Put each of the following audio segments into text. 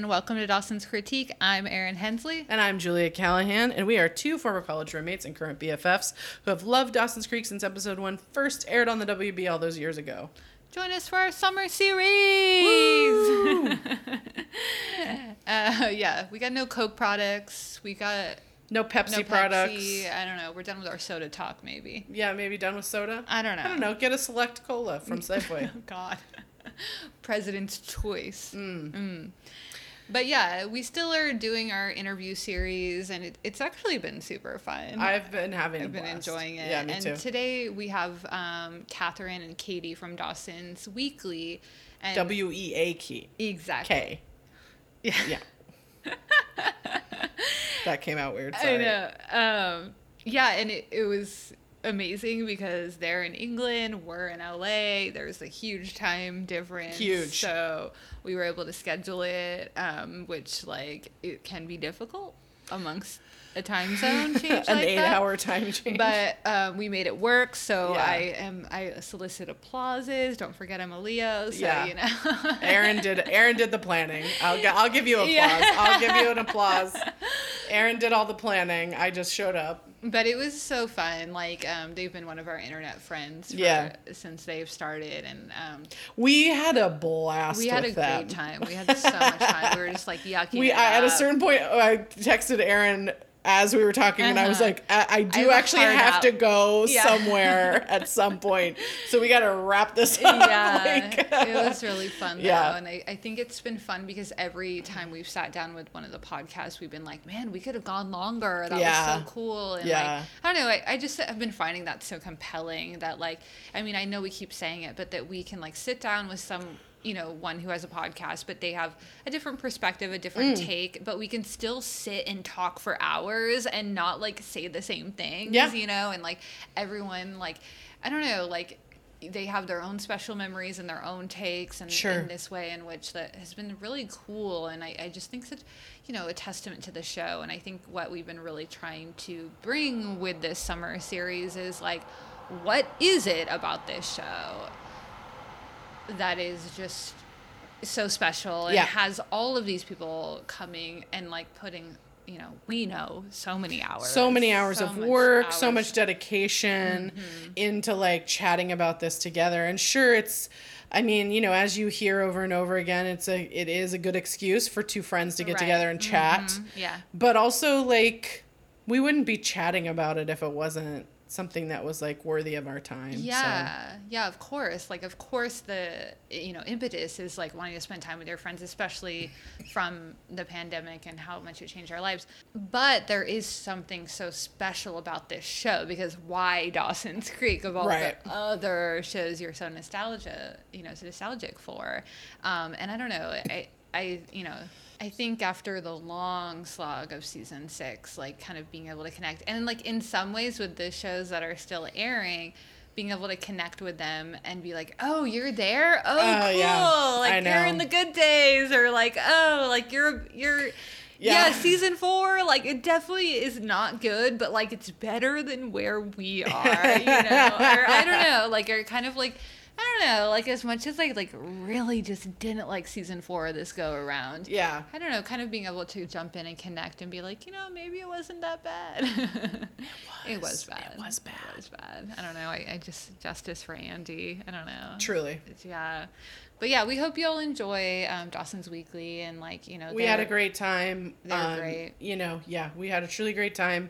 And welcome to Dawson's Critique. I'm Erin Hensley. And I'm Julia Callahan, and we are two former college roommates and current BFFs who have loved Dawson's Creek since episode one first aired on the WB all those years ago. Join us for our summer series. uh, yeah, we got no Coke products. We got No Pepsi no products. I don't know. We're done with our soda talk, maybe. Yeah, maybe done with soda. I don't know. I don't know. Get a select cola from Safeway. Oh, God. President's choice. Mm. Mm. But yeah, we still are doing our interview series, and it, it's actually been super fun. I've been having. I've been blast. enjoying it. Yeah, me and too. today we have um, Catherine and Katie from Dawson's Weakly. And W E A K. exactly. K. Yeah. Yeah. that came out weird. I Sorry. know. Um, yeah, and it, it was amazing because they're in England, we're in LA. There's a huge time difference. Huge. So we were able to schedule it, um, which like it can be difficult amongst a time zone change An like eight-hour time change. But um, we made it work. So Yeah. I am I solicit applauses. Don't forget I'm a Leo. So Yeah. you know. Erin did. Erin did the planning. I'll. I'll give you applause. Yeah. I'll give you an applause. Erin did all the planning. I just showed up. But it was so fun. Like um, they've been one of our internet friends for, Yeah. since they've started, and um, We had a blast. we had a them. great time. We had so much time. We were just like yucking. We I, at a certain point, I texted Erin as we were talking, and I was Uh-huh. like, I, I do a actually have out. to go Yeah. somewhere at some point, so we got to wrap this up. yeah, like- it was really fun though, Yeah. and I, I think it's been fun because every time we've sat down with one of the podcasts, we've been like, man, we could have gone longer. That Yeah. was so cool. And Yeah. like, I don't know, I, I just have been finding that so compelling that like, I mean, I know we keep saying it, but that we can like sit down with some you know one who has a podcast but they have a different perspective a different Mm. take but we can still sit and talk for hours and not like say the same things Yeah. you know and like everyone like i don't know like they have their own special memories and their own takes and Sure. in this way in which that has been really cool and I, I just think that you know a testament to the show and i think what we've been really trying to bring with this summer series is like what is it about this show that is just so special and Yeah. has all of these people coming and like putting you know we know so many hours so many hours so of work, so much dedication Mm-hmm. into like chatting about this together. And sure, it's, I mean, you know, as you hear over and over again, it's a, it is a good excuse for two friends to get Right. together and chat. Mhm. yeah But also, like, we wouldn't be chatting about it if it wasn't something that was like worthy of our time. so. Yeah, yeah, of course. Like, of course, the you know impetus is like wanting to spend time with your friends, especially from the pandemic and how much it changed our lives. But there is something so special about this show because why Dawson's Creek of all Right. the other shows you're so nostalgia, you know, so nostalgic for. Um, and I don't know, I, I, you know. I think after the long slog of season six, like kind of being able to connect, and like in some ways with the shows that are still airing, being able to connect with them and be like, "Oh, you're there! Oh, Oh, cool! yeah. Like you're in the good days," or like, "Oh, like you're you're." Yeah. Yeah. season four, like it definitely is not good, but like it's better than where we are, you know. or I don't know, like or kind of like I don't know, like as much as I like really just didn't like season four this go around. Yeah. I don't know, kind of being able to jump in and connect and be like, you know, maybe it wasn't that bad. it was It was bad. It was bad. It was bad. I don't know. I, I just justice for Andy. I don't know. Truly. It's- yeah. But yeah, we hope you all enjoy um, Dawson's Weakly and like, you know, We had a great time. They were Um, great. You know, yeah, we had a truly great time.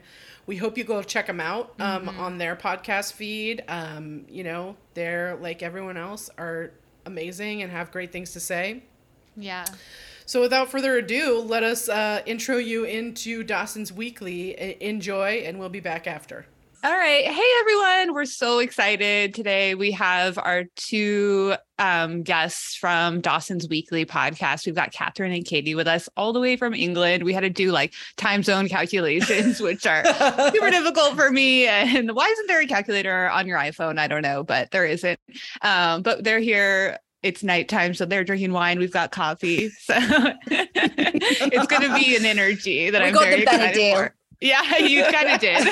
We hope you go check them out um, Mm-hmm. on their podcast feed. Um, you know, they're like everyone else are amazing and have great things to say. Yeah. So without further ado, let us uh, intro you into Dawson's Weakly. Enjoy, and we'll be back after. All right. Hey, everyone. We're so excited. Today we have our two um, guests from Dawson's Weakly podcast. We've got Catherine and Katie with us all the way from England. We had to do like time zone calculations, which are super difficult for me. And why isn't there a calculator on your iPhone? I don't know, but there isn't. Um, but they're here. It's nighttime, so they're drinking wine. We've got coffee. So it's going to be an energy that We I'm got very the excited Benadryl. for. Yeah, you kind of did.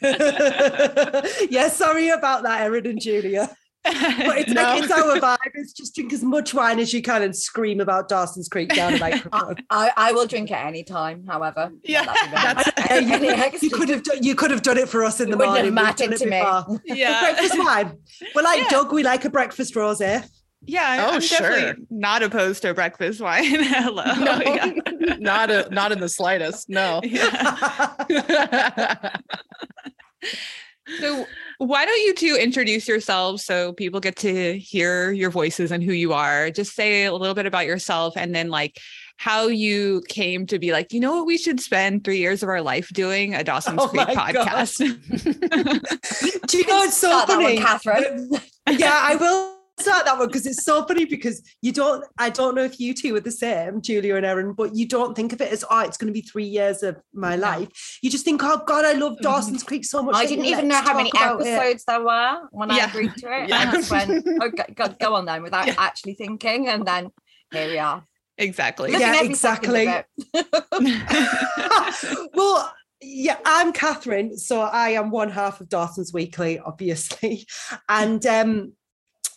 yeah, sorry about that, Erin and Julia. But it's no. like it's our vibe. It's just drink as much wine as you can and scream about Dawson's Creek down a microphone. I, I will drink at any time, however. Yeah, That's, Yeah, you, you could have done, you could have done it for us in the It wouldn't have morning. We've mattered to me. before. yeah. breakfast wine. We're like Yeah. Doug. We like a breakfast rosé. Yeah, I- Oh, I'm definitely sure. not opposed to breakfast wine. Hello. No, Yeah. not a, not in the slightest. No. Yeah. So, why don't you two introduce yourselves so people get to hear your voices and who you are? Just say a little bit about yourself and then, like, how you came to be like, you know what, we should spend three years of our life doing a Dawson's Oh Creek podcast. Do you know oh, it's so Start that one, funny? Catherine. yeah, I will start that one because it's so funny because you don't. I don't know if you two are the same, Julia and Erin, but you don't think of it as oh, it's going to be three years of my life. You just think, oh God, I love Dawson's Creek so much. I didn't even know how many about it." episodes there were when I agreed to it. Yeah. I just went, oh, go, go, on then, without Yeah. actually thinking. And then here we are. exactly. Loving Yeah, every second of exactly. well, yeah, I'm Catherine, so I am one half of Dawson's Weakly, obviously, and um,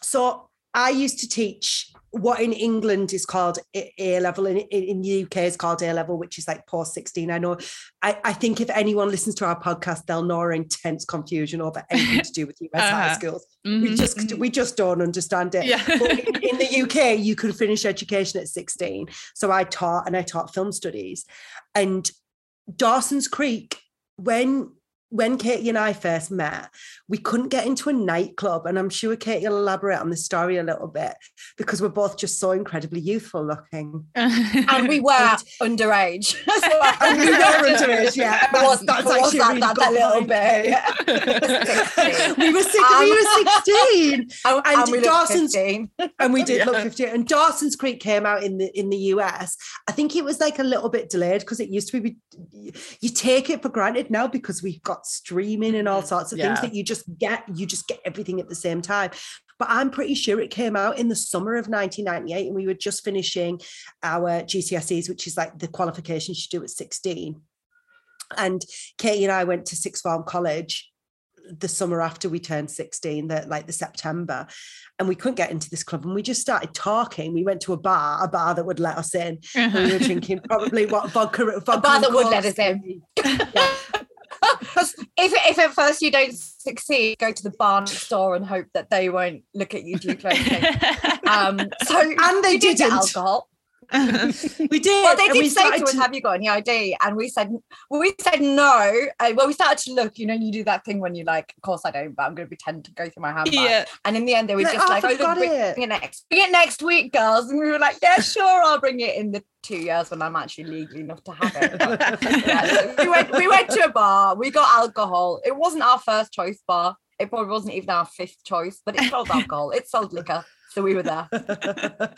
so I used to teach what in England is called A level, in, in the UK is called A level, which is like post 16. I know, I, I think if anyone listens to our podcast, they'll know our intense confusion over anything to do with US high Uh-huh. schools. We Mhm, just mhm. we just don't understand it. yeah. But in, in the UK, you could finish education at 16. So I taught and I taught film studies. And Dawson's Creek, when when Katie and I first met, we couldn't get into a nightclub. And I'm sure Katie will elaborate on the story a little bit because we're both just so incredibly youthful looking. And we were And- underage. And we were underage, yeah. It was, That's- that's was actually that, really that, that little bit. Yeah. we were six, Um, we were 16. and, And and we looked Dawson's- 15. and we did Yeah. look 50 and dawson's creek came out in the in the us i think it was like a little bit delayed because it used to be you take it for granted now because we've got streaming and all mm-hmm. sorts of things that you just get you just get everything at the same time. But i'm pretty sure it came out in the summer of 1998 and we were just finishing our gcse's which is like the qualifications you do at 16 and katie and i went to sixth form college the summer after we turned 16 that like the september and we couldn't get into this club and we just started talking. We went to a bar a bar that would let us in. And we were drinking probably what vodka, vodka A bar that would let us in. Yeah. 'Cause if, if at first you don't succeed, go to the barn store and hope that they won't look at you too closely. Um, so And they did get didn't. alcohol. we did Well, they did we say to us, "Have you got any ID?" And we said, we said no." Uh, well, we started to look. You know, you do that thing when you like, "Of course I don't," but I'm going to pretend to go through my handbag. yeah. And in the end, they were Like, just "Oh, like, "Oh, look, bring, it." it next, bring it next week, girls." And we were like, "Yeah, sure, I'll bring it in the two years when I'm actually legally enough to have it." But, yeah, so we went, we went to a bar. We got alcohol. It wasn't our first choice bar. It probably wasn't even our fifth choice, but it sold alcohol. It sold liquor, so we were there.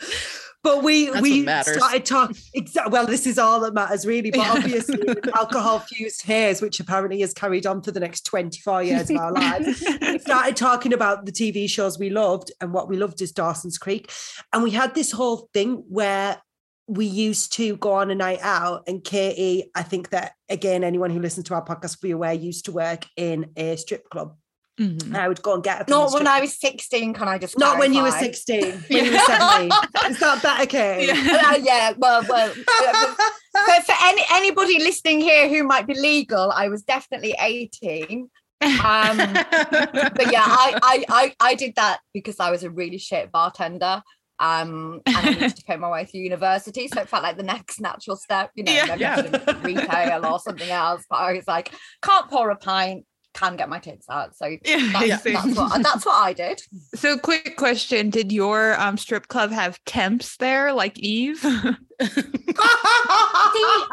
but we That's we started talking exactly well this is all that matters really but obviously with alcohol fused haze which apparently is carried on for the next 24 years of our lives we started talking about the TV shows we loved, and what we loved is Dawson's Creek. And we had this whole thing where we used to go on a night out, and Katie, I think that again, anyone who listens to our podcast will be aware, used to work in a strip club. Mhm. And I would go and get her. from Not the when I was 16, can I just Not when you were 16, when you were 17. Is that better, Katie? Uh, yeah, well, well, uh, for, for any anybody listening here who might be legal, I was definitely 18. Um, but yeah, I, I I I did that because I was a really shit bartender. Um, and I needed to pay my way through university, so it felt like the next natural step, you know, Yeah. maybe Yeah. I should have retail or something else. But I was like, can't pour a pint, can get my tits out. So Yeah, that's, that's what that's what I did. So, quick question: Did your um, strip club have temps there, like Eve? See,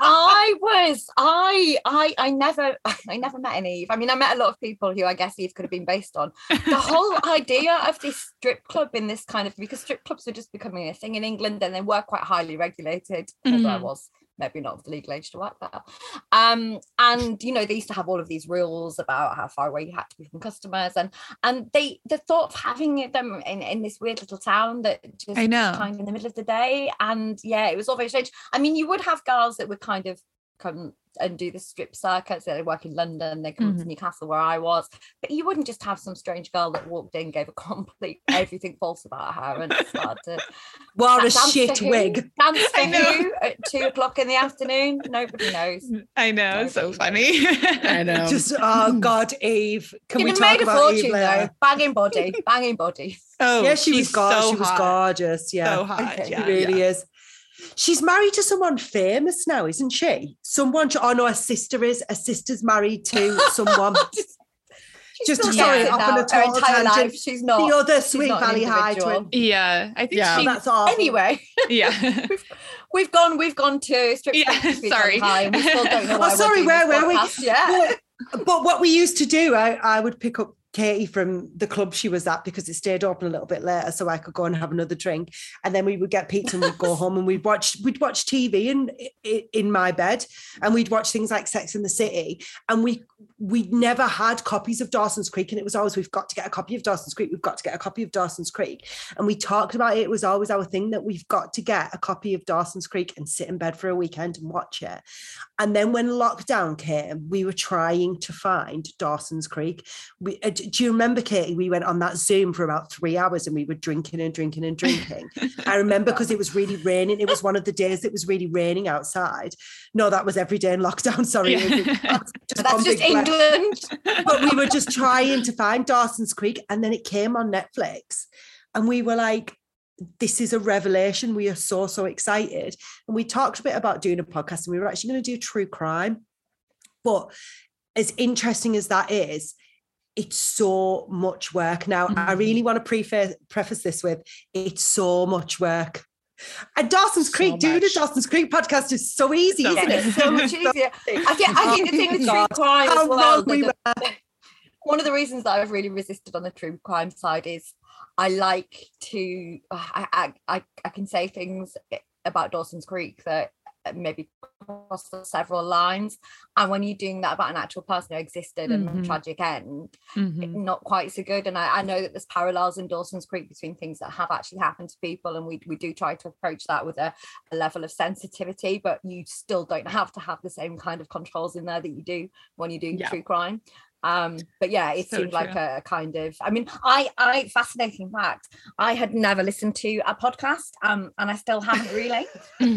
I was I I I never I never met an Eve. I mean, I met a lot of people who I guess Eve could have been based on. The whole idea of this strip club in this kind of because strip clubs are just becoming a thing in England and they were quite highly regulated, although I was maybe not of the legal age to work there. Um, and you know, they used to have all of these rules about how far away you had to be from customers, and and they the thought of having them in, in this weird little town that just I know. kind of in the middle of the day. And yeah, it was all very strange. I mean, you would have girls that were kind of come and do the strip circuits. They work in London. They come to Mhm. Newcastle where I was. But you wouldn't just have some strange girl that walked in, gave a complete everything false about her, and started to Wore a dance for shit who? wig. Dance for I know. who at two o'clock in the afternoon? Nobody knows. I know, so Nobody funny. I know. Just oh god, Eve. Can You'd we have talk made a about Eve fortune later? though. Banging body, banging body. Oh, yeah, she was she's gorgeous. so she was gorgeous. Yeah, So hot. Okay. Yeah. she really is. She's married to someone famous now, isn't she? Someone. Oh no, her sister is. Her sister's married to someone. She's Just sorry, dancing off on now, a her total entire tangent. life. She's not. the other Sweet Valley High twin. Yeah, I think Yeah. she. That's all. Anyway, yeah. we've gone. We've gone to strip Yeah, clubs this week sorry. on High, and we still don't know Oh, sorry, doing where were we? podcast yet. But, but what we used to do, I, I would pick up Katie from the club she was at because it stayed open a little bit later, so I could go and have another drink. And then we would get pizza and we'd go home and we'd watch we'd watch TV in in my bed, and we'd watch things like Sex in the City. And we we never had copies of Dawson's Creek, and it was always we've got to get a copy of Dawson's Creek. We've got to get a copy of Dawson's Creek, and we talked about it. It was always our thing that we've got to get a copy of Dawson's Creek and sit in bed for a weekend and watch it. And then when lockdown came, we were trying to find Dawson's Creek. We, uh, do you remember, Katie? We went on that Zoom for about three hours and we were drinking and drinking and drinking. I remember because it was really raining. It was one of the days it was really raining outside. No, that was every day in lockdown. Sorry. Yeah. It just That's just blur. England. but we were just trying to find Dawson's Creek and then it came on Netflix. And we were like this is a revelation. We are so so excited. And we talked a bit about doing a podcast and we were actually going to do true crime. But as interesting as that is it's so much work. Now i mm-hmm. really want to preface preface this with it's so much work and Dawson's So Creek, doing a. Dawson's Creek podcast is so easy, So isn't Isn't it? it so much easier? I think, I think the thing with true crime as well. we the- the- one of the reasons that I've really resisted on the true crime side is I like to I I, I, I can say things about Dawson's Creek that maybe cross several lines, and when you're doing that about an actual person who existed and Mhm. a tragic end, Mhm. not quite so good. And I, I know that there's parallels in Dawson's Creek between things that have actually happened to people, and we we do try to approach that with a, a level of sensitivity, but you still don't have to have the same kind of controls in there that you do when you do Yeah. true crime. Um, but yeah, it So seemed like true. a kind of. I mean, I I fascinating fact. I had never listened to a podcast, um, and I still haven't really.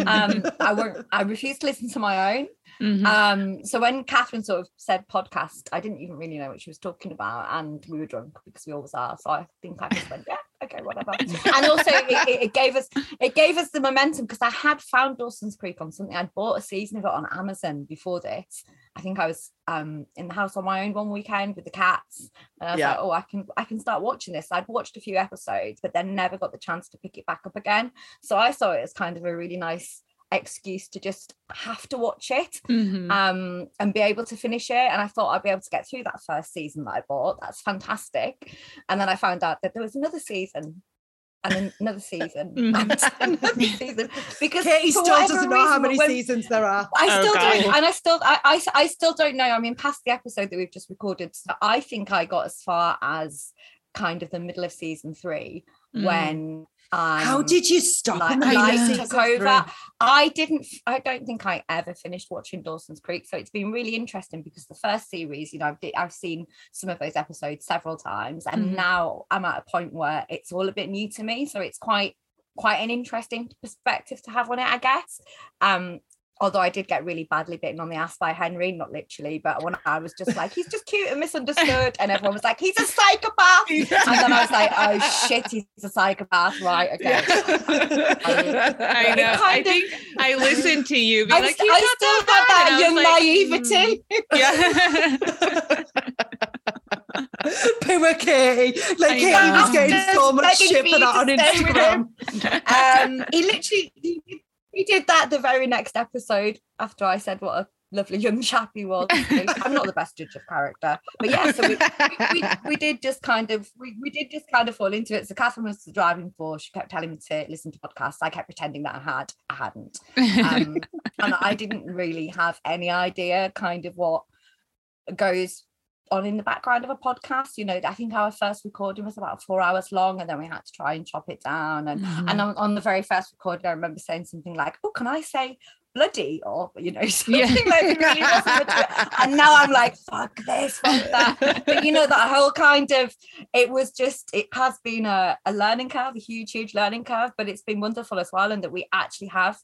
Um, I won't. I refuse to listen to my own. Mhm. Um, so when Catherine sort of said podcast, I didn't even really know what she was talking about, and we were drunk because we always are. So I think I just went, yeah, okay, whatever. and also, it, it- gave us it gave us the momentum because I had found Dawson's Creek on something. I'd bought a season of it on Amazon before this. I think I was um in the house on my own one weekend with the cats, and I was Yeah. like, oh, I can I can start watching this. I'd watched a few episodes, but then never got the chance to pick it back up again. So I saw it as kind of a really nice excuse to just have to watch it Mhm. um and be able to finish it and i thought i'd be able to get through that first season that i bought that's fantastic and then i found out that there was another season and another season Mhm. and another season because Katie still doesn't know how many when- seasons there are. I Oh, still God. don't, and I still, I, I, I still don't know. I mean, past the episode that we've just recorded, so I think I got as far as kind of the middle of season three Mm. when. Um, How did you stop like, I took over. I didn't. I don't think I ever finished watching Dawson's Creek, so it's been really interesting because the first series, you know, I've, I've seen some of those episodes several times, and Mhm. now I'm at a point where it's all a bit new to me. So it's quite quite an interesting perspective to have on it, I guess. Um, although I did get really badly bitten on the ass by Henry, not literally, but when I was just like, he's just cute and misunderstood, and everyone was like, he's a psychopath. And then I was like, oh shit, he's a psychopath, right? Okay. I know. I kind of- think I listened to you. Be I, like, st- "He's I not still that got that bad," young like, naivety. "Mm, yeah. Poor Katie. Like I Katie was getting so much shit for for that on to stay with Instagram. um, he literally he, he did that the very next episode after I said what a lovely young chap he was. I'm not the best judge of character, but yeah, so we, we, we, we did just kind of we, we did just kind of fall into it. So Catherine was the driving force. She kept telling me to listen to podcasts. I kept pretending that I had. I hadn't. Um, and I didn't really have any idea kind of what goes on in the background of a podcast. You know, I think our first recording was about four hours long, and then we had to try and chop it down. And Mm-hmm. and on, on the very first recording, I remember saying something like, "Oh, can I say bloody or you know something Yeah. that really and now i'm like fuck this fuck that but you know that whole kind of it was just it has been a, a learning curve a huge huge learning curve but it's been wonderful as well and that we actually have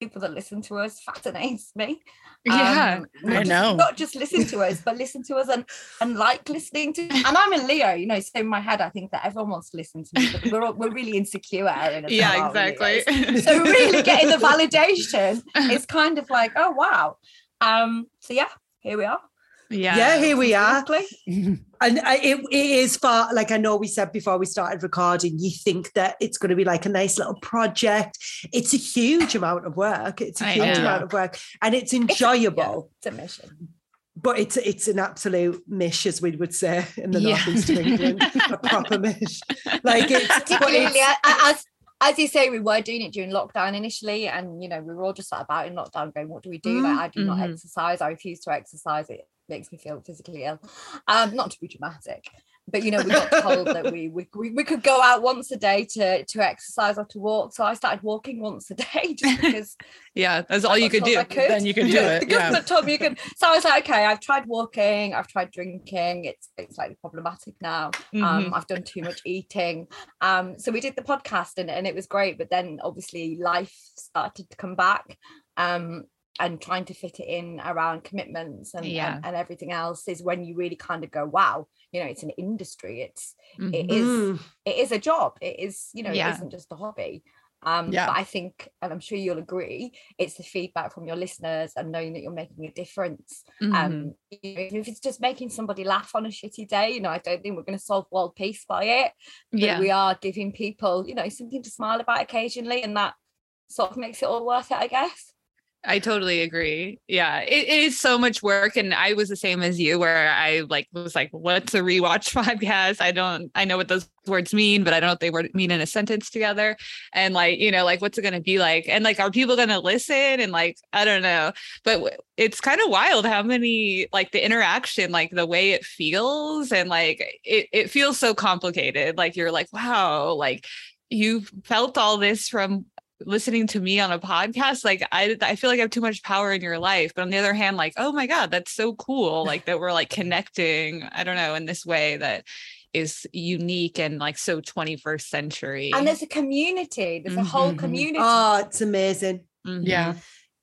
people that listen to us fascinates me Yeah. Um, not I just- know. not just listen to us but listen to us and and like listening to and i'm a leo you know so in my head i think that everyone wants to listen to me but we're, all- we're really insecure Erin, as well, yeah, aren't exactly. Leos? so really getting the validation is kind of like oh wow um so yeah here we are yeah. Yeah, here we are. And I, it, it is far, like I know we said before we started recording, you think that it's going to be like a nice little project. It's a huge amount of work. It's a I huge know. amount of work and it's enjoyable, it's a mission but it's it's an absolute mish, as we would say in the Yeah. northeast of England, a proper mish. Like it's, but particularly it's as as you say we were doing it during lockdown initially and you know we were all just sat about in lockdown going what do we do like i do not Mhm. exercise i refuse to exercise it makes me feel physically ill um not to be dramatic but you know we got told that we, we we could go out once a day to to exercise or to walk so i started walking once a day just because yeah, that's all you could do. I could. Then you can do Yeah, it, The yeah. government told me you could. So I was like, okay, I've tried walking, I've tried drinking. It's it's slightly problematic now. Mhm. Um, I've done too much eating. Um, so we did the podcast and, and it was great, but then obviously life started to come back. Um, and trying to fit it in around commitments and, Yeah. and and everything else is when you really kind of go, wow, you know, it's an industry. It's Mhm. it is Mm. it is a job it is you know Yeah. it isn't just a hobby um Yeah. but i think and i'm sure you'll agree it's the feedback from your listeners and knowing that you're making a difference um you know, if it's just making somebody laugh on a shitty day you know i don't think we're going to solve world peace by it but yeah. we are giving people you know something to smile about occasionally and that sort of makes it all worth it i guess I totally agree. Yeah, it, it is so much work, and I was the same as you, where I like was like, "What's a rewatch podcast?" I don't, I know what those words mean, but I don't know what they word mean in a sentence together. And like, you know, like, what's it going to be like? And like, are people going to listen? And like, I don't know, but it's kind of wild how many like the interaction, like the way it feels, and like it, it feels so complicated. Like you're like, wow, like you felt all this from listening to me on a podcast like i i feel like i have too much power in your life but on the other hand like oh my god that's so cool like that we're like connecting i don't know in this way that is unique and like so 21st century and there's a community there's a whole Mhm. community Oh, it's amazing. Mhm. Yeah.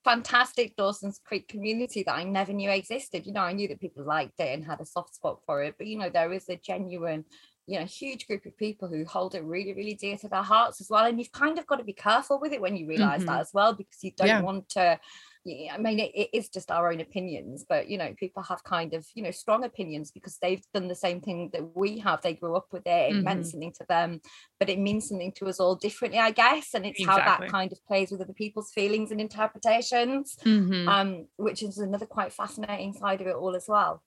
fantastic Dawson's Creek community that I never knew existed. You know, I knew that people liked it and had a soft spot for it, but you know, there is a genuine, you know, huge group of people who hold it really, really dear to their hearts as well. And you've kind of got to be careful with it when you realize Mhm. that as well, because you don't Yeah. want to. I mean, it, it is just our own opinions, but you know, people have kind of, you know, strong opinions because they've done the same thing that we have. They grew up with it, it meant Mhm. something to them, but it means something to us all differently, I guess. And it's how that kind of plays with other people's feelings and interpretations Mhm. um, which is another quite fascinating side of it all as well.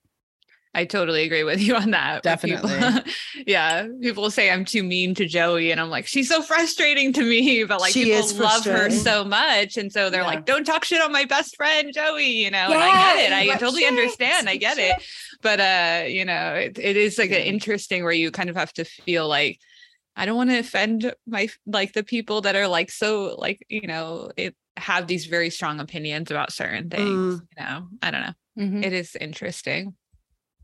I totally agree with you on that. where people- Definitely. yeah. People say I'm too mean to Joey, and I'm like, she's so frustrating to me, but like She people love her so much. And so they're Yeah. like, don't talk shit on my best friend, Joey, you know, and I get it. I totally shit, understand. I get it. But uh, you know, it, it is like an interesting where you kind of have to feel like I don't want to offend my like the people that are like so like, you know, it have these very strong opinions about certain things. Mm. You know, I don't know. Mhm. It is interesting.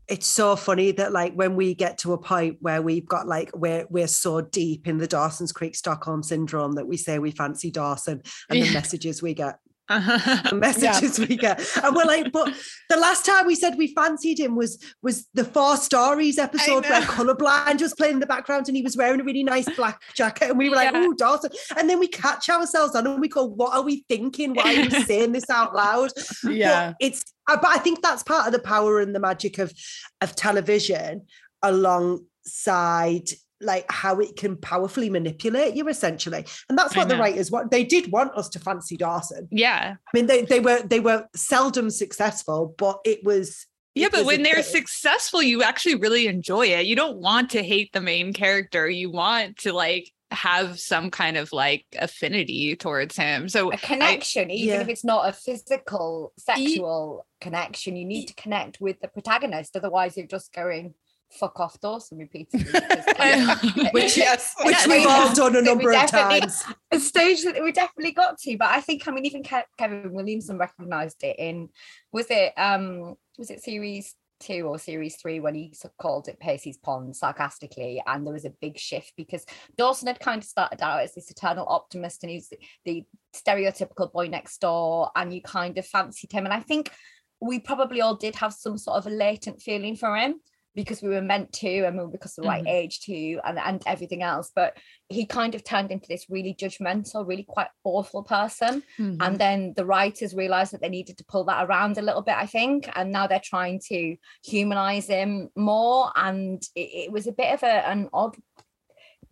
It's so funny that like when we get to a point where we've got like we're we're so deep in the Dawson's Creek Stockholm syndrome that we say we fancy Dawson and the messages we get Uh-huh. messages we get and we're like but the last time we said we fancied him was was the four stories episode where colorblind was playing in the background and he was wearing a really nice black jacket and we were like Yeah. oh Dawson and then we catch ourselves on and we go what are we thinking why are we saying this out loud but Yeah. it's uh, but I think that's part of the power and the magic of of television alongside like how it can powerfully manipulate you essentially and that's what the writers want they did want us to fancy Dawson yeah. I mean they, they were they were seldom successful but it was Yeah, it but was when they're bit- successful, you actually really enjoy it. You don't want to hate the main character. You want to like have some kind of like affinity towards him. So A connection, even yeah. if it's not a physical, sexual connection, you need to connect with the protagonist. Otherwise, you're just going, fuck off Dawson repeatedly. Which- yes. Which we've all done a number of times. a stage that we definitely got to. But I think, I mean, even Ke- Kevin Williamson recognised it in was it um was it series two or series three when he called it Pacey's Pond sarcastically, and there was a big shift because Dawson had kind of started out as this eternal optimist, and he's the stereotypical boy next door, and you kind of fancied him, and I think we probably all did have some sort of a latent feeling for him because we were meant to and we were because of the right Mhm. age too and, and everything else but he kind of turned into this really judgmental really quite awful person Mhm. and then the writers realized that they needed to pull that around a little bit i think and now they're trying to humanize him more and it, it was a bit of a, an odd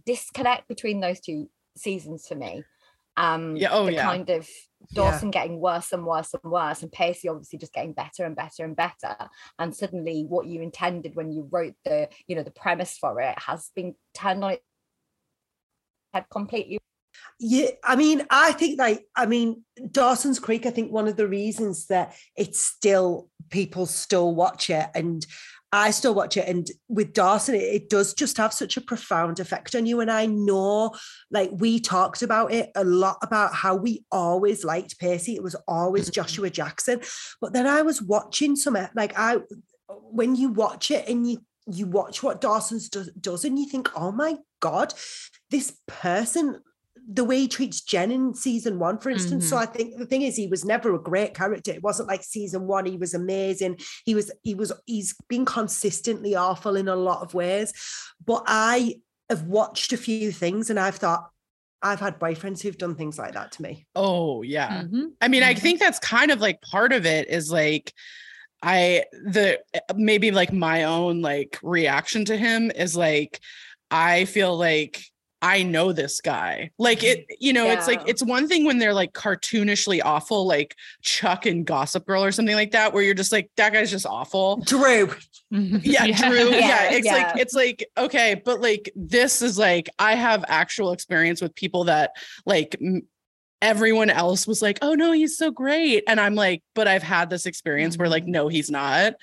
disconnect between those two seasons for me um Yeah, oh, the yeah. kind of Yeah. Dawson getting worse and worse and worse, and Pacey obviously just getting better and better and better. And suddenly, what you intended when you wrote the, you know, the premise for it has been turned on its head completely. Yeah, I mean, I think like, I mean, Dawson's Creek, I think one of the reasons that it's still people still watch it and I still watch it. And with Dawson, it, it does just have such a profound effect on you. And I know, like, we talked about it a lot about how we always liked Pacey. It was always Mhm. Joshua Jackson. But then I was watching some, like, I, when you watch it and you, you watch what Dawson's does, does and you think, oh my God, this person the way he treats Jen in season one, for instance. So I think the thing is, he was never a great character. It wasn't like season one; he was amazing. He was, he was, he's been consistently awful in a lot of ways. But I have watched a few things, and I've thought I've had boyfriends who've done things like that to me. Oh yeah. Mhm. I mean, I Mhm. think that's kind of like part of it is like I the maybe like my own like reaction to him is like I feel like I know this guy. Like it, you know, it's like it's one thing when they're like cartoonishly awful, like Chuck and Gossip Girl or something like that, where you're just like, that guy's just awful. Drew, Mhm. Yeah, Drew. Yeah, Yeah, it's yeah. like it's like okay, but like this is like I have actual experience with people that like m- everyone else was like, "Oh no, he's so great." And I'm like, "But I've had this experience where like no, he's not."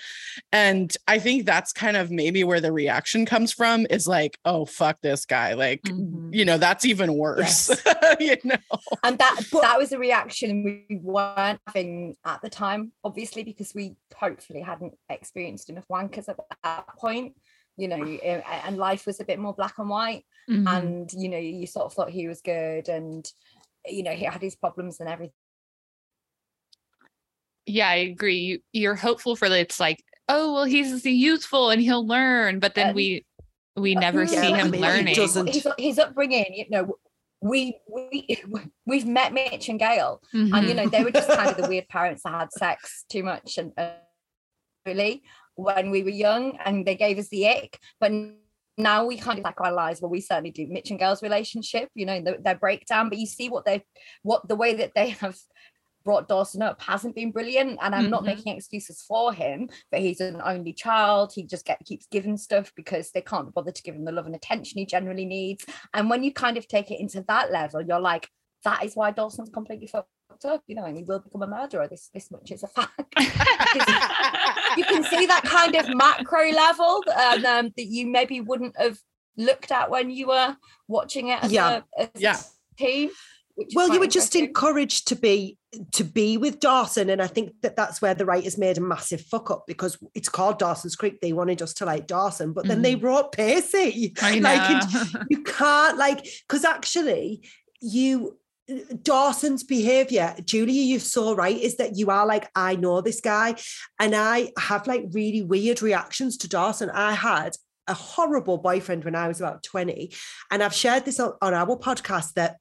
And I think that's kind of maybe where the reaction comes from is like, "Oh, fuck this guy." Like, Mhm. you know, that's even worse. you know. And that that was a reaction we weren't having at the time, obviously, because we hopefully hadn't experienced enough wankers at that point. You know, eh, and life was a bit more black and white. Mhm. and you know you sort of thought he was good and you know he had his problems and everything yeah, I agree. You, you're hopeful for that. It's like, oh well, he's youthful and he'll learn, but then Um, we we uh, never yeah, see I him mean, learning. his, his upbringing you know we we we've met mitch and gail and you know they were just kind of the weird parents that had sex too much and uh, really when we were young and they gave us the ick but now we kind of like analyze well we certainly do. Mitch and Gail's relationship you know the, their breakdown but you see what they what the way that they have brought Dawson up hasn't been brilliant and I'm not Mhm. making excuses for him but he's an only child. He just get keeps giving stuff because they can't bother to give him the love and attention he generally needs. And when you kind of take it into that level you're like that is why Dawson's completely fucked up you know and he will become a murderer this this much is a fact you can see that kind of macro level um, um, that you maybe wouldn't have looked at when you were watching it as Yeah. a, as Yeah. a team well, you were just encouraged to be to be with Dawson, and I think that that's where the writers made a massive fuck up because it's called Dawson's Creek. They wanted us to like Dawson, but then they brought Pacey. I Like, know. it- you can't like because actually you Dawson's behavior, Julia, you're so right, is that you are like, I know this guy. And I have like really weird reactions to Dawson. I had a horrible boyfriend when I was about 20. And I've shared this on, on our podcast that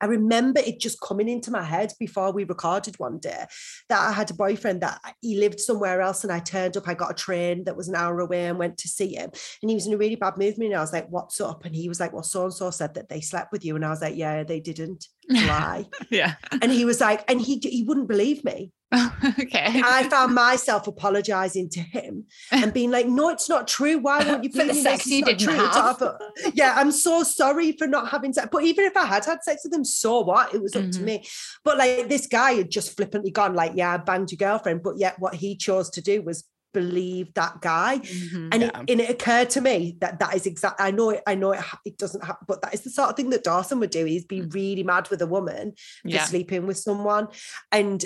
I remember it just coming into my head before we recorded one day that I had a boyfriend that he lived somewhere else and I turned up. I got a train that was an hour away and went to see him. And he was in a really bad mood. And I was like, What's up? And he was like, Well, so and so said that they slept with you. And I was like, Yeah, they didn't lie. yeah. and he was like, And he he wouldn't believe me. okay. I found myself apologizing to him and being like, No, it's not true. Why won't you believe me? sex you not didn't true. Have." awful." Yeah, I'm so sorry for not having sex. But even if I had had sex with him, so what? It was up to Mhm. me. But like this guy had just flippantly gone, like, yeah, I banged your girlfriend. But yet what he chose to do was believe that guy. Mhm. And, Yeah. it, and it occurred to me that that is exact. I know it. I know it. ha- It doesn't happen, but that is the sort of thing that Dawson would do. He's be really mad with a woman for Yeah. sleeping with someone, and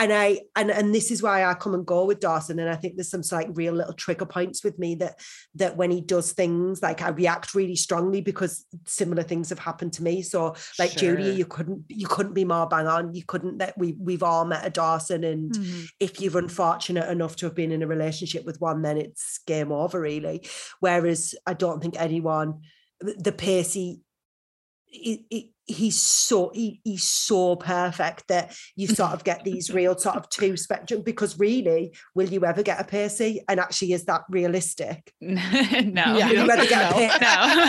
and I and and this is why I come and go with Dawson. And I think there's some like real little trigger points with me that that when he does things, like I react really strongly because similar things have happened to me. So like Julia, you couldn't you couldn't be more bang on. You couldn't that we we've all met a Dawson and Mhm. if you're unfortunate enough to have been in a relationship with one, then it's game over, really. Whereas I don't think anyone, the Pacey, he, he- he's so he, he's so perfect that you sort of get these real sort of two spectrum because really will you ever get a Pacey and actually is that realistic no, Yeah. will you ever get No.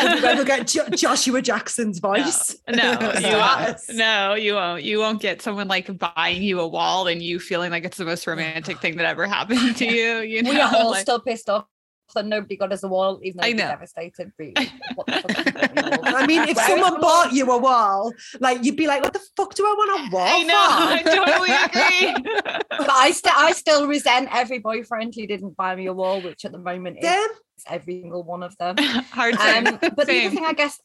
Will you no. ever get Jo- Joshua Jackson's voice No, you Yes. won't. No, you won't. You won't get someone like buying you a wall and you feeling like it's the most romantic thing that ever happened to you. You know, we are all Like- still pissed off that nobody got us a wall, even though I I know. devastated. Really. What the fuck is going on? I mean, if Where is someone bought you a wall, like you'd be like, "What the fuck do I want a wall I know. I totally agree. But I still, I still resent every boyfriend who didn't buy me a wall, which at the moment is every single one of them. Hard time. Um, but the other thing, I guess,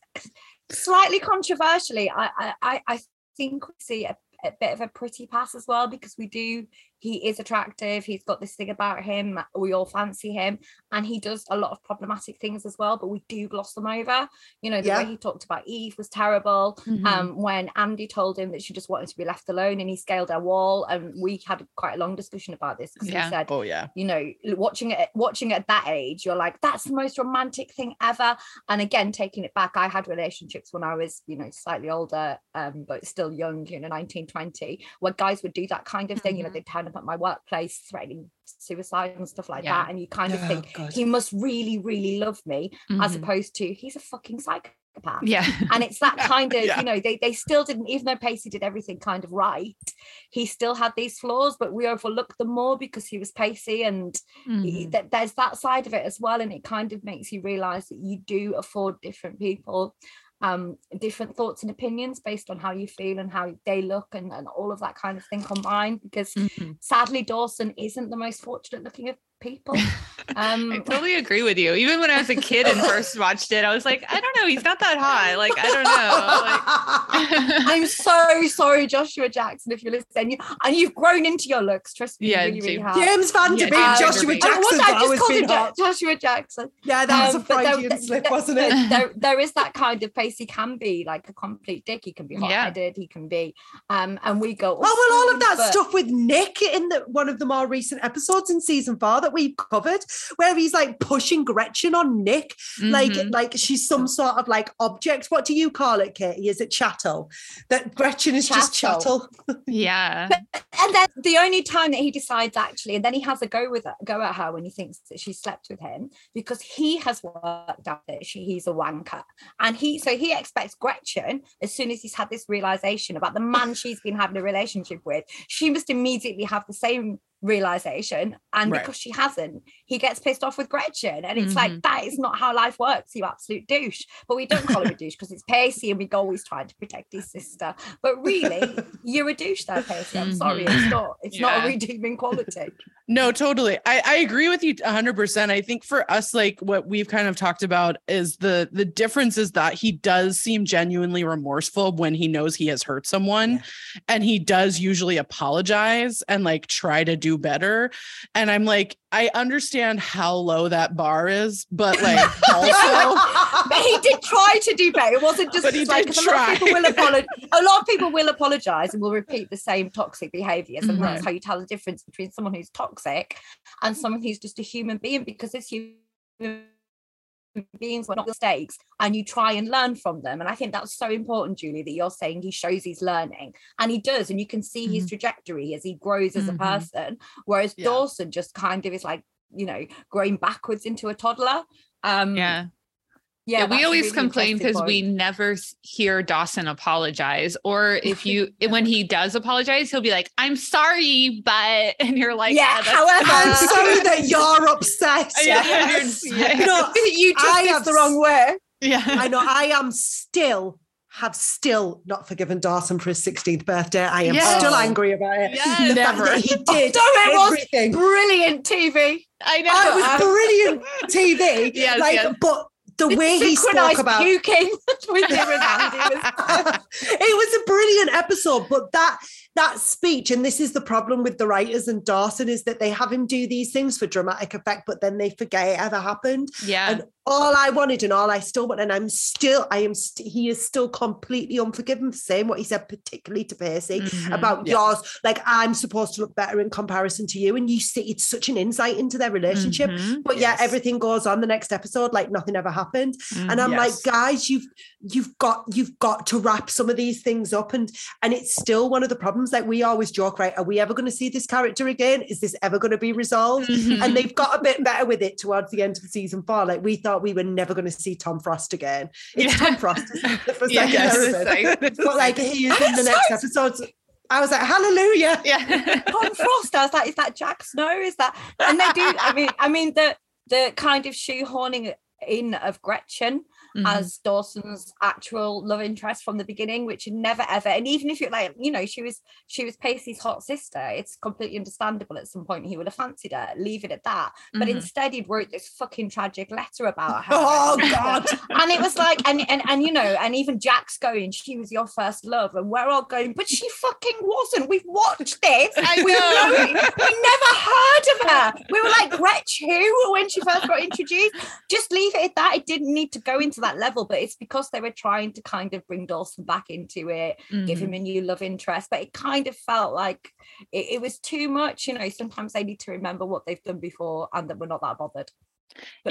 slightly controversially, I I, I- I think we see a, a bit of a pretty pass as well because we do. He is attractive. He's got this thing about him. We all fancy him, and he does a lot of problematic things as well. But we do gloss them over. You know, the Yeah. way he talked about Eve was terrible. Mhm. Um, when Andy told him that she just wanted to be left alone, and he scaled her wall, and we had quite a long discussion about this because Yeah. he said Oh yeah. you know watching it watching it at that age you're like that's the most romantic thing ever and again taking it back i had relationships when i was you know slightly older um but still young you know 19 20 where guys would do that kind of thing you know Mhm. they'd turn up at my workplace threatening suicide and stuff like Yeah. that and you kind of Oh, think God. he must really really love me as Mhm. opposed to he's a fucking psychopath yeah. and it's that kind of Yeah. you know they, they still didn't even though pacey did everything kind of right he still had these flaws but we overlooked them more because he was pacey and Mhm. that there's that side of it as well and it kind of makes you realize that you do afford different people um different thoughts and opinions based on how you feel and how they look and, and all of that kind of thing combined because Mhm. sadly dawson isn't the most fortunate looking of people um I totally agree with you. Even when I was a kid and first watched it, I was like, I don't know, he's not that high. Like, I don't know. Like, I'm so sorry, Joshua Jackson, if you're listening. And you've grown into your looks. Trust me, Yeah, you really, really James- have. James Van Yeah, Der Beek, James Van Der Joshua Beek. Oh, Jackson's what, I just called him Jo- Joshua Jackson. Yeah, that was Um, a but there- Freudian there- slip, there- wasn't it? there- there, there is that kind of pace. He can be like a complete dick. He can be hot-headed. He can be, um, and we go. Oh well, all of that but- stuff with Nick in the one of the more recent episodes in season four that we've covered, where he's like pushing Gretchen on Nick, like mhm. like she's some sort of like object. What do you call it, Katie? Is it chattel? That Gretchen is just Chattel. chattel. yeah. And then the only time that he decides actually, and then he has a go with her, go at her when he thinks that she slept with him, because he has worked out that she, he's a wanker, and he so he expects Gretchen as soon as he's had this realization about the man she's been having a relationship with, she must immediately have the same realization, and Right. because she hasn't, he gets pissed off with Gretchen, and it's Mhm. like that is not how life works, you absolute douche. But we don't call him a douche because it's Pacey, and we go always trying to protect his sister, but really, you're a douche there, Pacey. I'm sorry, Mhm. it's not. It's not a redeeming quality. No, totally. I, I agree with you 100%. I think for us like what we've kind of talked about is the the difference is that he does seem genuinely remorseful when he knows he has hurt someone Yeah. and he does usually apologize and like try to do better. And I'm like I understand how low that bar is, but like also But he did try to do better. It wasn't just But he like did 'cause a lot of try. people will apologize. A lot of people will apologize and will repeat the same toxic behaviors, and that's how you tell the difference between someone who's toxic and someone who's just a human being. Because as human beings, we're not mistakes, and you try and learn from them. And I think that's so important, Julie, that you're saying he shows he's learning, and he does, and you can see his trajectory as he grows as a Mhm. person. Whereas Yeah. Dawson just kind of is like, you know, growing backwards into a toddler. Um, Yeah. yeah, Yeah, we always really complain because we never hear Dawson apologize. Or if you, when he does apologize, he'll be like, I'm sorry, but, and you're like, Yeah, "Oh, that's however- I'm sorry that you're upset. Yeah, Yes, yes. You know, you took I this have the wrong way. Yeah. I know I am still have still not forgiven Dawson for his 16th birthday. I am Yes. still angry about it. Yes. Never. he did oh, was everything. Brilliant TV. I know. Oh, it was brilliant TV. Yes, like, yes. but the way he spoke about puking with him and Andy was it was a brilliant episode, but that that speech, and this is the problem with the writers and Dawson, is that they have him do these things for dramatic effect, but then they forget it ever happened. yeah. And all I wanted and all I still want, and I'm still, I am, st- he is still completely unforgiven for saying what he said, particularly to Pacey Mhm. about Yeah. yours. Like, I'm supposed to look better in comparison to you. And you see, it's such an insight into their relationship. Mhm. But yeah, Yes. everything goes on the next episode like nothing ever happened. And I'm Yes. like, guys, you've you've got you've got to wrap some of these things up. And and it's still one of the problems. Like we always joke, right? Are we ever going to see this character again? Is this ever going to be resolved? Mhm. And they've got a bit better with it towards the end of season four. Like we thought we were never going to see Tom Frost again. It's Yeah. Tom Frost for Yeah, second yes, therapist. it's But like he is in the next episodes. I was like, hallelujah. yeah. Tom Frost. I was like, is that Jack Snow? Is that? And they do. I mean, I mean the the kind of shoehorning in of Gretchen Mhm. as Dawson's actual love interest from the beginning, which never ever. And even if you're like, you know, she was she was Pacey's hot sister. It's completely understandable. At some point, he would have fancied her. Leave it at that. But Mhm. instead, he'd wrote this fucking tragic letter about her. Oh God. and it was like, and, and and you know, and even Jack's going, she was your first love, and we're all going, but she fucking wasn't. We've watched this. I we know. We never heard of her. We were like, Gretch, who? When she first got introduced, just leave it at that. It didn't need to go into that level, but it's because they were trying to kind of bring Dawson back into it, give Mhm. him a new love interest. But it kind of felt like it, it was too much. You know, sometimes they need to remember what they've done before and that we're not that bothered.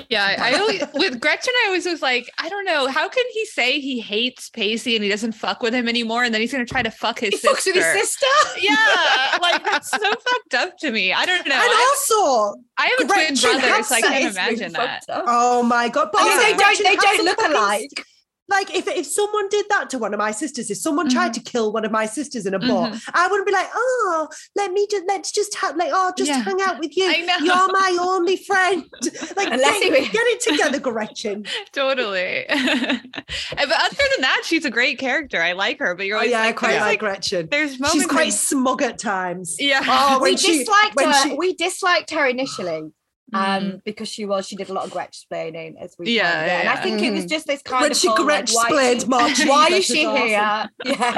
Yeah, I, always, with Gretchen, I always was like, I don't know, how can he say he hates Pacey and he doesn't fuck with him anymore, and then he's gonna try to fuck his he sister? his sister. Yeah, like that's so fucked up to me. I don't know. And I, also, I have a twin brother, so I can't imagine that. up. oh my God. But they don't. They don't look alike. Like if, if someone did that to one of my sisters, if someone tried Mm-hmm. to kill one of my sisters in a boat, I wouldn't be like, oh, let me just let's just have like, oh, just Yeah. hang out with you. I know. You're my only friend. Like, Unless get, he- get it together, Gretchen. Totally. but other than that, she's a great character. I like her, but you're Oh always yeah, I quite there's, like Gretchen. there's moments She's quite when- smug at times. yeah. Oh, we she disliked her. she We disliked her initially. Um, Mhm. because she was, she did a lot of Gretch explaining as we Yeah, it. yeah, and I yeah. think it was Mm. just this kind when of she like, why explained she- Mark why is she Dawson. here? Yeah.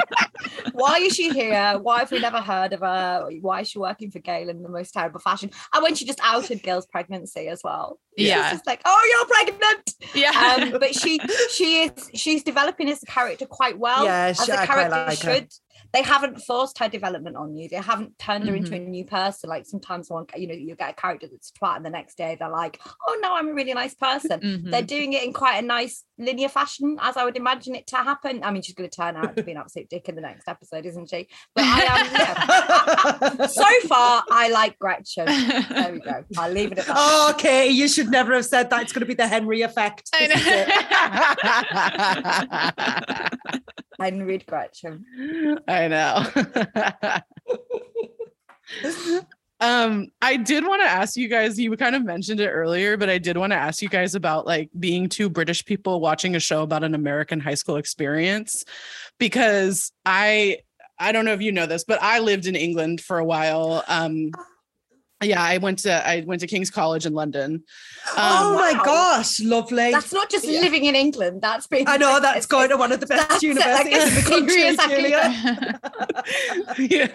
why is she here? Why have we never heard of her? Why is she working for Gail in the most terrible fashion? And when she just outed Gail's pregnancy as well. Yeah. just like, oh, you're pregnant. Yeah. Um, but she she is she's developing as a character quite well. Yeah, as she- a character like her. They haven't forced her development on you. They haven't turned her into a Mm-hmm. new person. Like sometimes one, you know, you get a character that's twat, and the next day they're like, "Oh no, I'm a really nice person." Mhm. They're doing it in quite a nice linear fashion, as I would imagine it to happen. I mean, she's going to turn out to be an absolute dick in the next episode, isn't she? But I am. yeah. So far, I like Gretchen. There we go. I'll leave it at that. Oh, okay. You should never have said that. It's going to be the Henry effect. I This is know. And read Gretchen. I know. um, I did want to ask you guys, you kind of mentioned it earlier, but I did want to ask you guys about like being two British people watching a show about an American high school experience because I I don't know if you know this, but I lived in England for a while. Um yeah, I went to I went to King's College in London. oh Um, my wow. gosh, lovely. That's not just Yeah. living in England. That's been. I know that's it's- going to one of the best That's it, universities like, in the country, exactly. Julia. yeah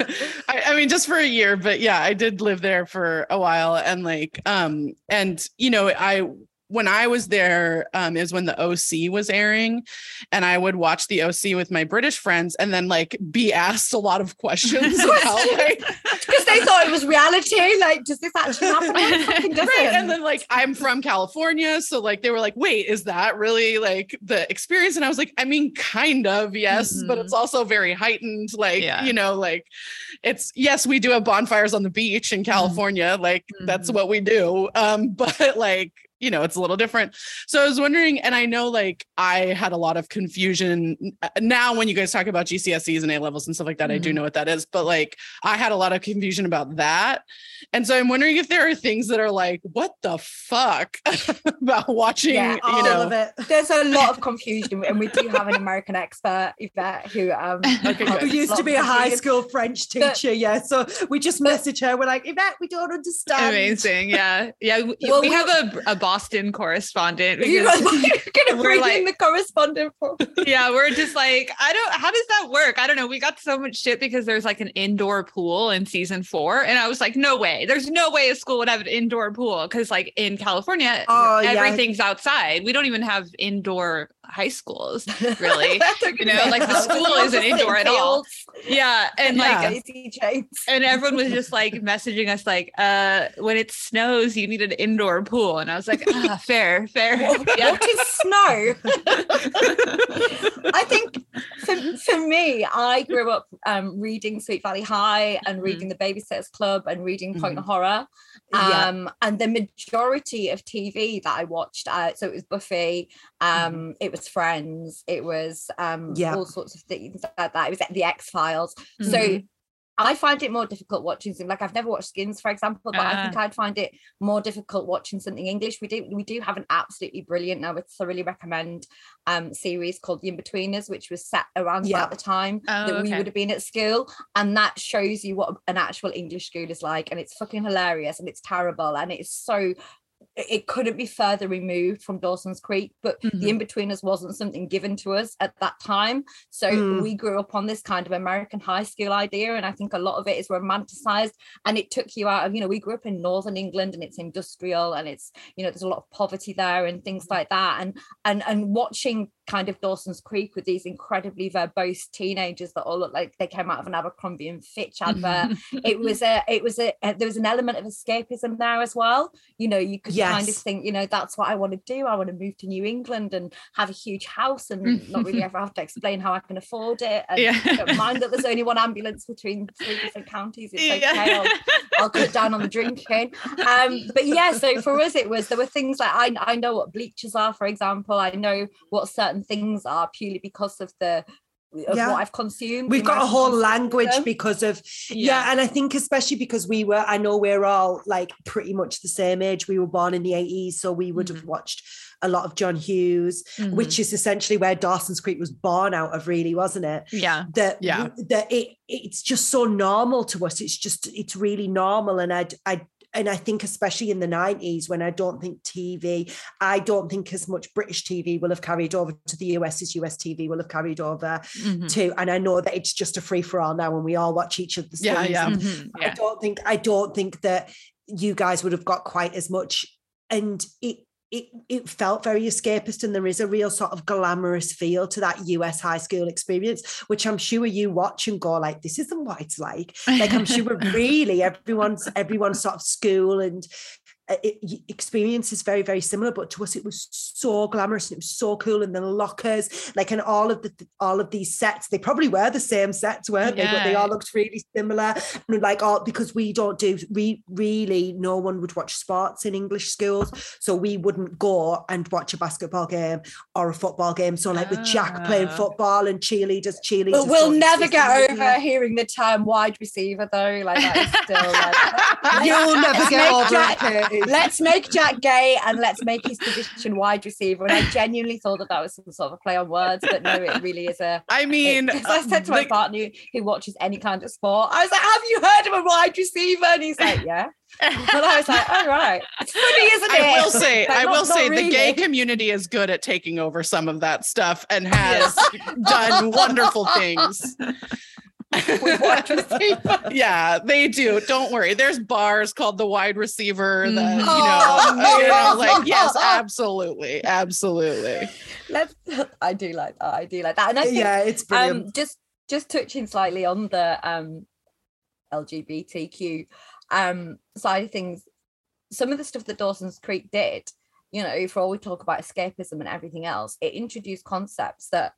I, I mean just for a year but yeah i did live there for a while and like um and you know i when i was there um is when the oc was airing and i would watch the oc with my british friends and then like be asked a lot of questions about like because they thought it was reality. Like, does this actually happen? No, it fucking doesn't. right and then like i'm from california so like they were like wait is that really like the experience and i was like i mean kind of yes but Mhm. it's also very heightened like Yeah. you know like it's yes we do have bonfires on the beach in california like that's Mhm. what we do um but like you know, it's a little different. So I was wondering, and I know like I had a lot of confusion uh, now when you guys talk about GCSEs and A levels and stuff like that. Mm-hmm. I do mm-hmm. know what that is, but like I had a lot of confusion about that. And so I'm wondering if there are things that are like, what the fuck about watching, yeah, you know, there's a lot of confusion. And we do have an American expert, Yvette, who, um, okay, who used to be a high school French teacher. But, yeah. So we just message her. We're like, Yvette, we don't understand. Amazing. Yeah. Yeah. We, well, we, we have a, a Boston correspondent. You're gonna bring like, in the correspondent. For- yeah, we're just like, I don't. How does that work? I don't know. We got so much shit because there's like an indoor pool in season four, and I was like, no way. There's no way a school would have an indoor pool because like in California, oh, everything's yeah. outside. We don't even have indoor high schools really you know like the school isn't indoor at all yeah and like yeah. like and everyone was just like messaging us like uh when it snows you need an indoor pool and i was like ah fair fair yeah. what is snow i think for, for me i grew up um reading sweet valley high and mm-hmm. reading mm-hmm. the babysitters club and reading point mm-hmm. horror um yeah. and the majority of tv that i watched uh, so it was buffy um mm-hmm. it was Friends, it was um yeah. all sorts of things like that. It was the X Files. Mm-hmm. So I find it more difficult watching something like I've never watched Skins, for example, but uh, I think ah. I'd find it more difficult watching something English. We do we do have an absolutely brilliant, now I would thoroughly recommend um series called The Inbetweeners, which was set around yeah. about the time oh, that okay. we would have been at school. And that shows you what an actual English school is like. And it's fucking hilarious and it's terrible. And it's so it couldn't be further removed from Dawson's Creek, but mm-hmm. the in-betweeners wasn't something given to us at that time. So mm. we grew up on this kind of American high school idea. And I think a lot of it is romanticized and it took you out of, you know, we grew up in Northern England and it's industrial and it's, you know, there's a lot of poverty there and things like that. And and and watching kind of Dawson's Creek with these incredibly verbose teenagers that all look like they came out of an Abercrombie and Fitch advert. it was a, it was a, there was an element of escapism there as well. You know, you could yes. kind of think, you know, that's what I want to do. I want to move to New England and have a huge house and not really ever have to explain how I can afford it. And yeah. don't mind that there's only one ambulance between three different counties. It's yeah. okay. I'll, I'll cut down on the drinking. Um, but yeah, so for us it was there were things like I I know what bleachers are, for example. I know what certain certain things are purely because of the of yeah. what I've consumed. We've got a whole language them. because of yeah. yeah. and I think especially because we were, I know we're all like pretty much the same age. We were born in the 80s, so we would mm-hmm. have watched a lot of John Hughes, mm-hmm. which is essentially where Dawson's Creek was born out of, really, wasn't it? Yeah. That yeah. that it it's just so normal to us. It's just it's really normal. And I I and I think especially in the 90s when I don't think TV, I don't think as much British TV will have carried over to the US as US TV will have carried over mm-hmm. to. And I know that it's just a free for all now and we all watch each of the Yeah, yeah. Mm-hmm. yeah. I don't think I don't think that you guys would have got quite as much. And it it, it felt very escapist and there is a real sort of glamorous feel to that US high school experience, which I'm sure you watch and go like, this isn't what it's like. Like I'm sure really everyone's everyone's sort of school and it, experience is very very similar but to us it was so glamorous and it was so cool. And the lockers like and all of the all of these sets they probably were the same sets weren't yeah. they? But they all looked really similar. And like all because we don't do we really no one would watch sports in english schools. So we wouldn't go and watch a basketball game or a football game. So like with jack playing ah. football and cheerleaders cheerleaders but we'll never get over hearing the term wide receiver though like that is still like you'll never get over it let's make Jack gay and let's make his position wide receiver. And I genuinely thought that that was some sort of a play on words, but no, it really is a. I mean, it, I said to my partner who watches any kind of sport, I was like, "Have you heard of a wide receiver?" And he's like, "Yeah." but I was like, "All right, it's funny, isn't it?" I will say, I will say, really. the gay community is good at taking over some of that stuff and has done wonderful things. yeah, they do. Don't worry. There's bars called the wide receiver that, you oh, know, you know like yes, absolutely. Absolutely. Let's I do like that. I do like that. And I think, yeah, it's brilliant. Um, just just touching slightly on the um LGBTQ um side of things, some of the stuff that Dawson's Creek did, you know, for all we talk about escapism and everything else, it introduced concepts that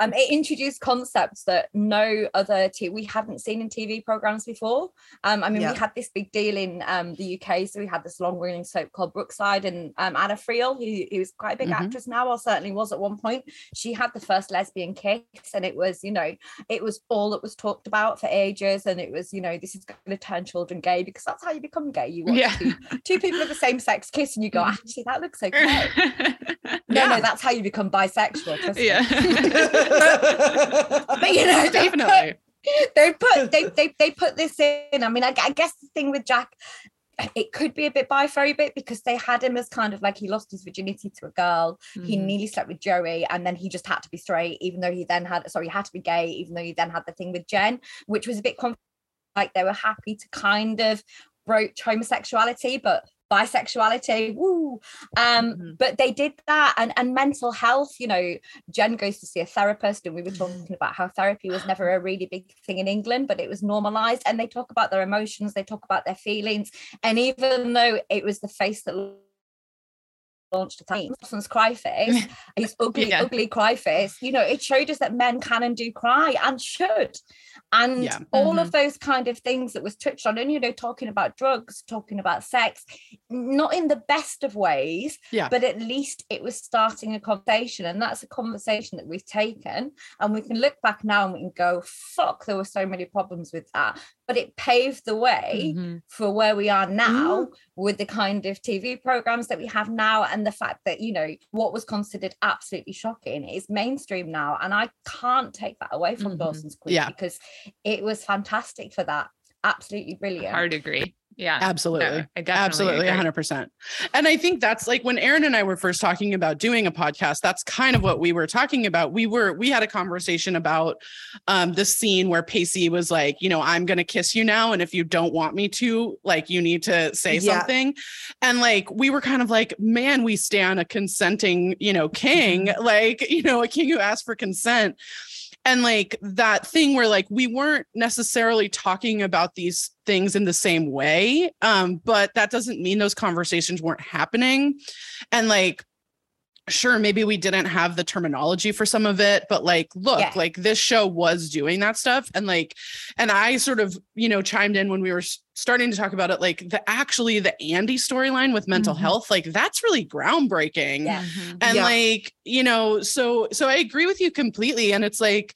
um, it introduced concepts that no other t- we hadn't seen in TV programs before. Um, I mean, Yeah. we had this big deal in um, the UK, so we had this long-running soap called Brookside, and um, Anna Friel, who, who's quite a big Mhm. actress now, or certainly was at one point. She had the first lesbian kiss, and it was, you know, it was all that was talked about for ages, and it was, you know, this is going to turn children gay because that's how you become gay. You watch Yeah. two, two people of the same sex kiss, and you go, actually, that looks okay. No, Yeah. no, that's how you become bisexual. yeah. but you know, they put- they put they, they they put this in. I mean, I, I guess the thing with Jack, it could be a bit biphobic because they had him as kind of like he lost his virginity to a girl. He Mhm. nearly slept with Joey, and then he just had to be straight, even though he then had sorry, he had to be gay, even though he then had the thing with Jen, which was a bit conf- like they were happy to kind of broach homosexuality, but bisexuality woo um Mhm. but they did that and and mental health you know jen goes to see a therapist and we were talking about how therapy was never a really big thing in england but it was normalized and they talk about their emotions they talk about their feelings and even though it was the face that launched a time Dawson's cry face his ugly Yeah. ugly cry face you know it showed us that men can and do cry and should and Yeah. all mm-hmm. of those kind of things that was touched on and you know talking about drugs talking about sex not in the best of ways Yeah. but at least it was starting a conversation and that's a conversation that we've taken and we can look back now and we can go fuck there were so many problems with that but it paved the way Mhm. for where we are now with the kind of TV programs that we have now and the fact that you know what was considered absolutely shocking is mainstream now and I can't take that away from Mhm. Dawson's Creek Yeah. because it was fantastic for that absolutely brilliant Hard to agree. Yeah. Absolutely. No, I definitely Absolutely, agree. 100%. And I think that's like when Erin and I were first talking about doing a podcast, that's kind of what we were talking about. We were, we had a conversation about um, the scene where Pacey was like, you know, I'm going to kiss you now. And if you don't want me to, like, you need to say Yeah. something. And like, we were kind of like, man, we stand a consenting, you know, king, like, you know, a king who asked for consent and like that thing where like we weren't necessarily talking about these things in the same way um but that doesn't mean those conversations weren't happening. And like sure maybe we didn't have the terminology for some of it but like look Yeah. like this show was doing that stuff and like and i sort of you know chimed in when we were starting to talk about it like the actually the andy storyline with mental Mhm. health like that's really groundbreaking Yeah. Mhm. and Yeah. like you know so so i agree with you completely and it's like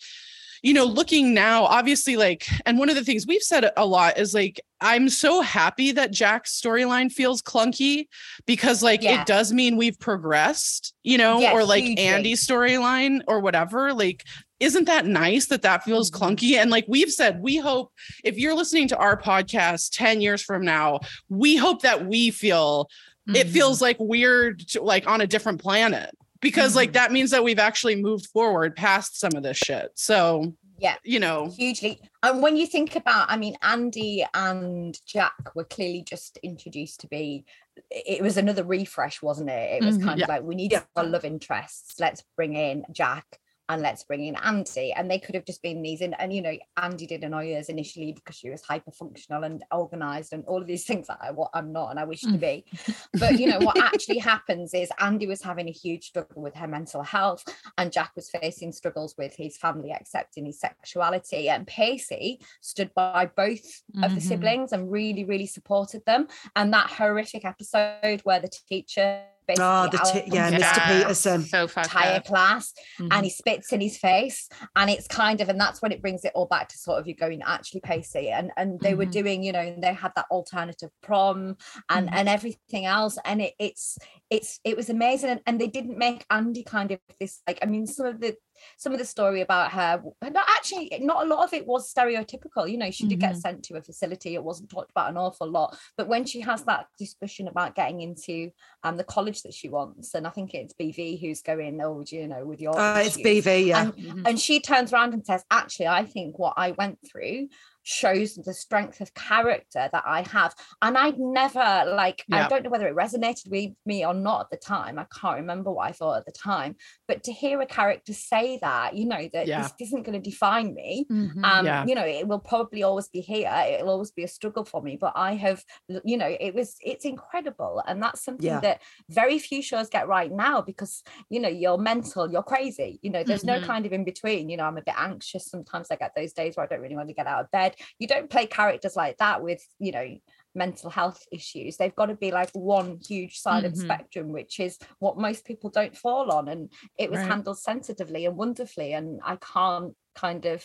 you know looking now obviously like and one of the things we've said a lot is like i'm so happy that jack's storyline feels clunky because like Yeah. it does mean we've progressed you know or like hugely. andy's storyline or whatever like isn't that nice that that feels Mhm. clunky and like we've said we hope if you're listening to our podcast 10 years from now we hope that we feel it feels like we're like on a different planet because like Mhm. that means that we've actually moved forward past some of this shit so Yeah. you know hugely and when you think about i mean andy and jack were clearly just introduced to be it was another refresh wasn't it it was Mhm. kind Yeah. of like we need Yeah. our love interests let's bring in jack and let's bring in Andy. And they could have just been these. And, and you know, Andy did annoy us initially because she was hyper functional and organized and all of these things that I, what I'm not and I wish to Mm. be. But you know, what actually happens is Andy was having a huge struggle with her mental health, and Jack was facing struggles with his family accepting his sexuality. And Pacey stood by both of the Mhm. siblings and really, really supported them. And that horrific episode where the teacher Oh, the t- outs yeah, his Mr. Peterson. So fucked entire up. class Mhm. and he spits in his face and it's kind of and that's when it brings it all back to sort of you going actually pacey and and they were Mhm. doing you know they had that alternative prom and Mhm. and everything else and it, it's it's it was amazing and, and they didn't make andy kind of this like i mean some of the some of the story about her not actually not a lot of it was stereotypical you know she did get Mhm. sent to a facility it wasn't talked about an awful lot but when she has that discussion about getting into um the college that she wants and i think it's bv who's going oh you know with your Uh, it's issues." BV, yeah. and Mhm. and she turns around and says actually i think what i went through shows the strength of character that I have. And I'd never like Yeah. I don't know whether it resonated with me or not at the time. I can't remember what I thought at the time. But to hear a character say that, you know, that Yeah. this isn't going to define me. Mhm. Um, Yeah. you know, it will probably always be here. It'll always be a struggle for me. But I have, you know, it was it's incredible. And that's something Yeah. that very few shows get right now because you know you're mental you're crazy you know there's Mhm. no kind of in between you know i'm a bit anxious sometimes i get those days where i don't really want to get out of bed you don't play characters like that with you know mental health issues they've got to be like one huge side of the Mhm. spectrum which is what most people don't fall on and it was Right. handled sensitively and wonderfully and i can't kind of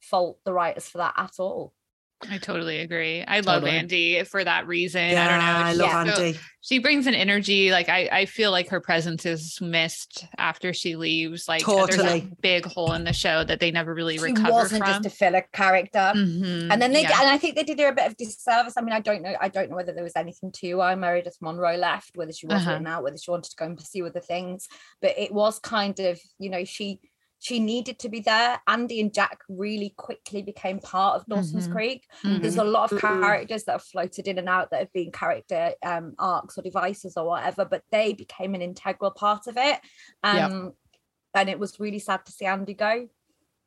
fault the writers for that at all I totally agree. I love Totally. Andy for that reason. Yeah, I don't know. I love so- Andy. she brings an energy. Like I, I feel like her presence is missed after she leaves. Like there's Totally. a big hole in the show that they never really she recover wasn't from. just a filler character Mhm, and then they yeah. and I think they did her a bit of disservice. I mean, I don't know. I don't know whether there was anything to why Meredith Monroe left, whether she was Uh-huh. written out, whether she wanted to go and pursue other things. But it was kind of, you know, she she needed to be there. Andy and Jack really quickly became part of Dawson's Mhm. Creek. Mhm. There's a lot of Mhm. characters that have floated in and out that have been character um, arcs or devices or whatever, but they became an integral part of it. Yep. Um, And it was really sad to see Andy go.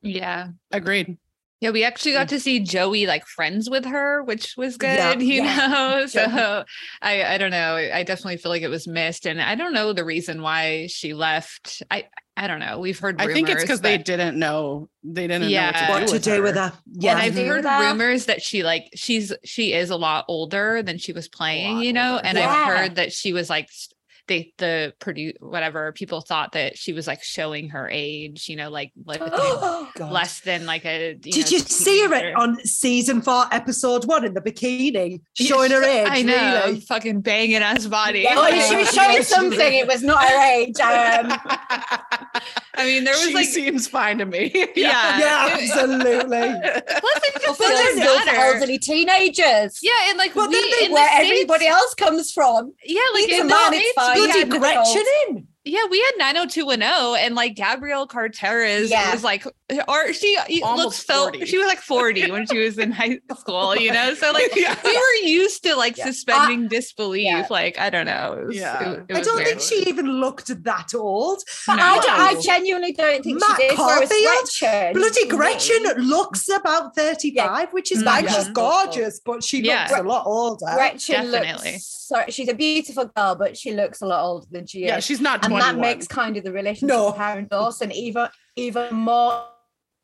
yeah. Agreed. Yeah, we actually got to see Joey like friends with her, which was good, Yeah. you Yeah. know. So I I don't know. I definitely feel like it was missed, and I don't know the reason why she left. I I don't know. We've heard. I think it's because they didn't know they didn't Yeah. know What to do with her? And Yeah. I've heard that. rumors that she like she's she is a lot older than she was playing, you know. older. And Yeah. I've heard that she was like s- they the produce whatever people thought that she was like showing her age, you know, like like God. less than like a. Did know, you see her at- on season four, episode one in the bikini, showing her age? I know, Really? fucking banging ass body. Yeah, well, she was showing something. It was not her age. Um, I mean, there was she like seems fine to me. Yeah. Yeah, It- absolutely. plus it just feels doesn't good for elderly teenagers. Yeah, and like But we then they in the where States- everybody else comes from. Yeah, like He's in a the man, it's States, fine. Bloody Yeah, Gretchen in. Yeah, we had 90210 and like Gabrielle Carteris Yeah. was like or she looks Almost so 40. she was like 40 when she was in high school, you know? So like Yeah. we were used to like Yeah. suspending disbelief. yeah. Like, I don't know. It was, Yeah. it, it I don't weird. think she even looked that old. But I, I genuinely don't think Matt she did. Whereas Caulfield? Gretchen, Bloody to me- Gretchen looks about 35, which is Mm, like yeah. she's gorgeous, but she Yeah. looks a lot older. Gretchen Definitely. looks so she's a beautiful girl, but she looks a lot older than she yeah, is. she's not and that makes kind of the relationship No. with her and Dawson even even more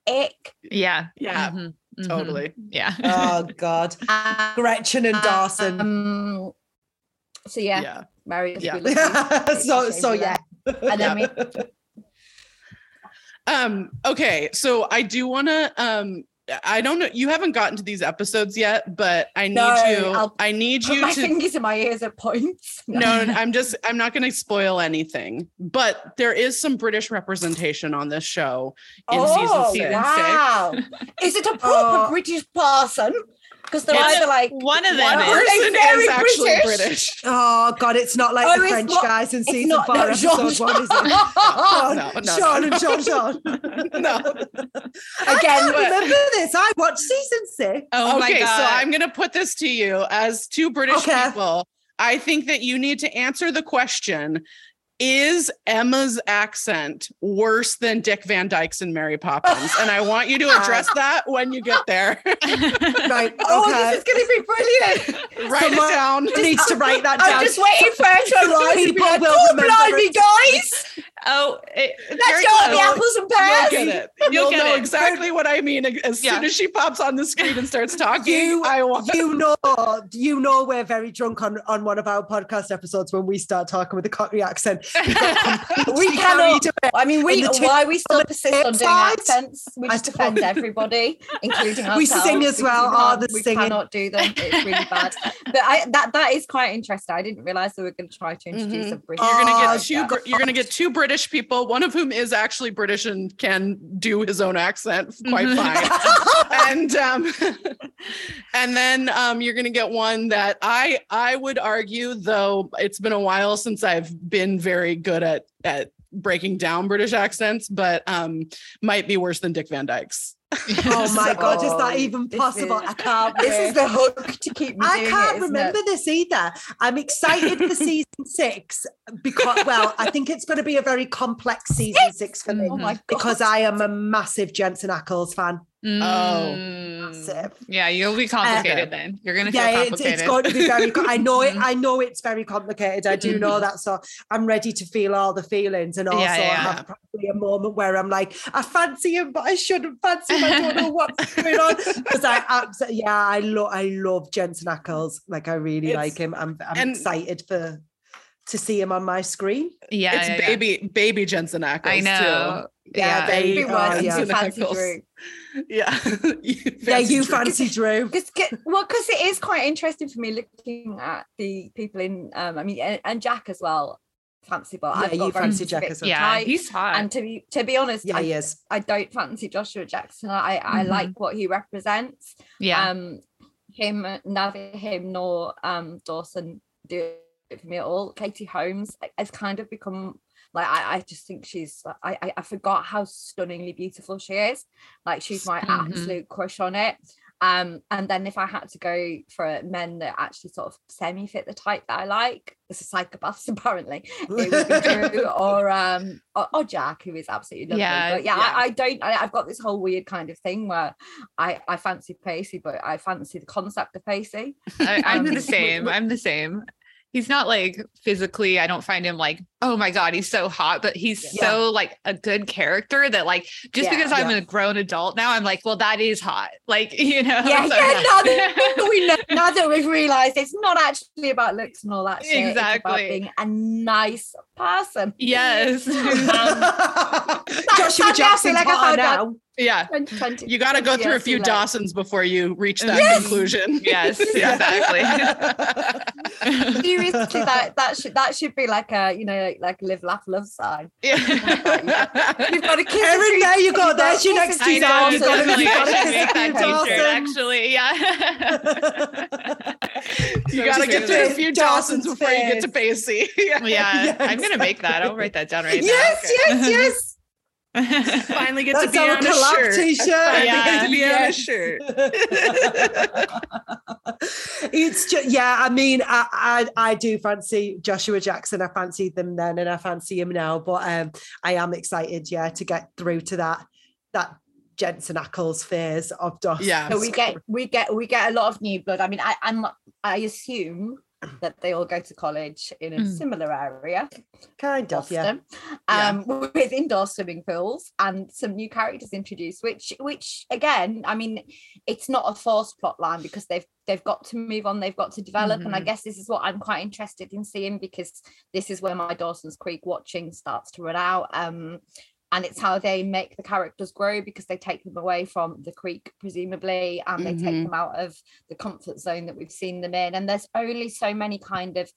ick. Yeah. Yeah, Mhm, mhm. totally. Yeah. Oh, God. Um, Gretchen and Dawson. Um, so yeah, Yeah. Mary. is Yeah. so, so for yeah. And then we Um, okay, so I do wanna um I don't know you haven't gotten to these episodes yet, but I need No, you I'll I need put you my to fingers in my ears at points. no, I'm just I'm not going to spoil anything, but there is some British representation on this show in oh, season six. wow. Is it a proper Oh. British person? Because they're One either like one of them One is. Are very actually British? British. Oh God, it's not like Oh, the French not- guys in season not- four, no, episode Jean- one, is it? Oh, No, no, Sean and Sean, Sean. No. I Again, can't remember this. I watched season six. Oh my okay, god. so I'm going to put this to you as two British Okay. people. I think that you need to answer the question is Emma's accent worse than Dick Van Dyke's in Mary Poppins? And I want you to address that when you get there. Right. Oh, okay. oh, okay. this is going to be brilliant. Write Someone- it down. needs to write that down. I'm just waiting for her to arrive. and People like, will oh, remember blimey, guys. Oh, it, it's Let's very go close. apples and You'll get it. You'll You'll get know it. exactly what I mean as Yeah. soon as she pops on the screen and starts talking. You- I want. you know, you know, we're very drunk on, on one of our podcast episodes when we start talking with a Cockney accent. We cannot. carried away. I mean, we And two why we still on persist on doing side, accents. We just defend everybody, including ourselves. We sing as because well. we Oh, the we singing. cannot do them. It's really bad. But I that that is quite interesting. I didn't realize we were going to try to introduce Mhm. a British. You're gonna Oh, get two. You're gonna get two British people, one of whom is actually British and can do his own accent quite Mhm. fine. and um, and then um, you're gonna get one that I I would argue, though it's been a while since I've been very good at at breaking down British accents, but um, might be worse than Dick Van Dyke's. Oh my god, is that even possible? is- I can't. This is the hook to keep me I can't it, remember it? this either. I'm excited for season six because, well, I think it's going to be a very complex season six for me Oh because I am a massive Jensen Ackles fan. Mm. Massive. Yeah, you'll be complicated then. You're gonna feel Yeah, it's, complicated. it's going to be very. co- I know it. Mhm. I know it's very complicated. I do know that. So I'm ready to feel all the feelings and also Yeah, yeah. have probably a moment where I'm like, I fancy him, but I shouldn't fancy him. I don't know what's going on because I absolutely, yeah, I love, I love Jensen Ackles. Like I really It's- like him. I'm, I'm and- excited for to see him on my screen. yeah, it's yeah, yeah. baby baby Jensen Ackles. I know. Yeah, they- baby oh, was yeah. you fancy Knuckles. Drew. Too. Yeah. yeah, you Drew. fancy Drew. Cause, 'cause- well, because it is quite interesting for me looking at the people in, um, I mean, and, and Jack as well. Fancy, but Yeah, I've got you fancy Jack specific as well. Yeah, types. he's hot. And to be to be honest, Yeah, I, he is. I don't fancy Joshua Jackson. I I Mhm. like what he represents. yeah. Um, him neither him nor um Dawson do it for me at all. Katie Holmes has kind of become like I, I just think she's I, I I forgot how stunningly beautiful she is. Like she's my Mhm. absolute crush on it. Um, and then if I had to go for men that actually sort of semi fit the type that I like, this is psychopaths apparently. It would be Drew or um or, or Jack, who is absolutely lovely. Yeah, but yeah, yeah. I, I don't. I, I've got this whole weird kind of thing where I I fancy Pacey, but I fancy the concept of Pacey. I, I'm um, the same. I'm the same. He's not like physically, I don't find him like, oh my God, he's so hot, but he's Yeah. so like a good character that like just Yeah. because I'm Yeah. a grown adult now, I'm like, well, that is hot. Like, you know, Yeah, so- yeah. Now that we know, now that we've realised it's not actually about looks and all that shit. It's about Exactly. being a nice person. Yes. Um, Joshua sadly, I feel Jackson's like I hotter found out- now. yeah. 2020 You got to go through a few too late. Dawsons before you reach that Yes. conclusion. Yes, exactly. Seriously, that that should that should be like a you know like, like live laugh love sign. yeah. You've got to kiss. Erin, a there you go. you've got There's your next tree I design. know, You've got to- you've got to kiss make that t-shirt, actually. Yeah. you got to get through a few Dawsons Dawson's before you get to face. Pacey. yeah. I'm gonna make that. I'll write that down right now. Yes, yes, yes. now. Finally get That's to be our on a collab shirt. t-shirt. Finally Yeah. get to be on a shirt. it's just yeah. I mean, I, I I do fancy Joshua Jackson. I fancied them then, and I fancy him now. But um, I am excited, yeah, to get through to that that Jensen Ackles phase of Dawson. Yeah. So we get we get we get a lot of new blood. I mean, I I'm I assume that they all go to college in a Mm. similar area, kind of, yeah. Boston, um, with indoor swimming pools and some new characters introduced. Which which again, I mean, it's not a forced plot line because they've they've got to move on, they've got to develop, and I Mhm. guess this is what I'm quite interested in seeing because this is where my Dawson's Creek watching starts to run out. Um, and it's how they make the characters grow because they take them away from the creek presumably and they take Mhm. them out of the comfort zone that we've seen them in and there's only so many kind of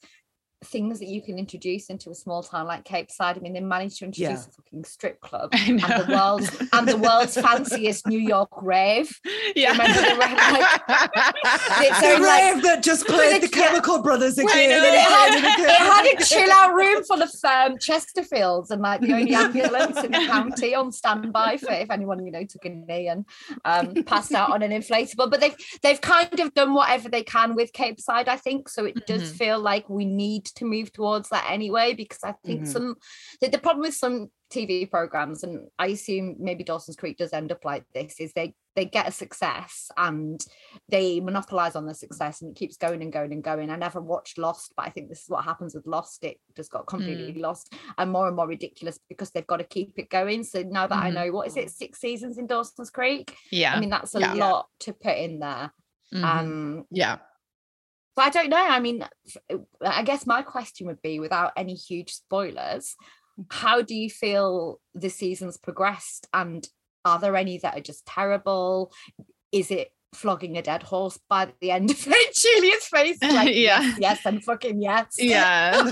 things that you can introduce into a small town like Capeside. I mean, they managed to introduce Yeah. a fucking strip club and the world's and the world's fanciest New York rave. Yeah. Remember the rave, like, it's The only like- rave that just played the Chemical Brothers again. it had, it had a chill out room full of um, Chesterfields and like the only ambulance in the county on standby for if anyone you know took a knee and um, passed out on an inflatable. But they've they've kind of done whatever they can with Capeside, I think. So it does Mhm. feel like we need to move towards that anyway because I think Mhm. some the, the problem with some TV programs and I assume maybe Dawson's Creek does end up like this is they they get a success and they monopolize on the success and it keeps going and going and going. I never watched Lost, but I think this is what happens with Lost. It just got completely lost and more and more ridiculous because they've got to keep it going. So now that I Mhm. know what is it, six seasons in Dawson's Creek? Yeah. I mean, that's a Yeah. lot to put in there. Mhm. Um, yeah. But I don't know. I mean, I guess my question would be without any huge spoilers, how do you feel the season's progressed? And are there any that are just terrible? Is it flogging a dead horse by the end of it? Julia's face, like, Yeah. yes, yes, and fucking yes. yeah.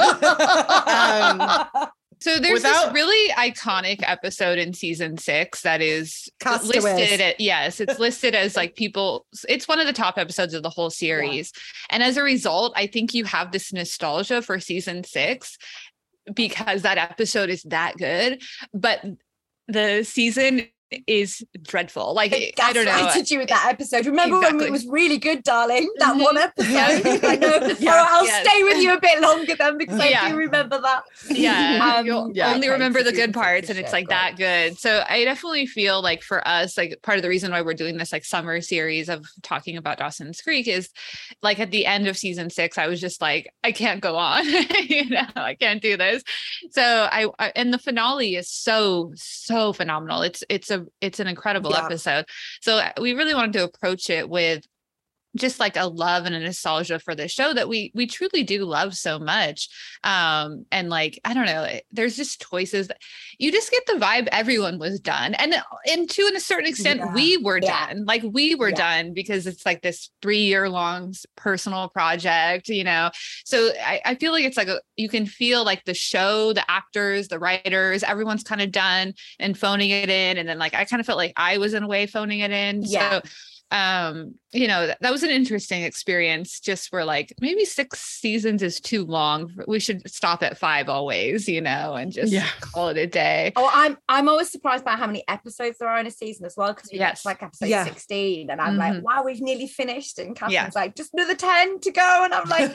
Um, So there's Without- this really iconic episode in season six that is listed at yes, it's listed as like people. It's one of the top episodes of the whole series, and as a result, I think you have this nostalgia for season six because that episode is that good. But the season is dreadful. Like It I don't know. gaslighted you with that episode. Remember when it was really good, darling? That Mhm. one episode. Yeah. I know. Yeah. All right, I'll Yes. stay with you a bit longer then because I do remember that. Yeah, Um, you'll yeah. only okay, remember the good parts, and it's shit, like that good. So I definitely feel like for us, like part of the reason why we're doing this like summer series of talking about Dawson's Creek is like at the end of season six, I was just like, I can't go on, you know, I can't do this. So I, I and the finale is so so phenomenal. It's it's a it's an incredible Yeah. episode. So uh, we really wanted to approach it with just like a love and a nostalgia for the show that we we truly do love so much um and like i don't know it- there's just choices that you just get the vibe everyone was done and and to a certain extent Yeah. we were Yeah. done like we were Yeah. done because it's like this three year long personal project you know so I, I feel like it's like a, you can feel like the show the actors the writers everyone's kind of done and phoning it in and then like i kind of felt like i was in a way phoning it in Yeah. so um you know that, that was an interesting experience just for like maybe six seasons is too long we should stop at five always you know and just Yeah. call it a day Oh, I'm I'm always surprised by how many episodes there are in a season as well. Because we Yes. get to like episode Yeah. 16, and I'm Mhm. like, wow, we've nearly finished. And Catherine's Yeah. like, just another 10 to go. And I'm like,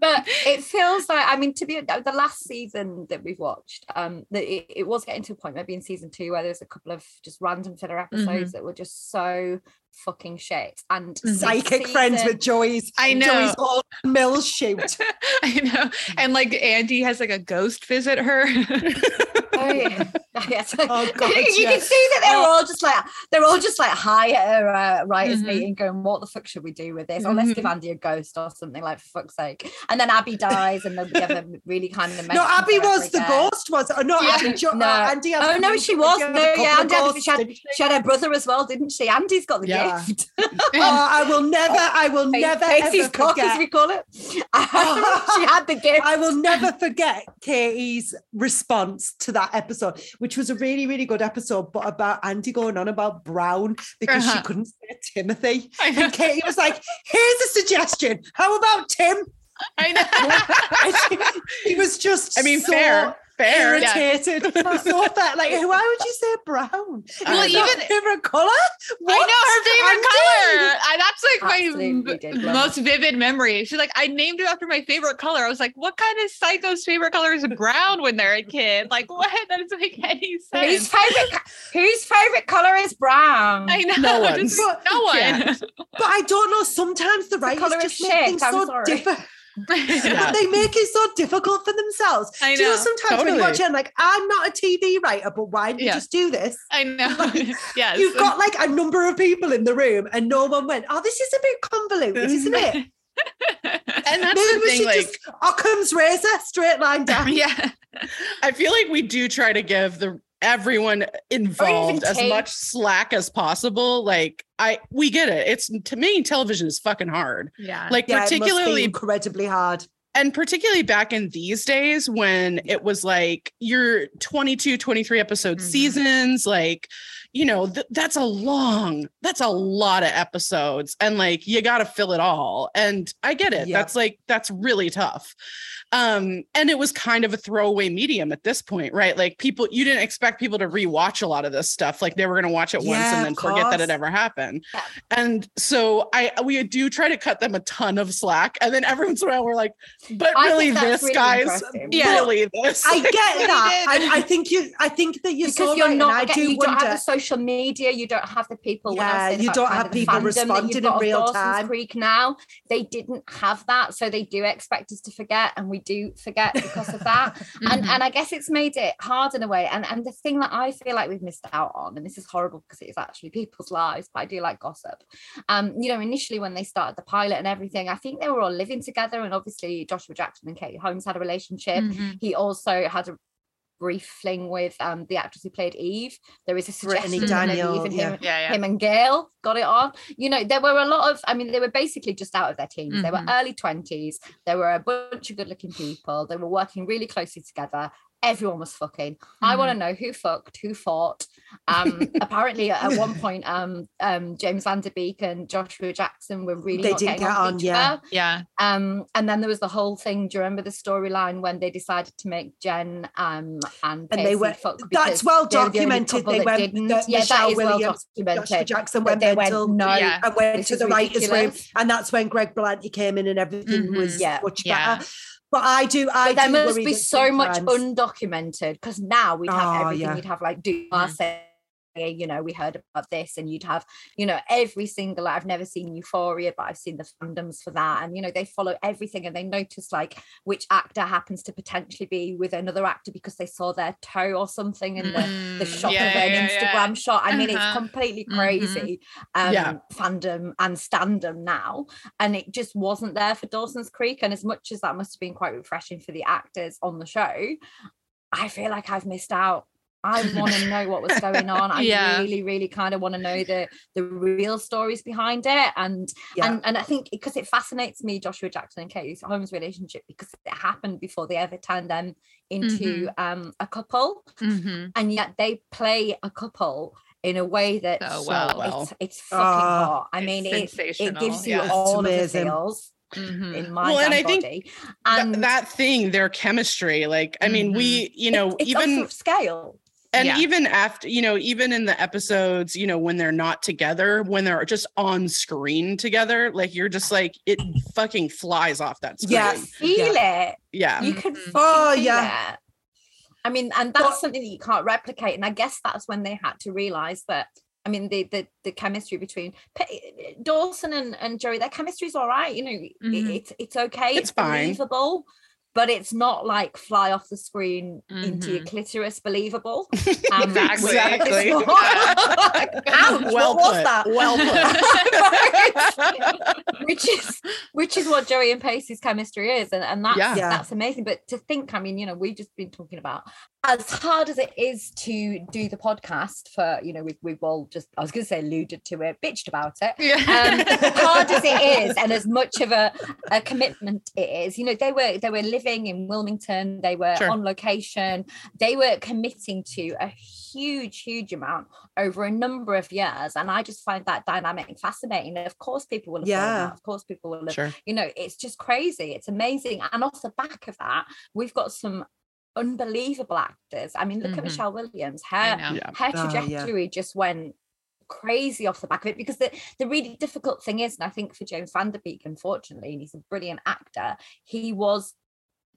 but it feels like I mean to be the last season that we've watched um that it, it was getting to a point maybe in season two where there's a couple of just random filler episodes that were just so fucking shit and this Psychic friends with Joey's. I know. Joey's old mill shoot. i know and like andy has like a ghost visit her oh, yeah. Yes. Oh god. you can see that they're Oh. all just like they're all just like high at a uh, writers Mhm. meeting going what the fuck should we do with this or let's give Andy a ghost or something like for fuck's sake and then Abby dies and nobody ever really kind of No, Abby was the again. ghost, was it? Oh, no, Yeah. Abby, jo- No. uh, Andy. Oh no, she was. No, yeah, Andy ghosts, she, had, she? she had her brother as well, didn't she? Andy's got the Yeah. gift. Oh, I will never, I will never Casey's ever cock, as we call it. she had the gift. I will never forget Katie's response to that episode, which was a really, really good episode, but about Andy going on about Brown because she Uh-huh. couldn't say Timothy. And Katie was like, here's a suggestion. How about Tim? I know. She, she was just I mean, so fair, fair. Yeah. irritated. so fat. Like, why would you say brown? Well, It's even- favorite color. I know her favorite color. I, that's like Absolutely my m- most vivid memory. She's like, I named it after my favorite color. I was like, what kind of psycho's favorite color is brown when they're a kid? Like, what? That doesn't make any Whose favorite? Whose favorite color is brown? I know. No just- one's. no one. Yeah. But I don't know. Sometimes the writers colour of just make shit, things I'm so sorry. different. Yeah. They make it so difficult for themselves. I Do you know know. sometimes when you watch it, I'm like, I'm not a TV writer, but why did you just do this? I know. yes. You've got like a number of people in the room, and no one went, "Oh, this is a bit convoluted, isn't it?" And that's Maybe the we thing, should like just Occam's razor, straight line down. yeah. I feel like we do try to give the everyone involved as take- much slack as possible. Like I we get it. It's to me, television is fucking hard. Yeah. Like Yeah, it must be particularly incredibly hard. and particularly back in these days when it was like your 22 23 episode Mhm. seasons like you know th- that's a long that's a lot of episodes and like you got to fill it all and i get it Yeah. that's like that's really tough um and it was kind of a throwaway medium at this point right like people you didn't expect people to rewatch a lot of this stuff like they were going to watch it once and then forget that it ever happened Yeah. and so i we do try to cut them a ton of slack and then every once in a while we're like but really this really guys. Yeah. really this I get that. I, I think you. I think that you're because so you're right, not and I getting, do you don't wonder. have the social media you don't have the people Yeah, you don't have the people fandom that responding you've in got of real Dawson's time. Creek now they didn't have that so they do expect us to forget and we do forget because of that. And Mhm. and I guess it's made it hard in a way. And and the thing that I feel like we've missed out on and this is horrible because it is actually people's lives but I do like gossip. Um you know initially when they started the pilot and everything I think they were all living together. And obviously Joshua Jackson and Katie Holmes had a relationship. Mhm. he also had a brief fling with um the actress who played Eve. There is a Brittany suggestion that maybe Daniel, even yeah. him, Yeah. Yeah. him and Gail got it on. You know, there were a lot of, I mean, they were basically just out of their teens. They were Mhm. early 20s. There were a bunch of good looking people. They were working really closely together. Everyone was fucking. I want to Mm-hmm. know who fucked, who fought. Um, apparently, at one point, um, um, James Van Der Beek and Joshua Jackson were really They not didn't getting get on, on, with each yeah. other. Yeah. Um, and then there was the whole thing. Do you remember the storyline when they decided to make Jen um and And they were- fuck that's because well they were the documented. They that went- didn't. that yeah, Michelle that is well Williams, Joshua. Jackson went they mental went, no, Yeah. and went this to is the writers' room, and that's when Greg Berlanti came in, and everything Mhm. was Yeah. much Yeah. better. But I do, I but there do must be so much undocumented because now we'd have Oh, everything. yeah. You'd have like DeuxMoi Mhm. You know, we heard about this, and you'd have, you know, every single. I've never seen Euphoria, but I've seen the fandoms for that, and you know, they follow everything, and they notice like which actor happens to potentially be with another actor because they saw their toe or something in the the Mm, shot yeah, of an yeah, Instagram yeah. shot. I mean, Uh-huh. it's completely Mhm. crazy. Um, Yeah. fandom and standom now, and it just wasn't there for Dawson's Creek. And as much as that must have been quite refreshing for the actors on the show, I feel like I've missed out. I want to know what was going on. I Yeah. really, really kind of want to know the the real stories behind it. And Yeah. and and I think because it fascinates me, Joshua Jackson and Katie Holmes' relationship, because it happened before they ever turned them into Mm-hmm. um a couple Mhm. and yet they play a couple in a way that So So well. well. it's, it's fucking Ah, hot. I mean, it, it gives you yeah. All the amazing. feels Mhm. in my Well, and damn I think body. Th- And that thing, their chemistry, like, I mean, we, you know, it's even off of scale. And Yeah. even after you know even in the episodes you know when they're not together when they're just on screen together like you're just like it fucking flies off that screen Yeah. Feel it. yeah You can Mhm. Oh, yeah. it. I mean, and that's But- something that you can't replicate. And I guess that's when they had to realize that. I mean, the the the chemistry between Pa- Dawson and, and Joey, their chemistry is all right. You know, it- Mhm. it's it's okay. It's fine. believable, but it's not like fly off the screen into your Mhm. clitoris believable. Exactly. exactly It's not- Ouch, well what was put that? well put which is which is what Joey and Pacey's chemistry is, and, and that's Yeah. Yeah. that's amazing. But to think, I mean, you know, we've just been talking about as hard as it is to do the podcast for, you know, we've we've all just I was gonna say alluded to it, bitched about it. Um, as hard as it is, and as much of a, a commitment it is, you know, they were they were living in Wilmington, they were Sure. on location, they were committing to a huge, huge amount over a number of years. And I just find that dynamic fascinating. And of course, people will have Yeah. out. Of course, people will have, sure you know, it's just crazy. It's amazing. And off the back of that, we've got some unbelievable actors. I mean, look at Mhm. Michelle Williams. Her yeah her Oh, yeah. trajectory just went crazy off the back of it because the, the really difficult thing is, and I think for James Van Der Beek, unfortunately, and he's a brilliant actor, he was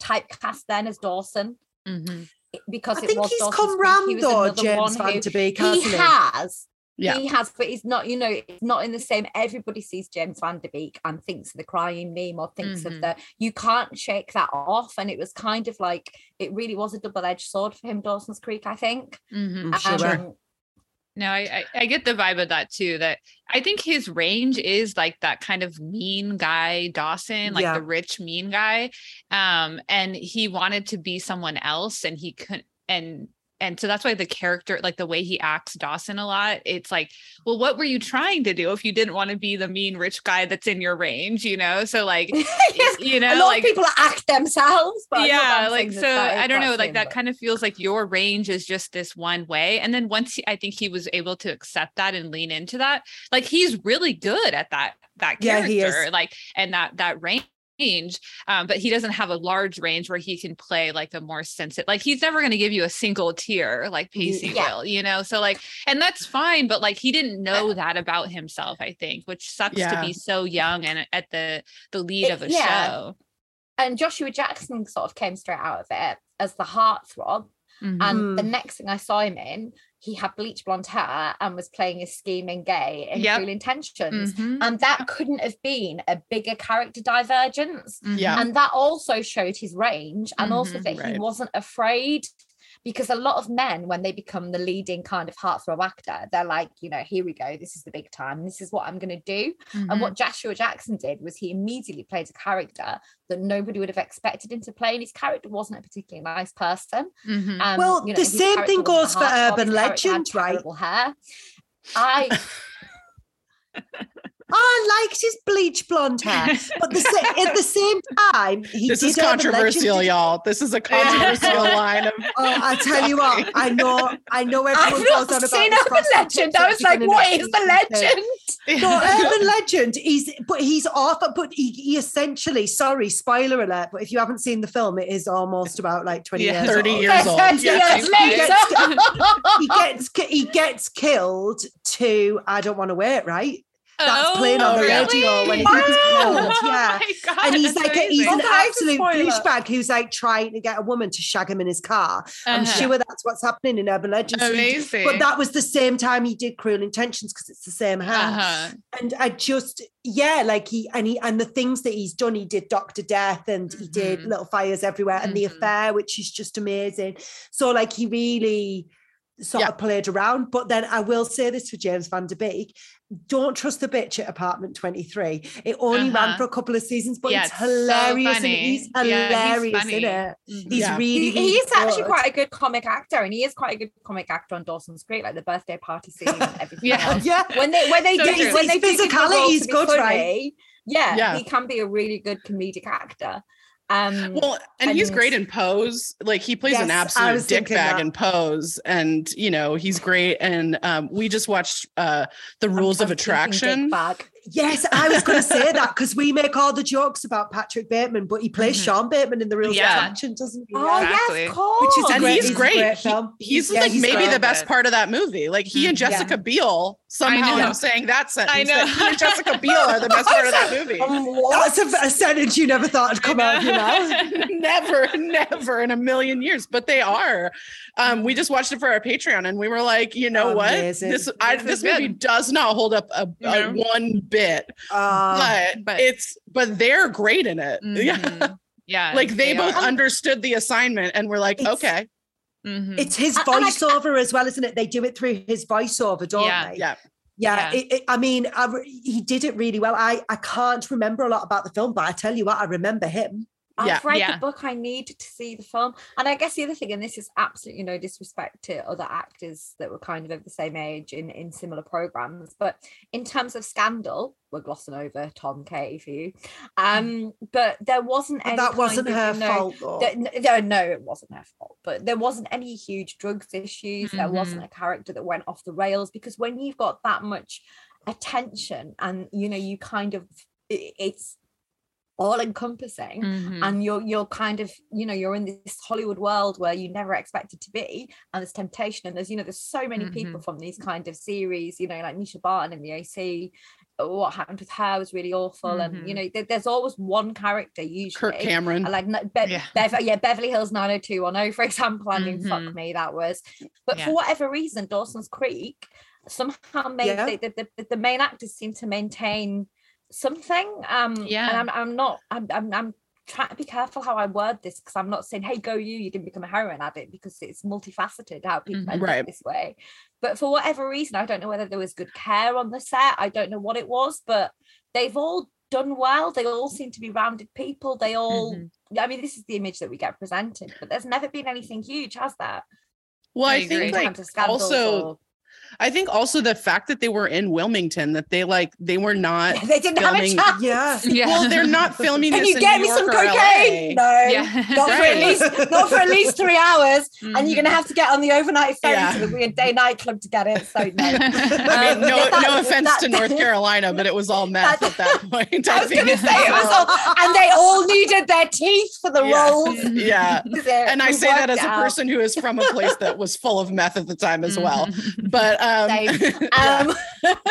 typecast then as Dawson Mhm. because I it think was he's Dawson's come Creek, round he was though, another James one Van who- Der Beek, he hasn't he? has yeah he has but he's not you know it's not in the same everybody sees james van der beek and thinks of the crying meme or thinks Mhm. of the you can't shake that off and it was kind of like it really was a double-edged sword for him dawson's creek i think Mhm. I'm sure. No, I, I I get the vibe of that too. That I think his range is like that kind of mean guy Dawson, like Yeah. the rich mean guy. Um, and he wanted to be someone else, and he couldn't. And and so that's why the character, like the way he acts Dawson a lot, it's like, well, what were you trying to do if you didn't want to be the mean rich guy that's in your range, you know? So like, yes, you a know, lot like of people act themselves but yeah like that so i don't know like him, that but- kind of feels like your range is just this one way and then once he, i think he was able to accept that and lean into that like he's really good at that that Yeah, character is. like and that that range um but he doesn't have a large range where he can play like a more sensitive like he's never going to give you a single tear like pacey Yeah. will you know so like and that's fine but like he didn't know that about himself i think which sucks to be so young and at the the lead It- of a yeah. show and joshua jackson sort of came straight out of it as the heartthrob Mhm. And the Mm. next thing I saw him in, he had bleach blonde hair and was playing a scheming gay in Yep. Cruel Intentions. Mhm. And that couldn't have been a bigger character divergence. Yeah. And that also showed his range and also Mhm. that he wasn't afraid. Because a lot of men, when they become the leading kind of heartthrob actor, they're like, you know, here we go. This is the big time. This is what I'm going to do. Mhm. And what Joshua Jackson did was he immediately played a character that nobody would have expected him to play. And his character wasn't a particularly nice person. Mhm. Um, Well, you know, the same thing goes for Urban his Legend, right? Hair. I I liked his bleach blonde hair, but the sa- at the same time, he this did is controversial, Legend. y'all. This is a controversial line of Oh, I tell you what, I know, I know everyone goes on not about seen this Urban Legend. I was like, and what it's is the legend? No, urban legend. He's but he's off. But he, he essentially, sorry, spoiler alert. But if you haven't seen the film, it is almost about like twenty Yeah. years, 30 old. years old. 30 Yeah. years He later. gets, he gets he gets killed to I don't want to wait right. That's playing on the radio when he Wow. gets killed. Oh Yeah. God, And he's like a, he's an Oh, that is a absolute douchebag who's like trying to get a woman to shag him in his car. I'm Uh-huh. sure that's what's happening in Urban Legends. Amazing. But that was the same time he did Cruel Intentions because it's the same house uh-huh. and I just yeah, like he and he and the things that he's done, he did Doctor Death and he did Mhm. Little Fires Everywhere and The Mhm. Affair, which is just amazing. So like he really sort Yeah. of played around. But then I will say this for James Van Der Beek. Don't trust the bitch at apartment 23. It only ran Uh-huh. for a couple of seasons, but Yeah, it's it's so hilarious. and funny. he's Yeah, he's hilarious in it. Mhm. He's Yeah. really, He, really he is actually quite a good comic actor, and he is quite a good comic actor on Dawson's Creek, like the birthday party scene and everything Yeah. else. Yeah. When they when they So do true. when they His do give the role physicality is good, funny, right? Yeah, Yeah. he can be a really good comedic actor. Um, Well, and he's great in Pose. Like he plays an Yes, I absolute was dick bag that. in Pose, and you know he's great. And um, we just watched uh, the I'm- Rules I'm of Attraction. Yes, I was going to say that because we make all the jokes about Patrick Bateman, but he plays Mhm. Sean Bateman in the real Yeah. attraction, doesn't he? Oh Exactly. yes, of course. Which is a And great- he's he's a great. great He- film. he's Yeah, like he's maybe the best Good. part of that movie. Like he and. Yeah. Jessica Biel somehow know. I'm saying that sentence. I that know. he and Jessica Biel are the best part of that movie. Um, what? That's a, a sentence you never thought would come out of your mouth. never, never in a million years, but they are. Um, we just watched it for our Patreon, and we were like, you know Amazing. what? This I, This this movie good. does not hold up a, a No. one bit, Uh, but, but- it's but they're great in it. Yeah, Mhm. Yeah. like they, both are. understood the assignment, and we're like, It's- okay, Mhm. it's his and I- voiceover as well, isn't it? They do it through his voiceover, don't Yeah. they? yeah, Yeah, Yeah. It, it- I mean, I, he did it really well. I, I can't remember a lot about the film, but I tell you what, I remember him. I've Yeah. read Yeah. the book. I need to see the film. And I guess the other thing, and this is absolutely no disrespect to other actors that were kind of of the same age in, in similar programs, but in terms of scandal, we're glossing over Tom K for you. Um, but there wasn't any That wasn't of, her you know, fault, though. that- no, no, it wasn't her fault. But there wasn't any huge drugs issues. There Mm-hmm. wasn't a character that went off the rails because when you've got that much attention and you know you kind of it- it's all encompassing Mhm. and you're you're kind of you know you're in this hollywood world where you never expected to be and there's temptation and there's you know there's so many people from these kind of series you know like mischa barton in the oc what happened with her was really awful and you Mhm. know there- there's always one character usually Kirk Cameron. Like Be- Yeah. Bev- yeah, Beverly Hills 90210, for example. I mean, fuck Mhm. me, that was. But Yeah. for whatever reason, Dawson's Creek somehow made Yeah. the, the, the, the main actors seem to maintain something. Um, Yeah. and I'm, I'm not, I'm, I'm, I'm trying to be careful how I word this because I'm not saying, hey, go you, you didn't become a heroin addict because it's multifaceted how people Mhm. end up Right. this way. But for whatever reason, I don't know whether there was good care on the set. I don't know what it was, but they've all done well. They all seem to be rounded people. They all, Mhm. I mean, this is the image that we get presented, but there's never been anything huge, has there? Well, I I, think like terms of scandals also or- I think also the fact that they were in Wilmington, that they like they were not. they didn't have a filming- chance. Yeah. Yeah. Well, they're not filming Can this you in get New me some York or cocaine? LA. No, Yeah. not for at least not for at least three hours. And you're gonna Mhm. have to get on the overnight ferry Yeah. to the weird day nightclub to get it. So no. I mean, Um, no, yeah, that- no offense that- to North Carolina, but it was all meth That- at that point. I was think. gonna say it was all, and they all needed their teeth for the Yeah. rolls. yeah. And I say that worked as a person who is from a place that was full of meth at the time as well. Mhm. But um, Um,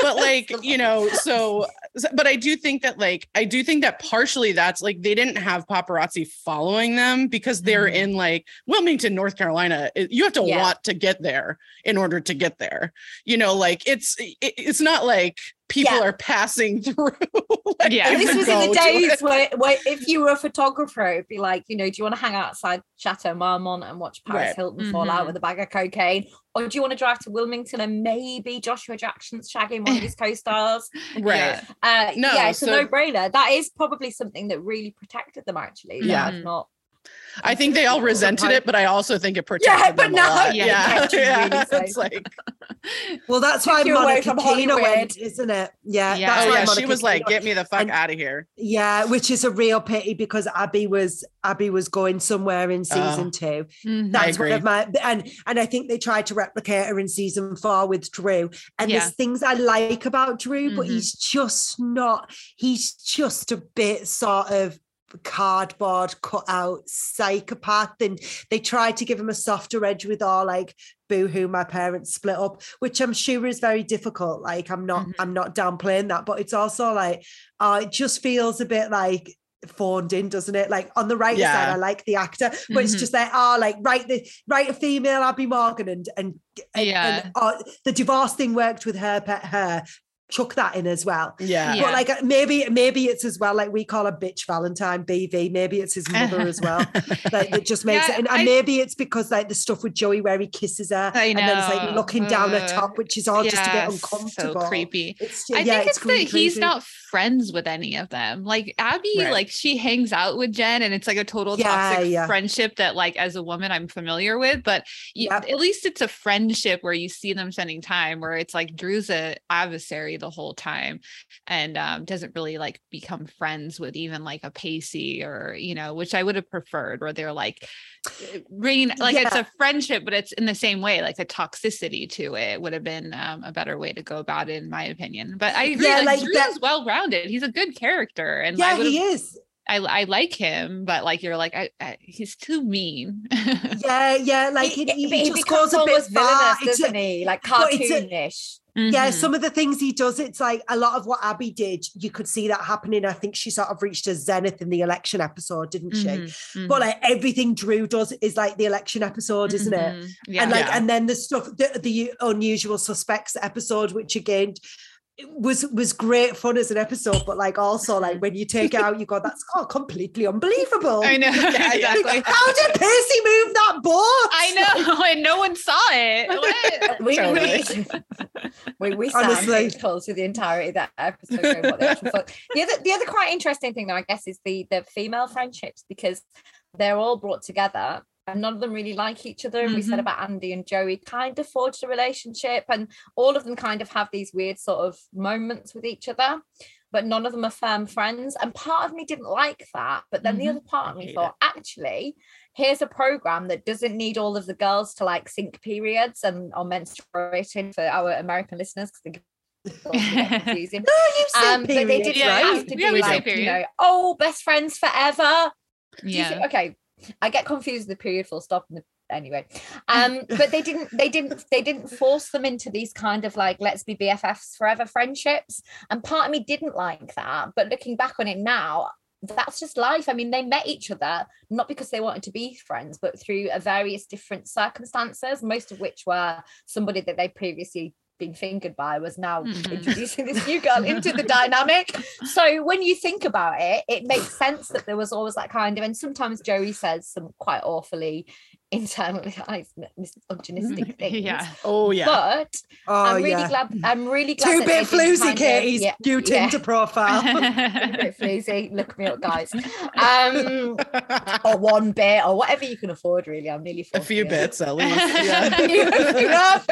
but like you know so so- but i do think that like i do think that partially that's like they didn't have paparazzi following them because they're Mhm. in like wilmington north carolina you have to Yeah. want to get there in order to get there you know like it's it, it's not like people Yeah. are passing through like, Yeah. this was in the days where, where if you were a photographer, it'd be like, you know, do you want to hang outside Chateau Marmont and watch Paris Right. Hilton fall out Mhm. with a bag of cocaine? Or do you want to drive to Wilmington and maybe Joshua Jackson's shagging one of his co-stars? right Yeah. Uh, No, yeah, it's so- a no-brainer. That is probably something that really protected them actually. Yeah. I've not I think they all resented it, but I also think it protected but them now- a lot. Yeah, Yeah, yeah. really it's like, Well, that's why you away Monica from Keena went, isn't it? Yeah. Yeah. That's oh why yeah, she Monica was like, "Get me the fuck and- out of here." Yeah, which is a real pity because Abby was Abby was going somewhere in season Oh. two. Mhm. That's one agree. of my and and I think they tried to replicate her in season four with Drew. And Yeah. there's things I like about Drew, but Mhm. he's just not. He's just a bit sort of cardboard cut out psychopath and they tried to give him a softer edge with all like boo-hoo my parents split up which i'm sure is very difficult like i'm not Mhm. i'm not downplaying that but it's also like uh it just feels a bit like phoned in doesn't it like on the right side i like the actor but it's Mhm. just like oh like write the write a female abby morgan and and, and, Yeah. and oh, the divorce thing worked with her pet her chuck that in as well Yeah. Yeah. but like uh, maybe maybe it's as well like we call a bitch Valentine BV. Maybe it's his mother as well. Like that just makes Yeah, it, and, and I- maybe it's because like the stuff with Joey where he kisses her I and then it's like looking down her top, which is all just a bit uncomfortable. So creepy. It's I yeah, think it's, really that he's not friends with any of them. Like Abby, Right. like she hangs out with Jen, and it's like a total Yeah, toxic yeah. friendship that, like, as a woman, I'm familiar with. But you, Yep. at least it's a friendship where you see them spending time. Where it's like Drew's a adversary the whole time, and um, doesn't really like become friends with even like a Pacey or you know, which I would have preferred. Where they're like bringing like it's a friendship, but it's in the same way, like the toxicity to it would have been um, a better way to go about it, in my opinion. But I agree, Yeah, like, like Drew that- is well rounded. He's a good character, and Yeah, I he is. I, I like him, but like you're like I, I, he's too mean. Yeah, yeah. Like he, he, he, he just goes a bit far. villainous, It's a- doesn't he? Like but cartoonish. Yeah, some of the things he does, it's like a lot of what Abby did, you could see that happening. I think she sort of reached a zenith in the election episode, didn't she? Mhm, But mhm, like everything Drew does is like the election episode, isn't it? mhm. Yeah. and like Yeah. and then the stuff the, the unusual suspects episode which again was was great fun as an episode but like also like when you take it out you go that's oh completely unbelievable I know Yeah, yeah. exactly. how did Pacey move that boat I know, and no one saw it. What? We, Totally. we, we, we Honestly. sound calls through the entirety of that episode. what the, the other the other quite interesting thing though, I guess, is the the female friendships because they're all brought together and none of them really like each other. And we said Mhm. about Andy and Joey kind of forged a relationship, and all of them kind of have these weird sort of moments with each other. But none of them are firm friends. And part of me didn't like that. But then the Mhm. other part of me thought, actually, here's a program that doesn't need all of the girls to like sync periods and are menstruating for our American listeners because confusing. no you Um, but they didn't Yeah, have to yeah, be like, you know, oh, best friends forever. Yeah. think- okay, I get confused with the period full stop and the anyway. Um, but they didn't, they didn't, they didn't force them into these kind of like let's be BFFs forever friendships. And part of me didn't like that. But looking back on it now, that's just life. I mean, they met each other not because they wanted to be friends, but through a various different circumstances, most of which were somebody that they previously been fingered by was now Mhm. introducing this new girl into the dynamic. So when you think about it, it makes sense that there was always that kind of, and sometimes Joey says some quite awfully internalized misogynistic things. Yeah. Oh yeah. But oh I'm really yeah glad. I'm really glad. two that bit they did floozy kind of- Katie's yeah, new yeah. Tinder profile a bit floozy. Look me up, guys. Um, or one bit, or whatever you can afford. Really, I'm nearly a few years bits at least. Yeah.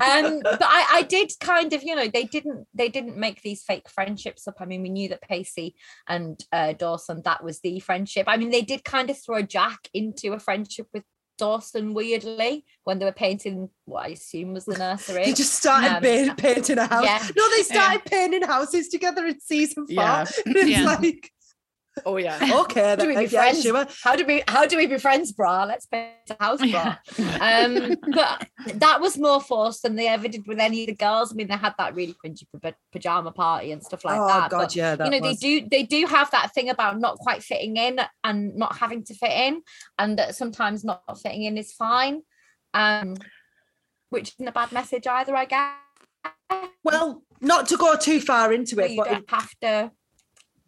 um but I, I did kind of you know they didn't they didn't make these fake friendships up i mean we knew that pacey and uh dawson that was the friendship i mean they did kind of throw jack into a friendship with dawson weirdly when they were painting what i assume was the nursery they just started Um, pa- painting a house yeah. no they started painting houses together in season four Yeah. it's Yeah. like Oh yeah. okay how do we be yeah, friends? sure. how do we how do we be friends bra? let's paint a house brah um but that was more forced than they ever did with any of the girls i mean they had that really cringy pa- pajama party and stuff like oh that god but yeah that you know was. they do they do have that thing about not quite fitting in and not having to fit in and that sometimes not fitting in is fine um which isn't a bad message either i guess well not to go too far into it you but don't have to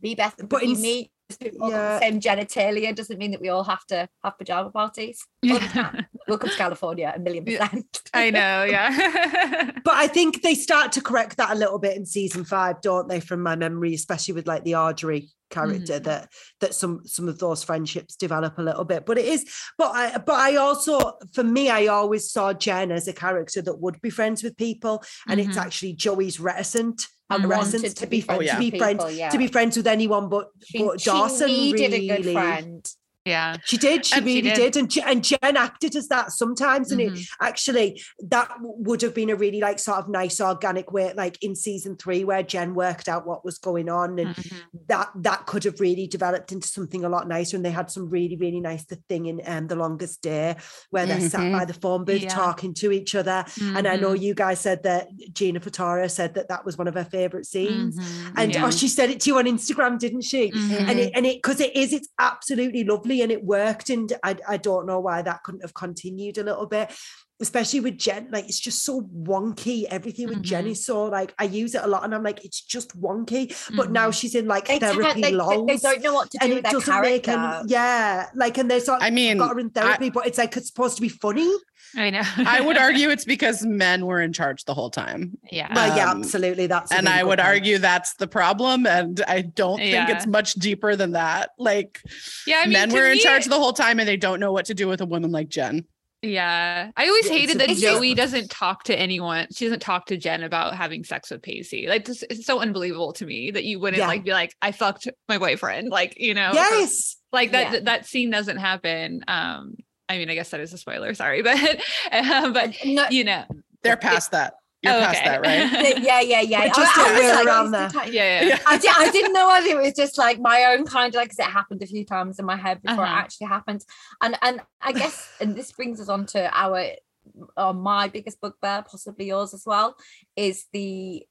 be best but in- with yeah. same genitalia doesn't mean that we all have to have pajama parties All the time. Welcome to California, a million Yeah. percent. I know, yeah. But I think they start to correct that a little bit in season five, don't they? From my memory, especially with like the Audrey character, Mhm. that that some some of those friendships develop a little bit. But it is, but I but I also, for me, I always saw Jen as a character that would be friends with people, and it's Mhm. actually Joey's reticent. And wanted to to be friends to be friends people, yeah. to be friends with anyone but, She, but she Dawson. needed really. a good friend. Yeah. She did. She And she really did. did. And, and Jen acted as that sometimes. And it Mhm. actually, that would have been a really like sort of nice organic way, like in season three, where Jen worked out what was going on. And Mhm. that that could have really developed into something a lot nicer. And they had some really, really nice thing in um, The Longest Day, where they're sat Mhm. by the phone booth Yeah. talking to each other. And I know Mhm. you guys said that Gina Fatara said that that was one of her favorite scenes. Mhm. And Yeah. oh, she said it to you on Instagram, didn't she? And it and it because it is it's absolutely lovely and it worked and I, I don't know why that couldn't have continued a little bit especially with jen like it's just so wonky everything with jen Mhm. is so like i use it a lot and i'm like it's just wonky but now Mhm. she's in like They, therapy can't- they, they, lols they don't know what to and do it with their doesn't make any yeah like and there's like I mean, got her in therapy but it's like it's supposed to be funny I know. I would argue it's because men were in charge the whole time. yeah. well yeah Um, absolutely that's a and I would point. argue that's the problem. And I don't think Yeah. it's much deeper than that. Like yeah, I mean, men were in me- charge the whole time and they don't know what to do with a woman like Jen. Yeah. I always hated that Joey doesn't talk to anyone. She doesn't talk to Jen about having sex with Pacey. Like this it's so unbelievable to me that you wouldn't Yeah. like be like, I fucked my boyfriend. Like, you know, yes like that Yeah. that scene doesn't happen. Um, I mean, I guess that is a spoiler, sorry, but uh, but No, you know, They're past that. You're Oh, past okay. that, right? th- yeah, yeah, yeah. But just I- I was wear like, around it's there. time- yeah, yeah. Yeah. I, did, I didn't know whether it was just like my own kind of like 'cause it happened a few times in my head before Uh-huh. it actually happened. And and I guess and this brings us on to our or my biggest bugbear, possibly yours as well, is the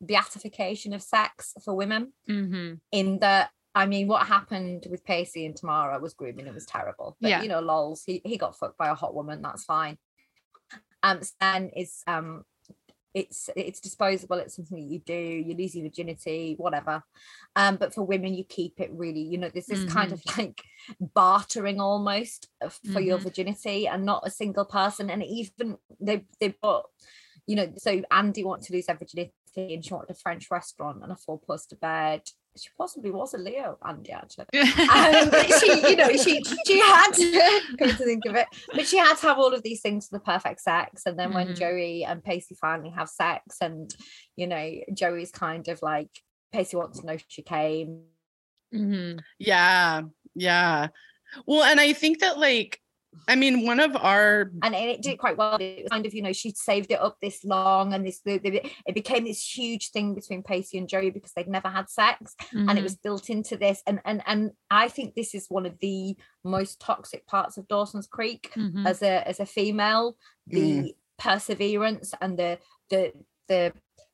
beatification of sex for women. hmm In that, I mean, what happened with Pacey and Tamara was grooming. It was terrible. But Yeah. you know, lols, he, he got fucked by a hot woman. That's fine. Um, Stan is um it's it's disposable it's something that you do you lose your virginity whatever. Um but for women you keep it really you know there's this kind of like bartering almost for your Mhm. virginity and not a single person and even they they bought you know so andy wanted to lose her virginity and she wanted a french restaurant and a four poster bed she possibly was a leo andy actually um, but she, you know, she she had to come to think of it, but she had to have all of these things for the perfect sex. And then when Mhm. Joey and Pacey finally have sex, and you know, Joey's kind of like Pacey wants to know if she came. hmm Yeah. Yeah. Well, and I think that like, I mean, one of our and it did quite well. It was kind of, you know, she'd saved it up this long, and this the, the- it became this huge thing between Pacey and Joey because they'd never had sex, and Mm-hmm. it was built into this. And and and I think this is one of the most toxic parts of Dawson's Creek Mhm. as a as a female, the perseverance and the the the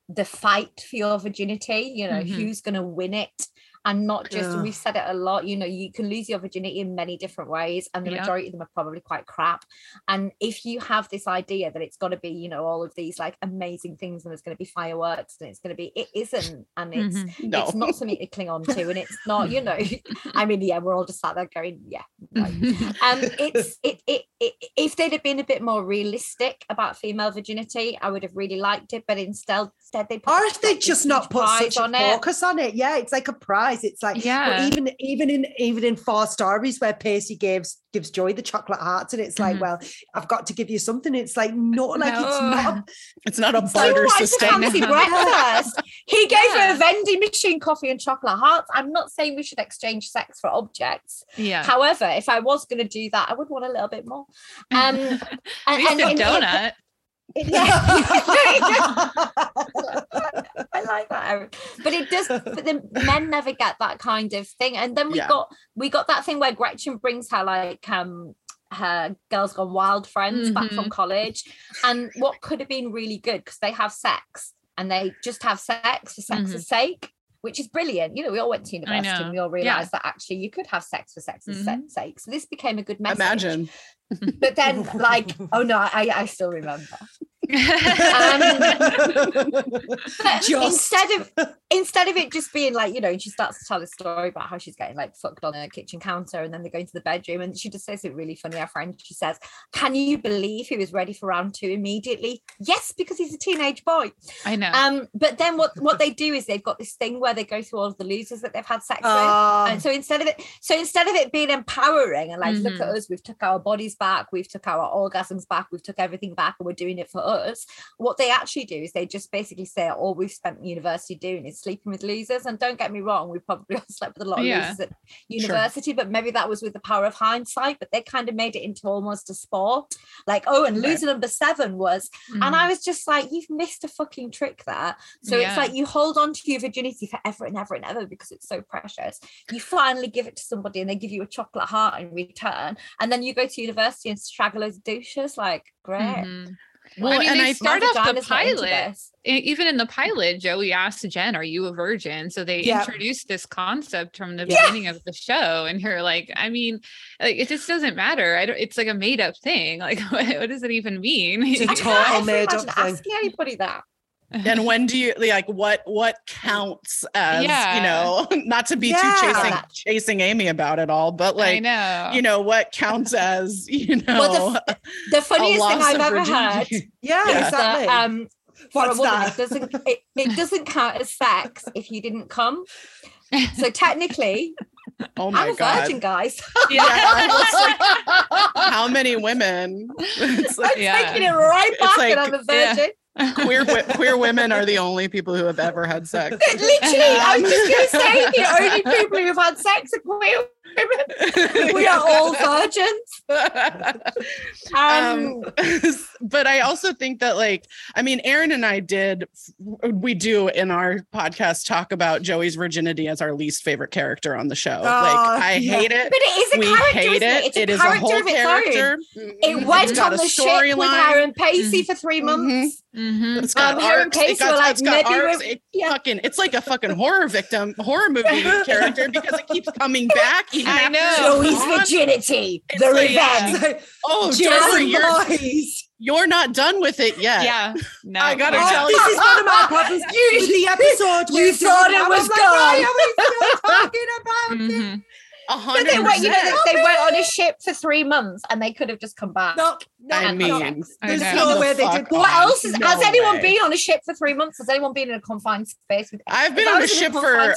the fight for your virginity. You know, Mhm. who's going to win it. And not just, Yeah. we've said it a lot, you know, you can lose your virginity in many different ways, and the Yeah. majority of them are probably quite crap. And if you have this idea that it's got to be, you know, all of these like amazing things and there's going to be fireworks and it's going to be, it isn't. And it's, Mhm. no. it's not something to cling on to. And it's not, you know, I mean, yeah, we're all just sat there going, yeah. Right. Um, it's it, it it if they'd have been a bit more realistic about female virginity, I would have really liked it. But instead, instead they put or if they just not put such a on it. focus on it yeah it's like a prize it's like Yeah. but even even in even in four stories where Pacey gives gives Joey the chocolate hearts and it's like Mhm. well I've got to give you something it's like not like it's not it's not a It's barter what, system. breakfast. He gave her a vending machine, coffee, and chocolate hearts. I'm not saying we should exchange sex for objects. yeah. However, if I was going to do that, I would want a little bit more. Um, and, and- a and- donut. yeah. I like that, Erin. But it does. But the men never get that kind of thing. And then we Yeah. got we got that thing where Gretchen brings her like um her girls gone wild friends back from college, and what could have been really good because they have sex and they just have sex for sex's sake. Which is brilliant. You know, we all went to university and we all Yeah. realized that actually you could have sex for sex's se- Mhm. sake. So this became a good message. Imagine. But then, like, oh no, I, I still remember. Just. instead of instead of it just being like you know she starts to tell a story about how she's getting like fucked on a kitchen counter and then they go into the bedroom and she just says it really funny our friend she says can you believe he was ready for round two immediately yes because he's a teenage boy I know. um but then what what they do is they've got this thing where they go through all of the losers that they've had sex with Ah, and so instead of it so instead of it being empowering and like look at Mhm. us we've took our bodies back we've took our orgasms back we've took everything back and we're doing it for us what they actually do is they just basically say all we've spent university doing is sleeping with losers and don't get me wrong we probably all slept with a lot of Yeah. losers at university but maybe that was with the power of hindsight but they kind of made it into almost a sport like oh and Right. loser number seven was and Mhm. I was just like, you've missed a fucking trick there. So Yeah. it's like you hold on to your virginity forever and ever and ever because it's so precious. You finally give it to somebody and they give you a chocolate heart in return. And then you go to university and straggle loads of douches. Like, great. Mhm. Well, I mean, and they I start off the vagina's not into pilot. even in the pilot, Joey asked Jen, "Are you a virgin?" So they Yeah. introduced this concept from the Yeah. beginning of the show, and you're like, I mean, like, it just doesn't matter. I don't. It's like a made up thing. Like, what, what does it even mean? It's a total made up thing. asking anybody that. And when do you like what what counts as Yeah. you know not to be Yeah. too chasing chasing amy about it all but I like know. you know what counts as you know Well, the The funniest thing I've of ever heard yeah, Yeah. exactly. that um, for a woman, that? it doesn't it, it doesn't count as sex if you didn't come. So technically, oh my I'm a god virgin, guys. Yeah, like, how many women it's like I'm Yeah. taking it right back, like- and I'm a yeah. virgin. Queer queer women are the only people who have ever had sex. Literally, I was just gonna say the only people who've had sex are queer women. We are all virgins. Um, um but i also think that like i mean erin and i did we do in our podcast talk about joey's virginity as our least favorite character on the show like Oh, i yeah. hate it but it is a we character, hate isn't it it? It's a it is a character whole of character own. It went It's on a the ship with storyline. Erin Pacey for 3 Mhm. months. Mhm. It's got Um, arcs. It got, were like, it's got arcs. It yeah. fucking, it's like a fucking horror victim, horror movie character because it keeps coming back. even I know. Joey's virginity, It's the like, revenge. It's like, Oh, Jazz Jeffrey, you're boys. you're not done with it yet. Yeah. No. I gotta we're tell not. you. This is one of my problems You- with the episode. you we're thought it I was like, why gone. are we still talking about it? Mhm. A But hundred they went, you know, they, they went on a ship for three months and they could have just come back. No, no, I no. mean, There's know. no way they did. What else is, No has anyone way. been on a ship for three months? Has anyone been in a confined space with I've been on a was a ship for confined a,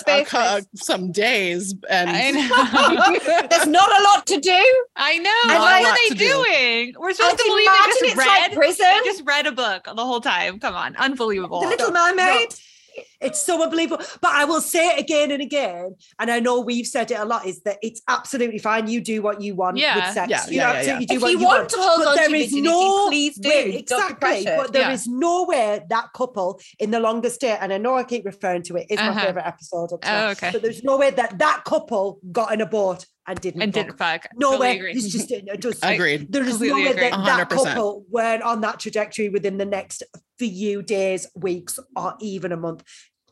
space some days, and I. There's not a lot to do. I know. Not what a are they to do. doing? We're I supposed to can believe imagine they just it's read. like prison. They just read a book the whole time. Come on, unbelievable. The Little No, Mermaid. It's so unbelievable. But I will say it again and again, and I know we've said it a lot, is that it's absolutely fine. You do what you want Yeah. with sex. Yeah, you yeah, yeah, absolutely do If what you you want want. to hold But on to there your is no please do. way- Don't exactly. But there Yeah. is no way that couple in the longest day, and I know I keep referring to it, is Uh-huh. my favorite episode. Up to Oh, okay. But there's no way that that couple got in a boat and didn't. and fuck. didn't fuck. No Totally way. agree. It's just it just agreed. there is no way that that 100%. couple weren't on that trajectory within the next few days, weeks, or even a month.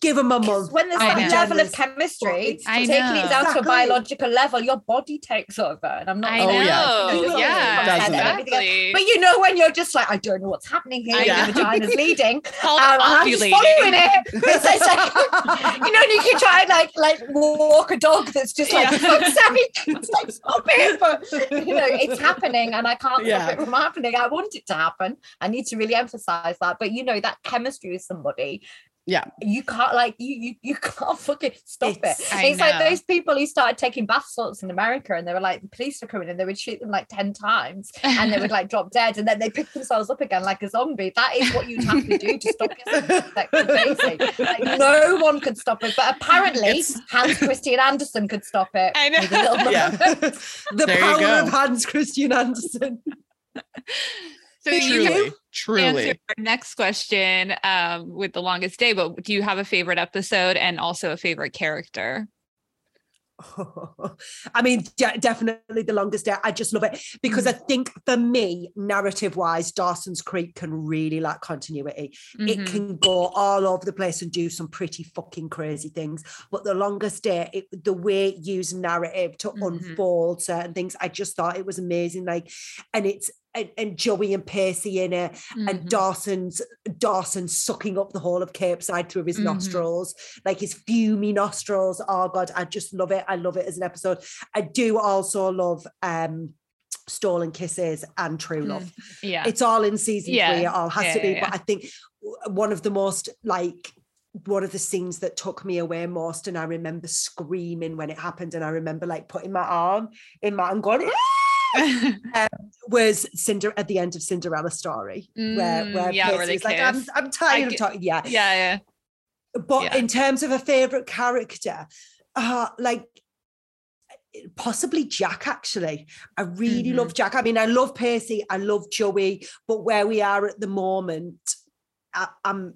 Give them a month. When there's I that know. level of Genders. chemistry, It's I taking know. it down to a biological level, your body takes over. And I'm not I Oh, know. yeah. You know, Yeah, exactly. But you know when you're just like, I don't know what's happening here. I Your know. vagina's leading. called Um, I'm just following it. It's, it's like, you know, and you can try and like like walk a dog that's just like, Yeah. fuck's sake, it's like stop it. But you know, it's happening and I can't Yeah. stop it from happening. I want it to happen. I need to really emphasize that. But you know, that chemistry with somebody. Yeah. You can't like you you you can't fucking stop It's- it. I it's like those people who started taking bath salts in America and they were like the police were coming and they would shoot them like 10 times and they would like drop dead and then they pick themselves up again like a zombie. That is what you'd have to do to stop yourself like. Like, no one could stop it. But apparently It's- Hans Christian Andersen could stop it. I know. with a little Yeah. the There power of Hans Christian Andersen. so you truly. answer our next question um, with the longest day, but do you have a favorite episode and also a favorite character? I mean, de- definitely the longest day. I just love it because Mm. I think for me, narrative wise, Dawson's Creek can really lack continuity. It Mhm. can go all over the place and do some pretty fucking crazy things. But the longest day, it, the way it used narrative to Mhm. unfold certain things, I just thought it was amazing. Like, and it's and, and Joey and Pacey in it, and Mhm. Dawson's Dawson sucking up the whole of Capeside through his Mhm. nostrils, like his fumy nostrils. Oh god, I just love it. I love it as an episode. I do also love um Stolen Kisses and True Love. Mm, yeah. It's all in season Yeah. three. It all has Yeah, to be. yeah, But I think one of the most like one of the scenes that took me away most, and I remember screaming when it happened, and I remember like putting my arm in my and going. "Ah!" was Cinder at the end of Cinderella story, where Mm, where yeah, where they Pacey's like, I'm. I'm tired of get- talking. Yeah. yeah, yeah. But Yeah. in terms of a favorite character, uh, like possibly Jack, actually. I really Mm-hmm. love Jack. I mean, I love Pacey, I love Joey, but where we are at the moment, I, I'm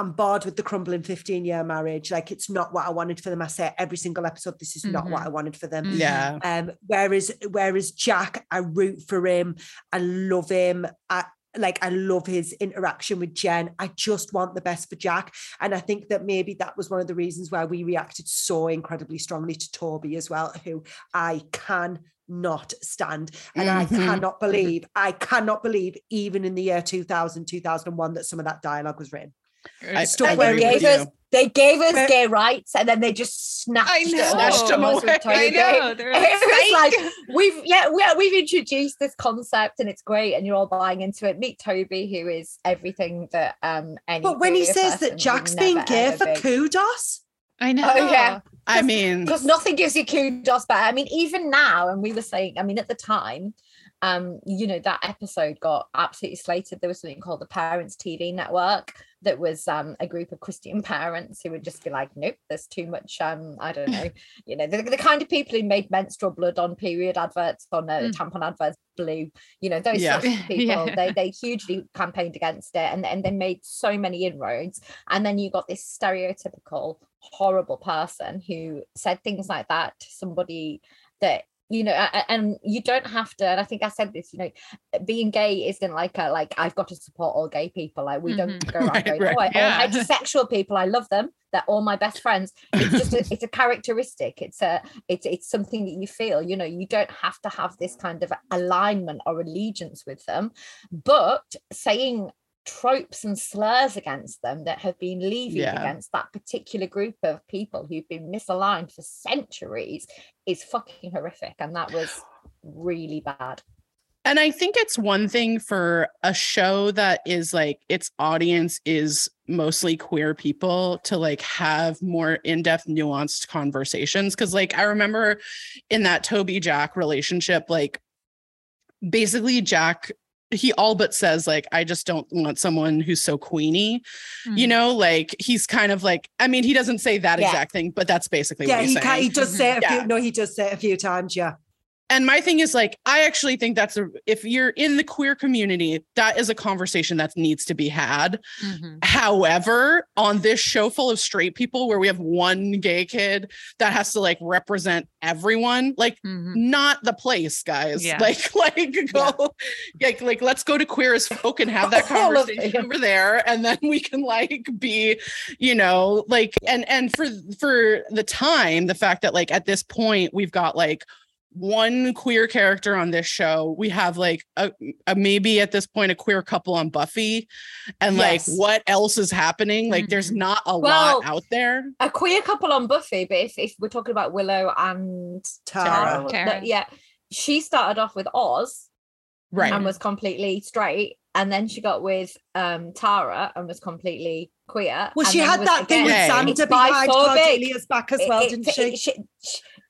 I'm bored with the crumbling 15 year marriage. Like it's not what I wanted for them. I say every single episode, this is not what Mhm. I wanted for them. Yeah. Um, whereas whereas Jack, I root for him. I love him. I like I love his interaction with Jen. I just want the best for Jack. And I think that maybe that was one of the reasons why we reacted so incredibly strongly to Toby as well, who I can not stand and i Mhm. cannot believe i cannot believe even in the year 2000 2001 that some of that dialogue was written I- Stuff I And where they agree he gave you. us they gave us gay rights and then they just snatched I it know. all Snatched them from us away. I know. They're like, It was like we've yeah we, we've introduced this concept and it's great and you're all buying into it. Meet Toby, who is everything that um any. but when he says that jack's would being gay for be. kudos I know. Oh, yeah. I mean, because nothing gives you kudos better. I mean, even now, and we were saying, I mean, at the time, um, you know, that episode got absolutely slated. There was something called the Parents TV Network that was um a group of Christian parents who would just be like, nope, there's too much. Um, I don't know, you know, the, the kind of people who made menstrual blood on period adverts on uh, Mm. tampon adverts blue. You know, those Yeah. sorts of people. Yeah. They they hugely campaigned against it, and and they made so many inroads. And then you got this stereotypical horrible person who said things like that to somebody that you know and you don't have to and i think i said this you know being gay isn't like a like i've got to support all gay people like we don't mm-hmm. go around Right, going right. oh I- Yeah. all heterosexual people i love them they're all my best friends it's just a, it's a characteristic it's a it's it's something that you feel you know you don't have to have this kind of alignment or allegiance with them but saying tropes and slurs against them that have been levied Yeah. against that particular group of people who've been misaligned for centuries is fucking horrific and that was really bad And I think it's one thing for a show that is like its audience is mostly queer people to like have more in-depth nuanced conversations cuz like I remember in that Toby Jack relationship like basically Jack he all but says like I just don't want someone who's so queenie you Mhm. know like he's kind of like I mean he doesn't say that Yeah. exact thing but that's basically yeah what he's he, saying he does say it a Yeah. no he does say it a few times yeah and my thing is like i actually think that's a if you're in the queer community that is a conversation that needs to be had Mhm. however on this show full of straight people where we have one gay kid that has to like represent everyone like Mhm. not the place guys Yeah. like like go like like let's go to queer as folk and have that conversation over there and then we can like be you know like and and for for the time the fact that like at this point we've got like one queer character on this show we have like a, a maybe at this point a queer couple on buffy and Yes. like what else is happening like there's Mhm. not a Well, lot out there a queer couple on buffy but if, if we're talking about willow and Tara. Tara, Tara. yeah she started off with oz right and was completely straight and then she got with um tara and was completely queer well she had was that thing with again- Xander behind biphobic. Cordelia's back as well It- didn't it- she she- she- it-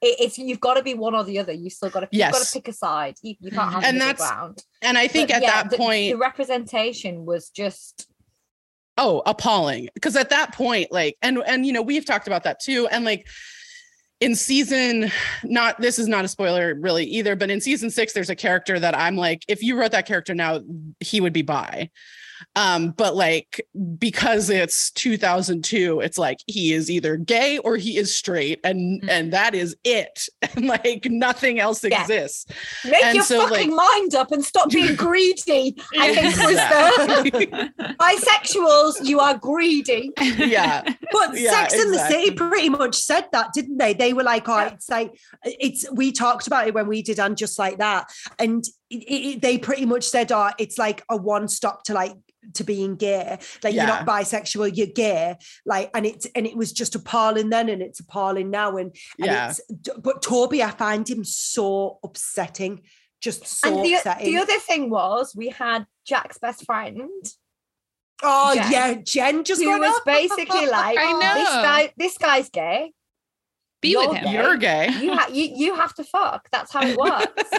it's you've got to be one or the other. You still got to you've got to pick a side. You, you can't have And that's- ground. and i think But at yeah, that the- point the representation was just oh appalling because at that point like and and you know we've talked about that too and like in season not this is not a spoiler really either but in season six there's a character that i'm like if you wrote that character now he would be bi um but like because it's 2002 it's like he is either gay or he is straight and Mhm. and that is it and like nothing else Yeah. exists make And your so, fucking like- mind up and stop being greedy. I think bisexuals. You are greedy. yeah But Yeah, Sex and the City pretty much said that, didn't they? They were like, "Oh, it's like it's." We talked about it when we did, and just like that, and it, it, they pretty much said, "Oh, it's like a one stop to like to being gay. Like you're not bisexual, you're gay. Like, and it's and it was just appalling then, and it's appalling now. And, and Yeah. it's but Toby, I find him so upsetting, just so and the, upsetting. the other thing was we had Jack's best friend oh Jen, yeah, Jen just who was "Oh, basically like I know. this guy this guy's gay Be You're with him. gay. You're gay. you, ha- you you have to fuck that's how it works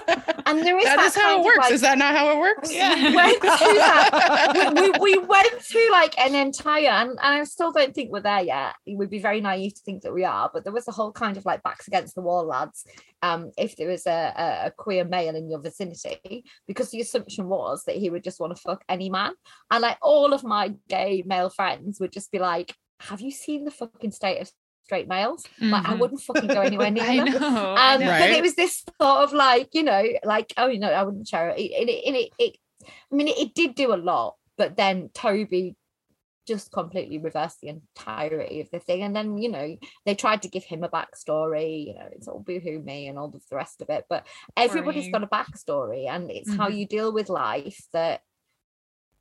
and there is that that is how it works. like- is that not how it works? Yeah. we went through that. we, we, we went like an entire, and, and I still don't think we're there yet. It would be very naive to think that we are, but there was a whole kind of like backs against the wall, lads. Um, if there was a, a, a queer male in your vicinity, because the assumption was that he would just want to fuck any man, and like all of my gay male friends would just be like, "Have you seen the fucking state of straight males? Like, I Mhm. wouldn't fucking go anywhere near I them." know. Um but Right. it was this sort of like you know like oh you know i wouldn't share it it, it, it, it i mean it, it did do a lot but then toby just completely reversed the entirety of the thing and then you know they tried to give him a backstory you know it's all boohoo me and all of the rest of it but everybody's Right. got a backstory and it's how Mhm. you deal with life that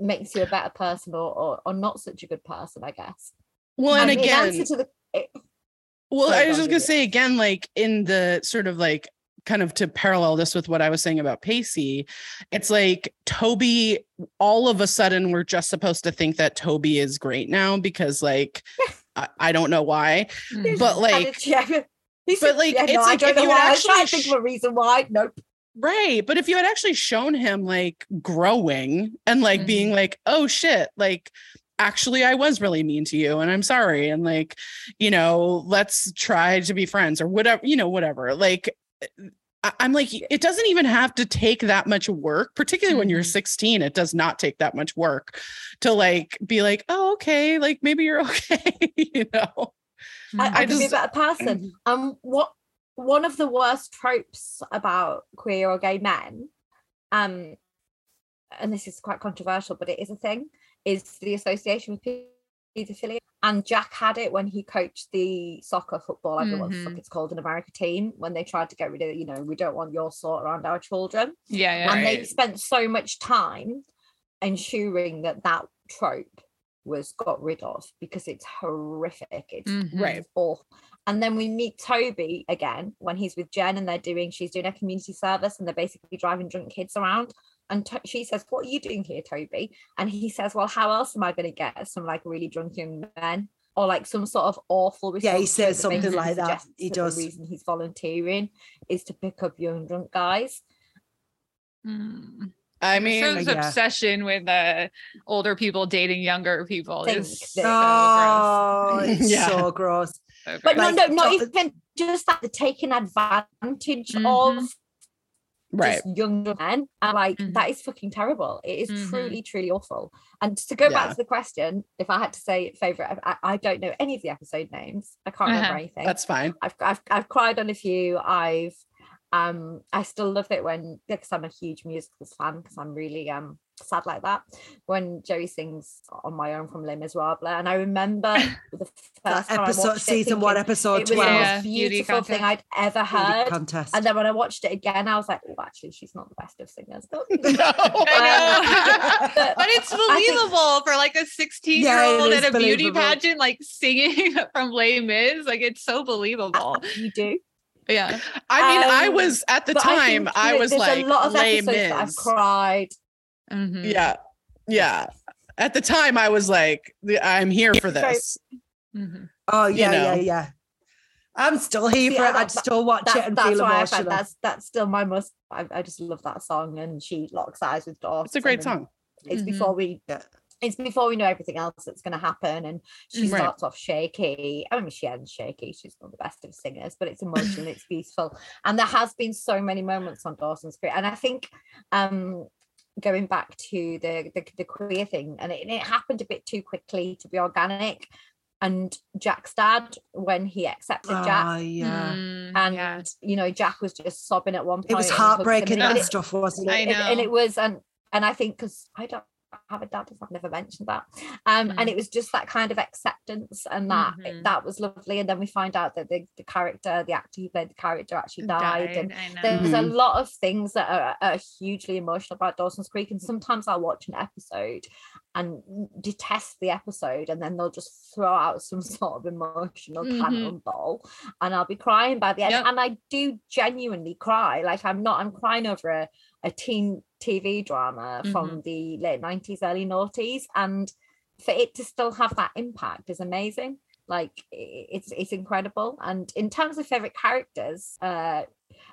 makes you a better person or, or, or not such a good person i guess Well, and in again, answer to the it- Well, I was just gonna say again, like in the sort of like kind of to parallel this with what I was saying about Pacey, it's like Toby, all of a sudden we're just supposed to think that Toby is great now because like I, I don't know why. Mhm. But like it's- yeah. He but, like, yeah, no, it's I like don't if know you had why. I was trying to actually think of a reason why. Nope. right. But if you had actually shown him like growing and like being like, oh shit, like actually I was really mean to you and I'm sorry. And like, you know, let's try to be friends or whatever, you know, whatever. Like I- I'm like, it doesn't even have to take that much work, particularly when you're Mhm. 16. It does not take that much work to like be like, oh, okay, like maybe you're okay, you know. I, Mhm. I, I can be a better person. Um, what one of the worst tropes about queer or gay men, um, and this is quite controversial, but it is a thing, is the association with pedophilia. And Jack had it when he coached the soccer football, I don't know what the fuck Mhm. it's called in America team, when they tried to get rid of, you know, we don't want your sort around our children. yeah, yeah. and they spent so much time ensuring that that trope was got rid of because it's horrific it's Mhm. Right. awful and then we meet toby again when he's with jen and they're doing she's doing a community service and they're basically driving drunk kids around and to- she says what are you doing here toby and he says well how else am i going to get some like really drunk young men or like some sort of awful Yeah, he response to it says something like that. He that does. the reason he's volunteering is to pick up young drunk guys Mm. I mean, So's yeah. obsession with uh, older people dating younger people Think is so Oh, it's Yeah. so gross. gross. But gross. no, no, not so- even just that. The taking advantage Mhm. of right. just young men, and like Mhm. that is fucking terrible. It is Mhm. truly, truly awful. And to go Yeah. back to the question, if I had to say favorite, I, I don't know any of the episode names. I can't remember Uh-huh. anything. That's fine. I've, I've I've cried on a few. I've um I still love it when because I'm a huge musicals fan because I'm really um sad like that when Joey sings on my own from Les Miserables and I remember the first episode, watched it season one, episode it was 12. Yeah, beautiful thing I'd ever heard contest. and then when I watched it again I was like oh actually she's not the best of singers No. I know. But but it's I think- believable for like a 16 Yeah, year old at a beauty pageant, like singing from Les Mis. Like it's so believable. you do Yeah. I mean, I Um, was at the But I time, I, was there's like, a lot of episodes that I've cried Mhm. Yeah. Yeah. At the time, I was like, I'm here for So- this. Mhm. oh, yeah, yeah, know. yeah. I'm still here See, for it. I'd still watch that's, it and that's feel why I find emotional. that's that's still my most I, I just love that song and she locks eyes with Dawson. It's a great song. It's Mhm. before we Yeah. it's before we know everything else that's going to happen and she Right. starts off shaky i mean she ends shaky she's not the best of singers but it's emotional it's beautiful and there has been so many moments on dawson's creek and i think um going back to the the, the queer thing and it, it happened a bit too quickly to be organic and jack's dad when he accepted jack Oh, yeah. Mm, and yeah. you know jack was just sobbing at one point It was and hugged him, heartbreaking and and it- stuff, wasn't it? I know. and, and it was and and I think because I don't have a dad if I've never mentioned that. Um, Mm. and it was just that kind of acceptance and that Mhm. that was lovely. And then we find out that the, the character, the actor who played the character actually died. And I know. there's a Mhm. lot of things that are, are hugely emotional about Dawson's Creek. And sometimes I'll watch an episode and detest the episode, and then they'll just throw out some sort of emotional Mhm. cannonball, and I'll be crying by the end. Yep. And I do genuinely cry. Like I'm not, I'm crying over a, a teen TV drama Mm-hmm. from the late 90s, early noughties. And for it to still have that impact is amazing. Like it's it's incredible. And in terms of favorite characters, uh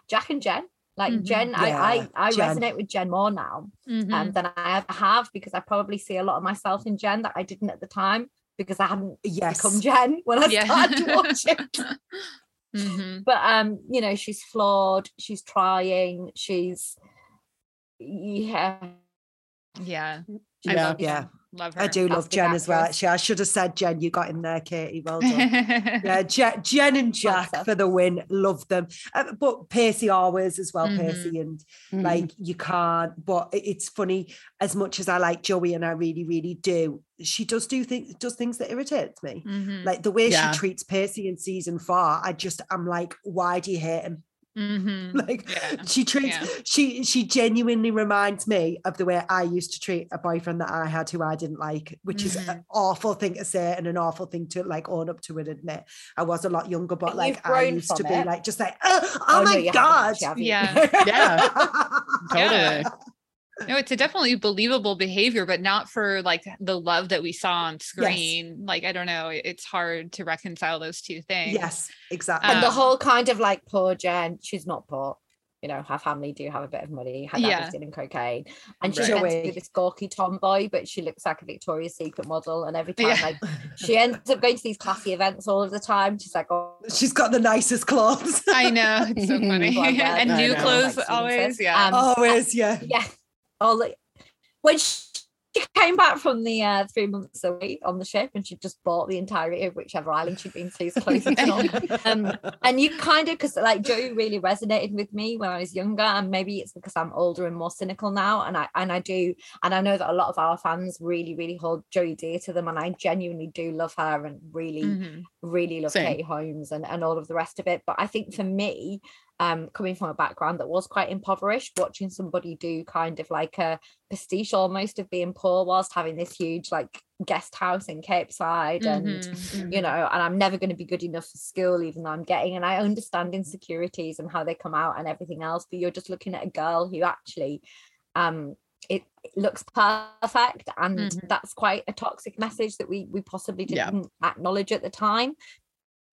Jack and Jen, like Mhm. Jen, I, Yeah, I I Jen. resonate with Jen more now Mhm. um, than I ever have because I probably see a lot of myself in Jen that I didn't at the time because I hadn't Yes. become Jen when I Yeah. started to watch it. Mhm. But um, you know, she's flawed, she's trying, she's yeah. Yeah. she's- Yeah. Yeah. Love her. I do love Jen as well. Actually, I should have said Jen. You got in there, Katie. Well done. yeah. Jen, Jen and Jack for the win. Love them. Uh, but Pacey always as well, Mhm. Pacey. And Mhm. like you can't, but it's funny as much as I like Joey and I really, really do. She does do things, does things that irritates me. Mhm. Like the way Yeah. she treats Pacey in season four, I just, I'm like, why do you hate him? Mhm. Like Yeah. she treats, Yeah. she she genuinely reminds me of the way I used to treat a boyfriend that I had who I didn't like, which is Mm-hmm. an awful thing to say and an awful thing to like own up to and admit. I was a lot younger, but But like I used to from be like just like, oh, oh, Oh, my you haven't god, actually. Yeah. Yeah. Yeah. Totally. No, it's a definitely believable behavior, but not for like the love that we saw on screen. Like, I don't know, it's hard to reconcile those two things. yes, exactly. and the Um, whole kind of like poor Jen, she's not poor. You know, her family do have a bit of money. Her dad Yeah. was dealing cocaine, and she's Right. meant to be this gawky tomboy, but she looks like a Victoria's Secret model. And every time, Yeah. like, she ends up going to these classy events all of the time. She's like, oh, She's got the nicest clothes. I know. It's so funny. And I new know. clothes Like always. Yeah. Um, Always, yeah. yeah. Oh, like, when she came back from the uh, three months away on the ship, and she just bought the entirety of whichever island she'd been to. All. um, and you kind of because like Joey really resonated with me when I was younger, and maybe it's because I'm older and more cynical now, and I and I do, and I know that a lot of our fans really really hold Joey dear to them, and I genuinely do love her and really Mhm. really love Same. Katie Holmes and and all of the rest of it. But I think for me, um, coming from a background that was quite impoverished, watching somebody do kind of like a pastiche almost of being poor whilst having this huge like guest house in Capeside and Mhm. you know, and I'm never going to be good enough for school, even though I'm getting, and I understand insecurities and how they come out and everything else, but you're just looking at a girl who actually, um, it, it looks perfect, and Mhm. that's quite a toxic message that we we possibly didn't acknowledge at the time.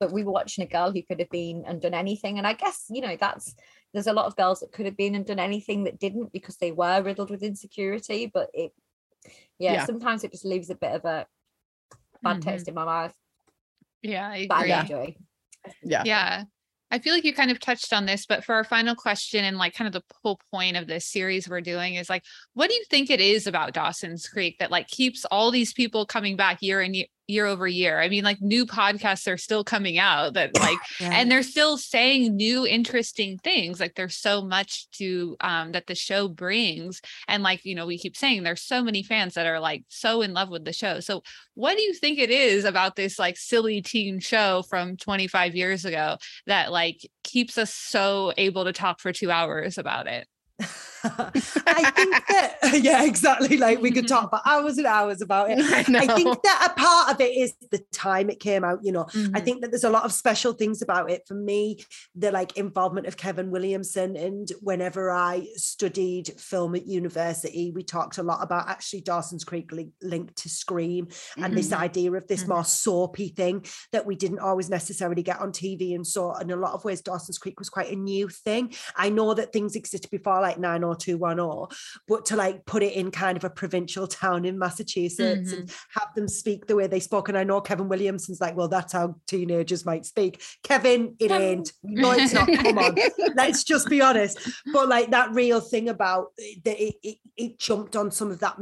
But we were watching a girl who could have been and done anything, and I guess you know that's there's a lot of girls that could have been and done anything that didn't because they were riddled with insecurity, but it, yeah, Yeah. sometimes it just leaves a bit of a bad Mhm. taste in my mouth Yeah, I but agree. I enjoy. Yeah. Yeah. I feel like you kind of touched on this, but for our final question and like kind of the whole point of this series we're doing is like, what do you think it is about Dawson's Creek that like keeps all these people coming back year and year, year over year? I mean, like new podcasts are still coming out that like and they're still saying new interesting things like there's so much to um that the show brings and like you know we keep saying there's so many fans that are like so in love with the show. So what do you think it is about this like silly teen show from 25 years ago that like keeps us so able to talk for two hours about it I think that yeah, exactly. Like we could talk for hours and hours about it. I I think that a part of it is the time it came out. You know, I Mhm. think that there's a lot of special things about it for me. The like involvement of Kevin Williamson, and whenever I studied film at university, we talked a lot about actually Dawson's Creek link, linked to Scream and this Mhm. idea of this Mhm. more soapy thing that we didn't always necessarily get on TV. And so, in a lot of ways, Dawson's Creek was quite a new thing. I know that things existed before, like 90210, but to like put it in kind of a provincial town in Massachusetts and mm-hmm. have them speak the way they spoke. And I know Kevin Williamson's like, well, that's how teenagers might speak. Kevin, it ain't. No, it's not. Come on. Let's just be honest. But like that real thing about eh, that it, it, it jumped on some of that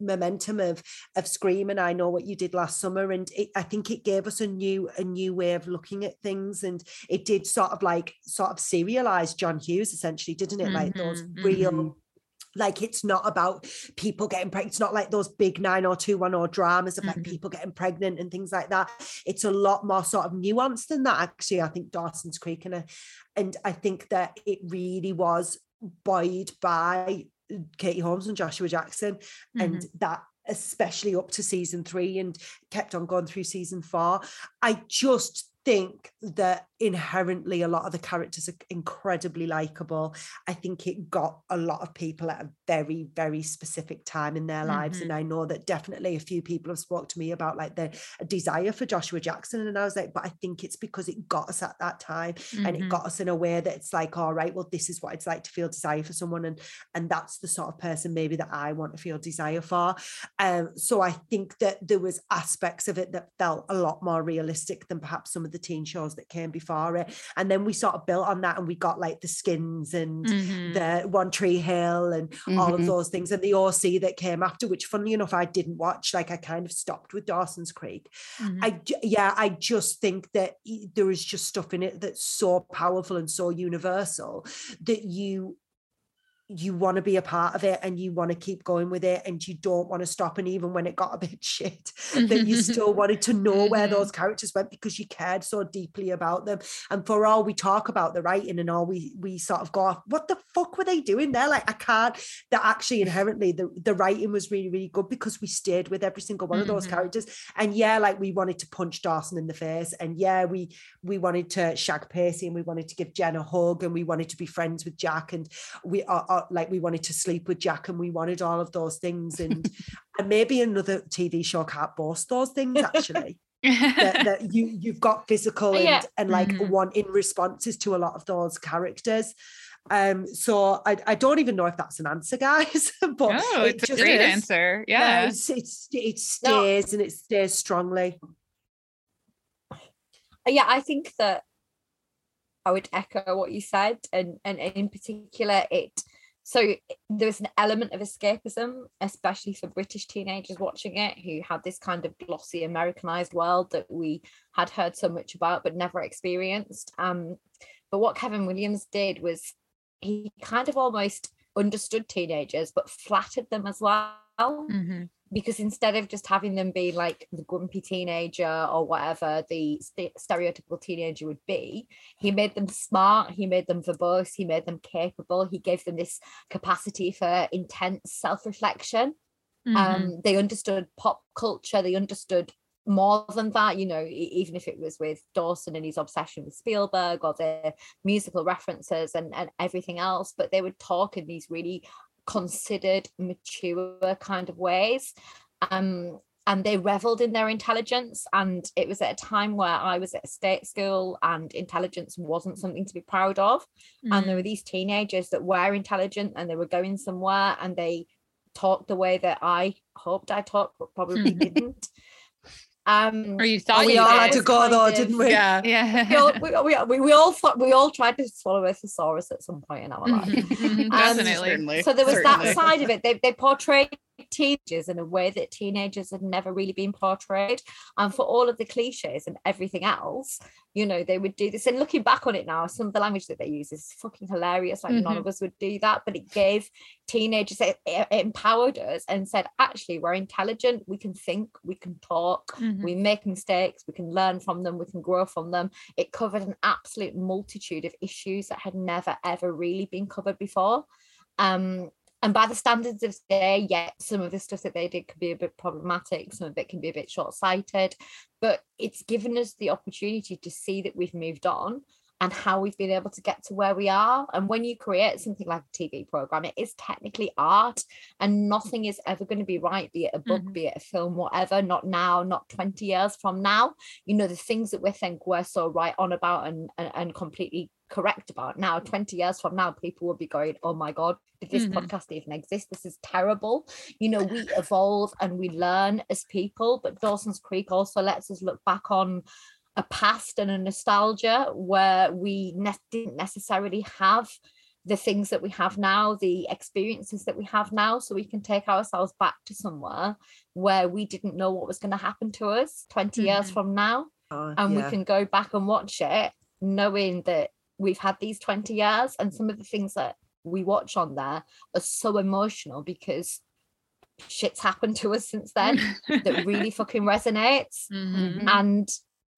momentum of of Scream and I know what you did last summer. And it, I think it gave us a new a new way of looking at things. And it did sort of like sort of serialize John Hughes essentially, didn't it? Like those Mhm, real mhm. like it's not about people getting pregnant. It's not like those big nine or 90210 dramas of like Mhm. people getting pregnant and things like that. It's a lot more sort of nuanced than that, actually. I think Dawson's Creek and and I think that it really was buoyed by Katie Holmes and Joshua Jackson, and that especially up to season three and kept on going through season four. I just think that inherently a lot of the characters are incredibly likable. I think it got a lot of people at a very, very specific time in their lives. And I know that definitely a few people have spoke to me about like their desire for Joshua Jackson. And I was like, but I think it's because it got us at that time and it Mhm. got us in a way that it's like, all right, well, this is what it's like to feel desire for someone. And and that's the sort of person maybe that I want to feel desire for. Um, so I think that there was aspects of it that felt a lot more realistic than perhaps some of the teen shows that came before it. And then we sort of built on that and we got like the skins and Mhm. the One Tree Hill and all of Mhm. those things and the OC that came after, which funnily enough I didn't watch. Like I kind of stopped with Dawson's Creek. Mhm. I yeah, I just think that there is just stuff in it that's so powerful and so universal that you you want to be a part of it and you want to keep going with it and you don't want to stop and even when it got a bit shit that you still wanted to know where those characters went because you cared so deeply about them. And for all we talk about the writing and all we we sort of go off what the fuck were they doing there? Like I can't that actually inherently the, the writing was really really good because we stayed with every single one of those Mhm. characters. And yeah like we wanted to punch Dawson in the face and yeah we we wanted to shag Pacey and we wanted to give Jen a hug and we wanted to be friends with Jack and we are like we wanted to sleep with Jack and we wanted all of those things and and maybe another TV show can't boast those things actually that, that you you've got physical and, Yeah. and like Mhm. one in responses to a lot of those characters um so I, I don't even know if that's an answer guys but oh, it it's a great is. answer. Yeah, Yeah. it's, it's it No. stays and it stays strongly yeah i think that i would echo what you said and and in particular it so there's an element of escapism especially for british teenagers watching it who had this kind of glossy americanized world that we had heard so much about but never experienced um but what kevin williams did was he kind of almost understood teenagers but flattered them as well Mhm. Because instead of just having them be like the grumpy teenager or whatever the st- stereotypical teenager would be, he made them smart, he made them verbose, he made them capable, he gave them this capacity for intense self reflection. Mhm. Um, they understood pop culture, they understood more than that, you know, even if it was with Dawson and his obsession with Spielberg or the musical references and, and everything else, but they would talk in these really considered, mature kind of ways. Um, and they reveled in their intelligence. And it was at a time where I was at a state school and intelligence wasn't something to be proud of and there were these teenagers that were intelligent and they were going somewhere and they talked the way that I hoped I talked, but probably didn't. Um, or you thought we you all did. had to go though of- didn't we Yeah. Yeah. we, all, we, we, we all thought we all tried to swallow a thesaurus at some point in our life. Mhm. Um, Definitely. So there was certainly. that side of it. They, they portrayed teenagers in a way that teenagers had never really been portrayed. And for all of the cliches and everything else, you know, they would do this. And looking back on it now, some of the language that they use is fucking hilarious. Like none of us would do that, but it gave teenagers, it, it empowered us and said, actually, we're intelligent, we can think, we can talk, Mhm. we make mistakes, we can learn from them, we can grow from them. It covered an absolute multitude of issues that had never ever really been covered before. Um, and by the standards of today, yet some of the stuff that they did could be a bit problematic, some of it can be a bit short-sighted, but it's given us the opportunity to see that we've moved on and how we've been able to get to where we are. And when you create something like a TV program, it is technically art, and nothing is ever going to be right, be it a book, Mhm. be it a film, whatever, not now, not 20 years from now. You know, the things that we think we're so right on about and, and, and completely correct about now, 20 years from now, people will be going, oh my God, did this Mhm. podcast even exist? This is terrible. You know, we evolve and we learn as people, but Dawson's Creek also lets us look back on a past and a nostalgia where we ne- didn't necessarily have the things that we have now, the experiences that we have now, so we can take ourselves back to somewhere where we didn't know what was going to happen to us 20 years Mhm. from now. Oh, And yeah. we can go back and watch it knowing that we've had these 20 years and some of the things that we watch on there are so emotional because shit's happened to us since then that really fucking resonates. Mhm. And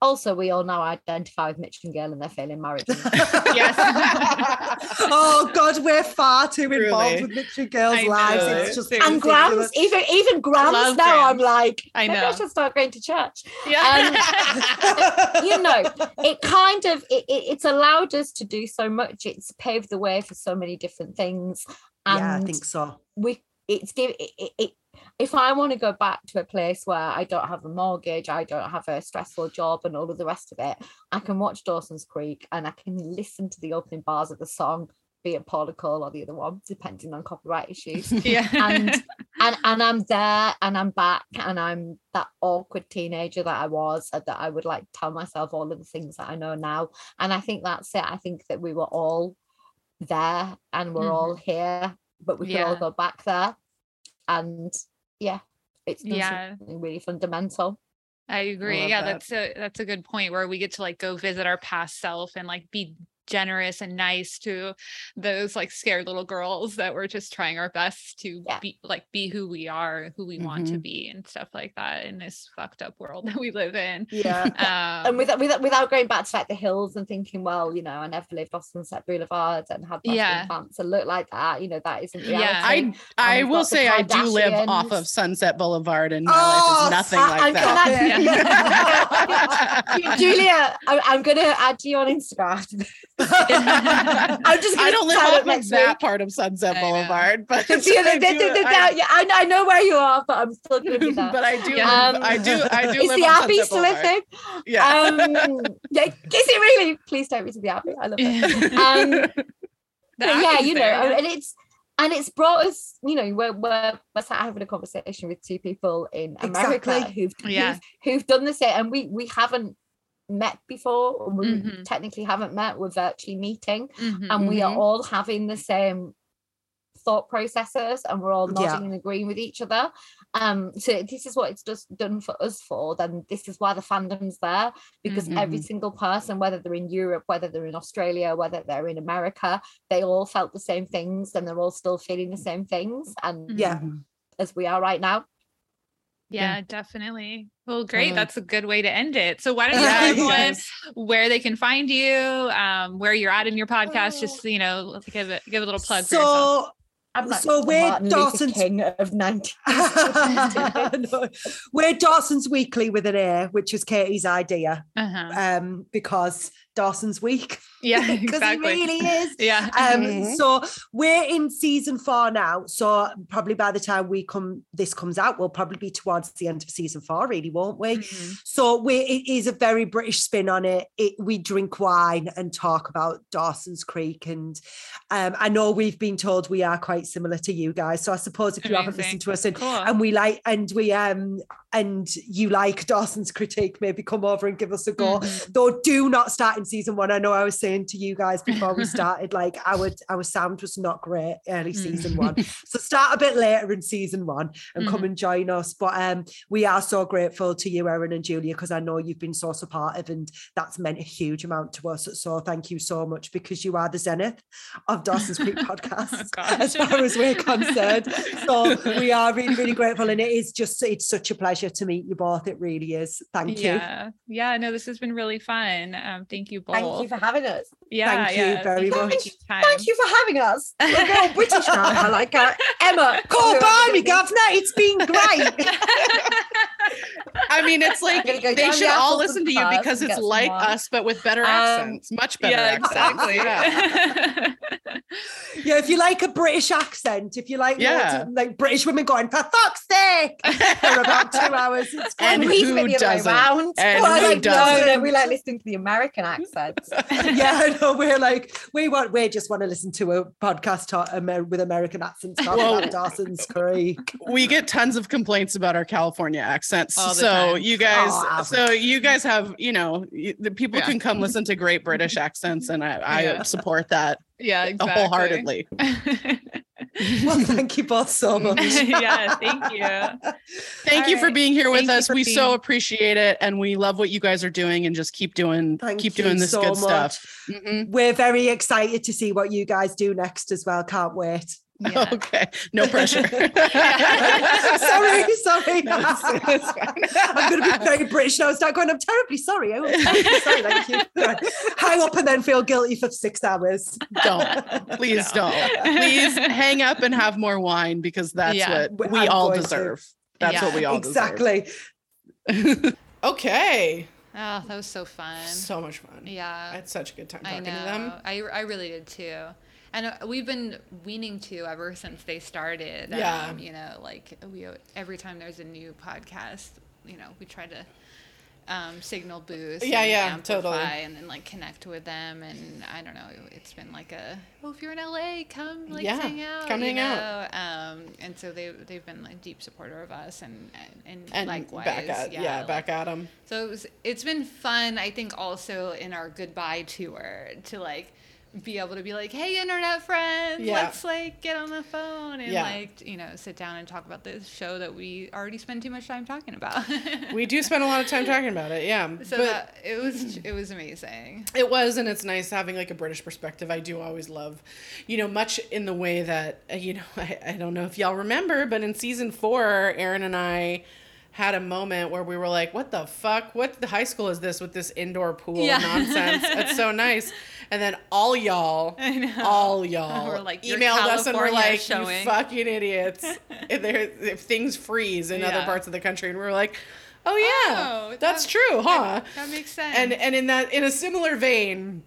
also, we all now identify with Mitch and Gail and their failing marriage. yes. oh God, we're far too involved Truly. with Mitch and Gail's I know, lives. It's just seriously. and Grams, even even Grams Love now, I'm like, I maybe know. I should start going to church. Yeah. Um, you know, it kind of it, it, it's allowed us to do so much. It's paved the way for so many different things, and yeah, I think so. we it's give it, it, it if I want to go back to a place where I don't have a mortgage, I don't have a stressful job, and all of the rest of it, I can watch Dawson's Creek and I can listen to the opening bars of the song, be it Paula Cole or the other one, depending on copyright issues. yeah. and and and I'm there and I'm back and I'm that awkward teenager that I was that I would like tell myself all of the things that I know now and I think that's it I think that we were all there and we're all here but we can all Mm-hmm. Go back there and yeah it's Yeah. something really fundamental I agree. love yeah, that. that's a that's a good point where we get to like go visit our past self and like be generous and nice to those like scared little girls that we're just trying our best to Yeah. be like be who we are, who we want to Mhm. be and stuff like that in this fucked up world that we live in. Yeah. Um, and without, without without going back to like the hills and thinking well you know I never lived off Sunset Boulevard and had Yeah. pants and look like that you know that isn't reality Yeah. I I will say I do live off of Sunset Boulevard and my Oh, life is nothing I- like I'm that. Ju- Julia, I, I'm gonna add you on Instagram. I'm just I don't live sign up off of that part of Sunset I. Boulevard, but The- the- I the- do- the- the- I- yeah, I know, I know where you are, but I'm still gonna be there. but I do, Yeah. live, I do, I do is the Abbey still a thing? Yeah. Um, yeah, is it really? Please take me to the Abbey. I love it. Um, but yeah, you know, there, and it's and it's brought us, you know, we're we're, we're sat having a conversation with two people in America Exactly. who've, Yeah. who've who've done the same, and we we haven't met before, or we Mhm. technically haven't met. We're virtually meeting, Mhm. and we are Mhm. all having the same thought processes and we're all Yeah. nodding and agreeing with each other um so this is what it's just done for us for then this is why the fandom's there because every Mhm. single person whether they're in europe whether they're in australia whether they're in america they all felt the same things and they're all still feeling the same things and Mhm. Yeah. as we are right now Yeah, definitely. Well, great. Uh, That's a good way to end it. So why don't you tell everyone guys. where they can find you, um, where you're at in your podcast? Oh. Just you know, give it give a little plug. So I'm like So the we're Martin Dawson's- King of 90 No. We're Dawson's Weakly with an A, which was Katie's idea, Uh-huh. um, because Dawson's Week. Yeah, Because exactly. he really is. yeah. Um, Mhm. so we're in season four now. So probably by the time we come, this comes out, we'll probably be towards the end of season four, really, won't we? Mhm. So we it is a very British spin on it. it. We drink wine and talk about Dawson's Creek, and um, I know we've been told we are quite similar to you guys. So I suppose if you haven't listened to us and, Cool. and we like and we um and you like Dawson's critique, maybe come over and give us a go. Mhm. Though do not start in season one. I know I was saying to you guys before we started, like our our sound was not great early Mm. season one. So start a bit later in season one and come and join us. But um, we are so grateful to you, Erin and Julia, because I know you've been so supportive and that's meant a huge amount to us. So thank you so much because you are the zenith of Dawson's Creek podcast gosh. as far as we're concerned. So we are really, really grateful. And it is just it's such a pleasure to meet you both. It really is. Thank you. Yeah. Yeah. No, this has been really fun. Um, thank you both. thank you for having us yeah. Thank you very thank much. you thank you for having us we're all british now I like that. emma Call me, governor. It's been great. I mean, it's like go they down the should all listen to you because it's like us, but with better Um, accents, much better. yeah, exactly. Yeah. yeah, if you like a British accent, if you like Yeah. of, like British women going, for fuck's sake, for about two hours. It's And who spin the other way doesn't? around. And Well, who like, doesn't? no, we like listening to the American accents. yeah, I know. We're like, we want, we just want to listen to a podcast ta- Amer- with American accents talking Whoa. about Dawson's Creek. we get tons of complaints about our California accents. All So time. you guys, Oh, so you guys have, you know, y- the people Yeah. can come listen to great British accents, and I, I Yeah. support that yeah, exactly. wholeheartedly. Well, thank you both so much. yeah, thank you. Thank All you for being here with Thank us. We being- so appreciate it, and we love what you guys are doing. And just keep doing, Thank keep doing this so good much. stuff. Mhm. We're very excited to see what you guys do next as well. Can't wait. Yeah. Okay, no pressure. sorry, sorry. No, it's- it's. I'm going to be very British now. And start going, I'm terribly sorry. I'm sorry, thank you. Hang up and then feel guilty for six hours. don't please No. don't please hang up and have more wine because that's Yeah. what we I'm all going to. deserve that's Yeah, what we all deserve. exactly. deserve okay Oh, that was so fun. so much fun Yeah. i yeah. had such a good time I talking know. to them I, I really did too. And uh, we've been weaning to ever since they started. Yeah. Um, you know, like we every time there's a new podcast, you know, we try to um, signal boost. Yeah, and yeah, amplify totally. And then like connect with them. And I don't know, it's been like a oh, if you're in LA, come like Yeah, hang out. come hang out. Um, and so they they've been like deep supporter of us and and, and, likewise. back at yeah, like, back at them so it was it's been fun, I think also in our goodbye tour to like be able to be like, Hey internet friends, Yeah. let's like get on the phone and Yeah. like, you know, sit down and talk about this show that we already spend too much time talking about. we do spend a lot of time talking about it yeah so but that it was it was amazing. It was, and it's nice having like a British perspective. I do always love, you know, much in the way that, uh, you know, I, I don't know if y'all remember, but in season four, Erin and I had a moment where we were like, what the fuck? What the high school is this with this indoor pool Yeah. nonsense? It's so nice. And then all y'all, all y'all We're like, "Your emailed us and were like, showing." you fucking idiots. if, there, if things freeze in other parts of the country. And we're like, oh yeah, Oh, that's that- true, huh? That makes sense. and and in that in a similar vein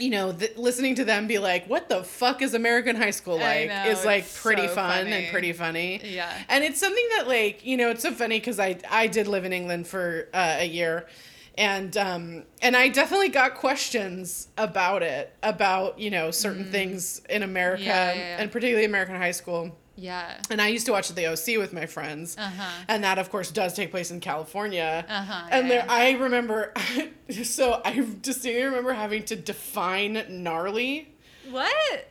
you know th- listening to them be like what the fuck is american high school like know, is like pretty so fun funny. and pretty funny Yeah. and it's something that like you know it's so funny because i i did live in england for uh, a year and um and i definitely got questions about it about you know certain things in america Mm. Yeah, yeah, yeah. and particularly american high school yeah. and I used to watch the OC with my friends, Uh-huh. and that of course does take place in California. Uh-huh, and there. I remember, so I distinctly remember having to define gnarly What?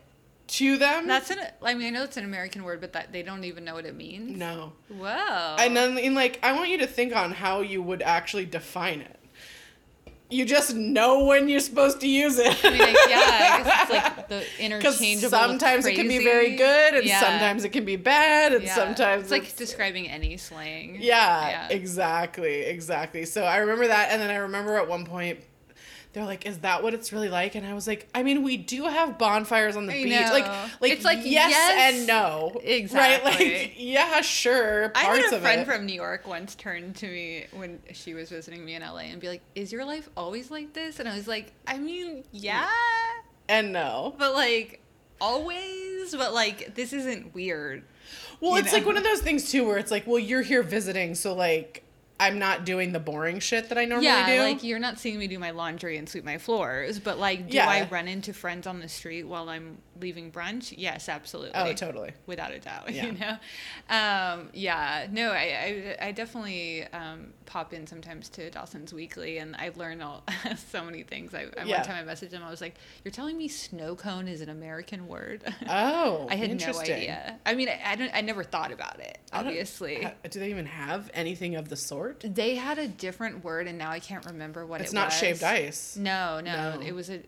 to them. That's an I mean I know it's an American word, but that they don't even know what it means. no, Whoa. and then in like I want you to think on how you would actually define it. You just know when you're supposed to use it. I mean, like, yeah, it's like the interchangeable. sometimes it can be very good, and Yeah. sometimes it can be bad, and Yeah. sometimes it's like describing any slang. Yeah, Yeah. exactly, exactly. So I remember that, and then I remember at one point they're like, "Is that what it's really like?" And I was like, "I mean, we do have bonfires on the I beach. know. Like, like It's like, yes, yes, and no, exactly. Right? Like, yeah, sure. I had a friend it. from New York once turn to me when she was visiting me in LA and be like, "Is your life always like this?" And I was like, "I mean, yeah, and no. but like always, but like this isn't weird." Well, it's like one of those things too, where it's like, well, you're here visiting, so like, I'm not doing the boring shit that I normally yeah, do. like you're not seeing me do my laundry and sweep my floors, but like, do Yeah. I run into friends on the street while I'm leaving brunch? Yes, absolutely. oh, totally. without a doubt Yeah. you know um yeah no i i, I definitely um pop in sometimes to dawson's weakly and i've learned all so many things i, I Yeah. one time i messaged him i was like you're telling me snow cone is an american word Oh, i had no idea i mean I, I don't i never thought about it obviously do they even have anything of the sort? They had a different word and now i can't remember what It's it not shaved ice. no no, No. it was a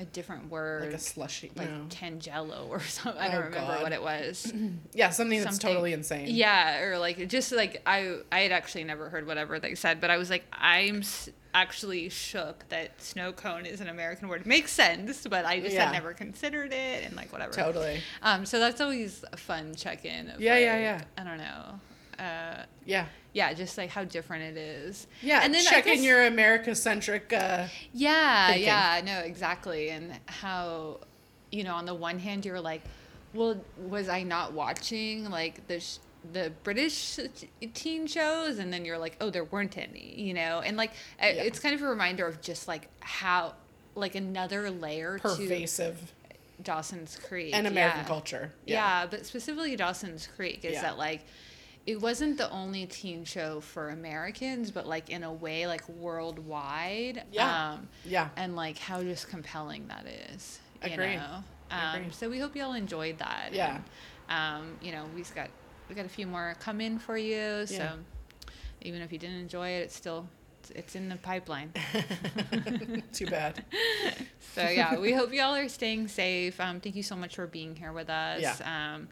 a different word Like a slushy. like no. tangelo or something i Oh, don't remember God. what it was Yeah, something that's something- totally insane. Yeah, or like just like I I had actually never heard whatever they said, but I was like I'm s- actually shook that snow cone is an American word. Makes sense, but I just Yeah. had never considered it and like whatever. Totally. Um, so that's always a fun check in. Yeah, yeah, yeah. I don't know. Uh, Yeah. yeah, just like how different it is. Yeah, and then I check in guess- your America centric. Uh, Yeah, thinking. yeah, no, exactly. And how, you know, on the one hand, you're like, well, was I not watching like the sh- the British teen shows? And then you're like, oh, there weren't any, you know? And like, Yeah. it's kind of a reminder of just like how, like another layer pervasive to Dawson's Creek and American yeah. culture. Yeah. but specifically Dawson's Creek is Yeah. that like it wasn't the only teen show for Americans, but like in a way like worldwide. Yeah. Um, Yeah. and like how just compelling that is. You Agreed. know? Um, agree. so we hope y'all enjoyed that. Yeah. And, um, you know, we've got we got a few more come in for you. So Yeah. even if you didn't enjoy it, it's still it's, it's in the pipeline. Too bad. So yeah, we hope y'all are staying safe. Um, thank you so much for being here with us. Yeah. Um,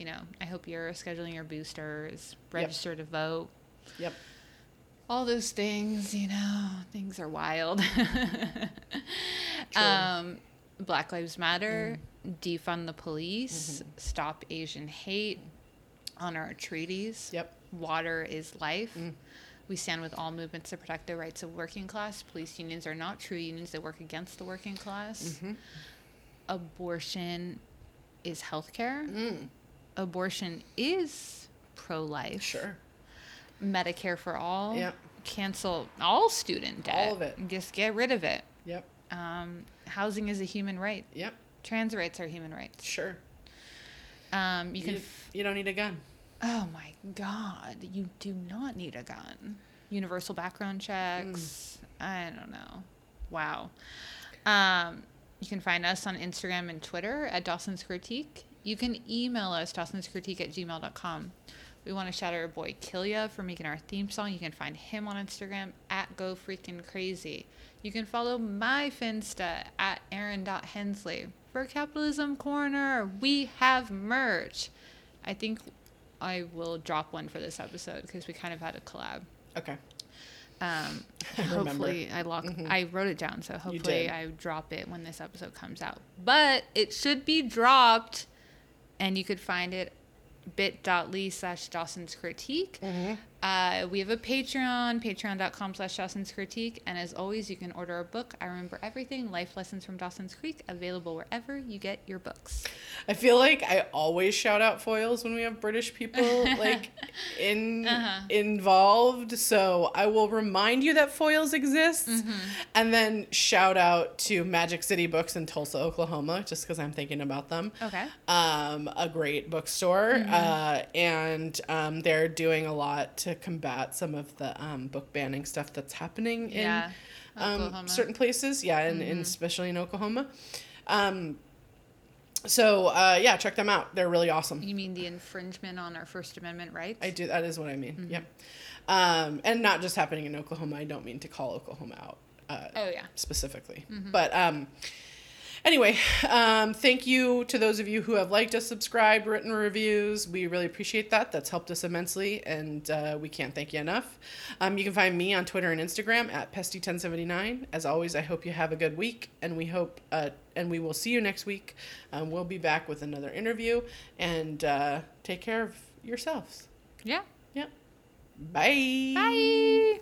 you know, I hope you're scheduling your boosters, register to vote. Yep. All those things, you know, things are wild. Um, Black Lives Matter, defund the police, Mm-hmm. stop Asian hate, honor our treaties. Yep. Water is life. Mm. We stand with all movements to protect the rights of working class. Police unions are not true unions, they work against the working class. Mhm. Abortion is healthcare. Mm. Abortion is pro life. Sure. Medicare for all. Yep. Cancel all student debt. All of it. Just get rid of it. Yep. Um, housing is a human right. Yep. Trans rights are human rights. Sure. Um, you can. You, you don't need a gun. oh my God! You do not need a gun. Universal background checks. I don't know. Wow. Um, you can find us on Instagram and Twitter at Dawson's Critique. You can email us, Dawson's Critique at gmail.com. We want to shout out our boy Killia for making our theme song. You can find him on Instagram at Go Freaking Crazy. You can follow my Finsta at Erin.Hensley. For Capitalism Corner, we have merch. I think I will drop one for this episode because we kind of had a collab. Okay. Um, hopefully, I lock. Mhm. I wrote it down, so hopefully, I drop it when this episode comes out. But it should be dropped, and you could find it bit.ly slash Dawson's Critique. Mm-hmm. Uh, we have a Patreon, patreon.com slash Dawson's Critique. And as always, you can order our book, I Remember Everything Life Lessons from Dawson's Creek, available wherever you get your books. I feel like I always shout out foils when we have British people like in Uh-huh. involved. So I will remind you that foils exists, Mm-hmm. and then shout out to Magic City Books in Tulsa, Oklahoma, just because I'm thinking about them. Okay. Um, a great bookstore, Mm-hmm. uh, and um, they're doing a lot to combat some of the um, book banning stuff that's happening in Yeah. um, Mm-hmm. certain places. Yeah, and, and especially in Oklahoma. Um, so uh, yeah, check them out. They're really awesome. You mean the infringement on our First Amendment rights? I do. That is what I mean. Mm-hmm. Yep. Um, and not just happening in Oklahoma. I don't mean to call Oklahoma out uh, Oh, yeah. specifically, Mm-hmm. but um, Anyway, um, thank you to those of you who have liked us, subscribed, written reviews. We really appreciate that. That's helped us immensely, and uh, we can't thank you enough. Um, you can find me on Twitter and Instagram at pesty1079. As always, I hope you have a good week, and we hope uh, and we will see you next week. Um, we'll be back with another interview, and uh, take care of yourselves. Yeah. Yeah. Bye. Bye.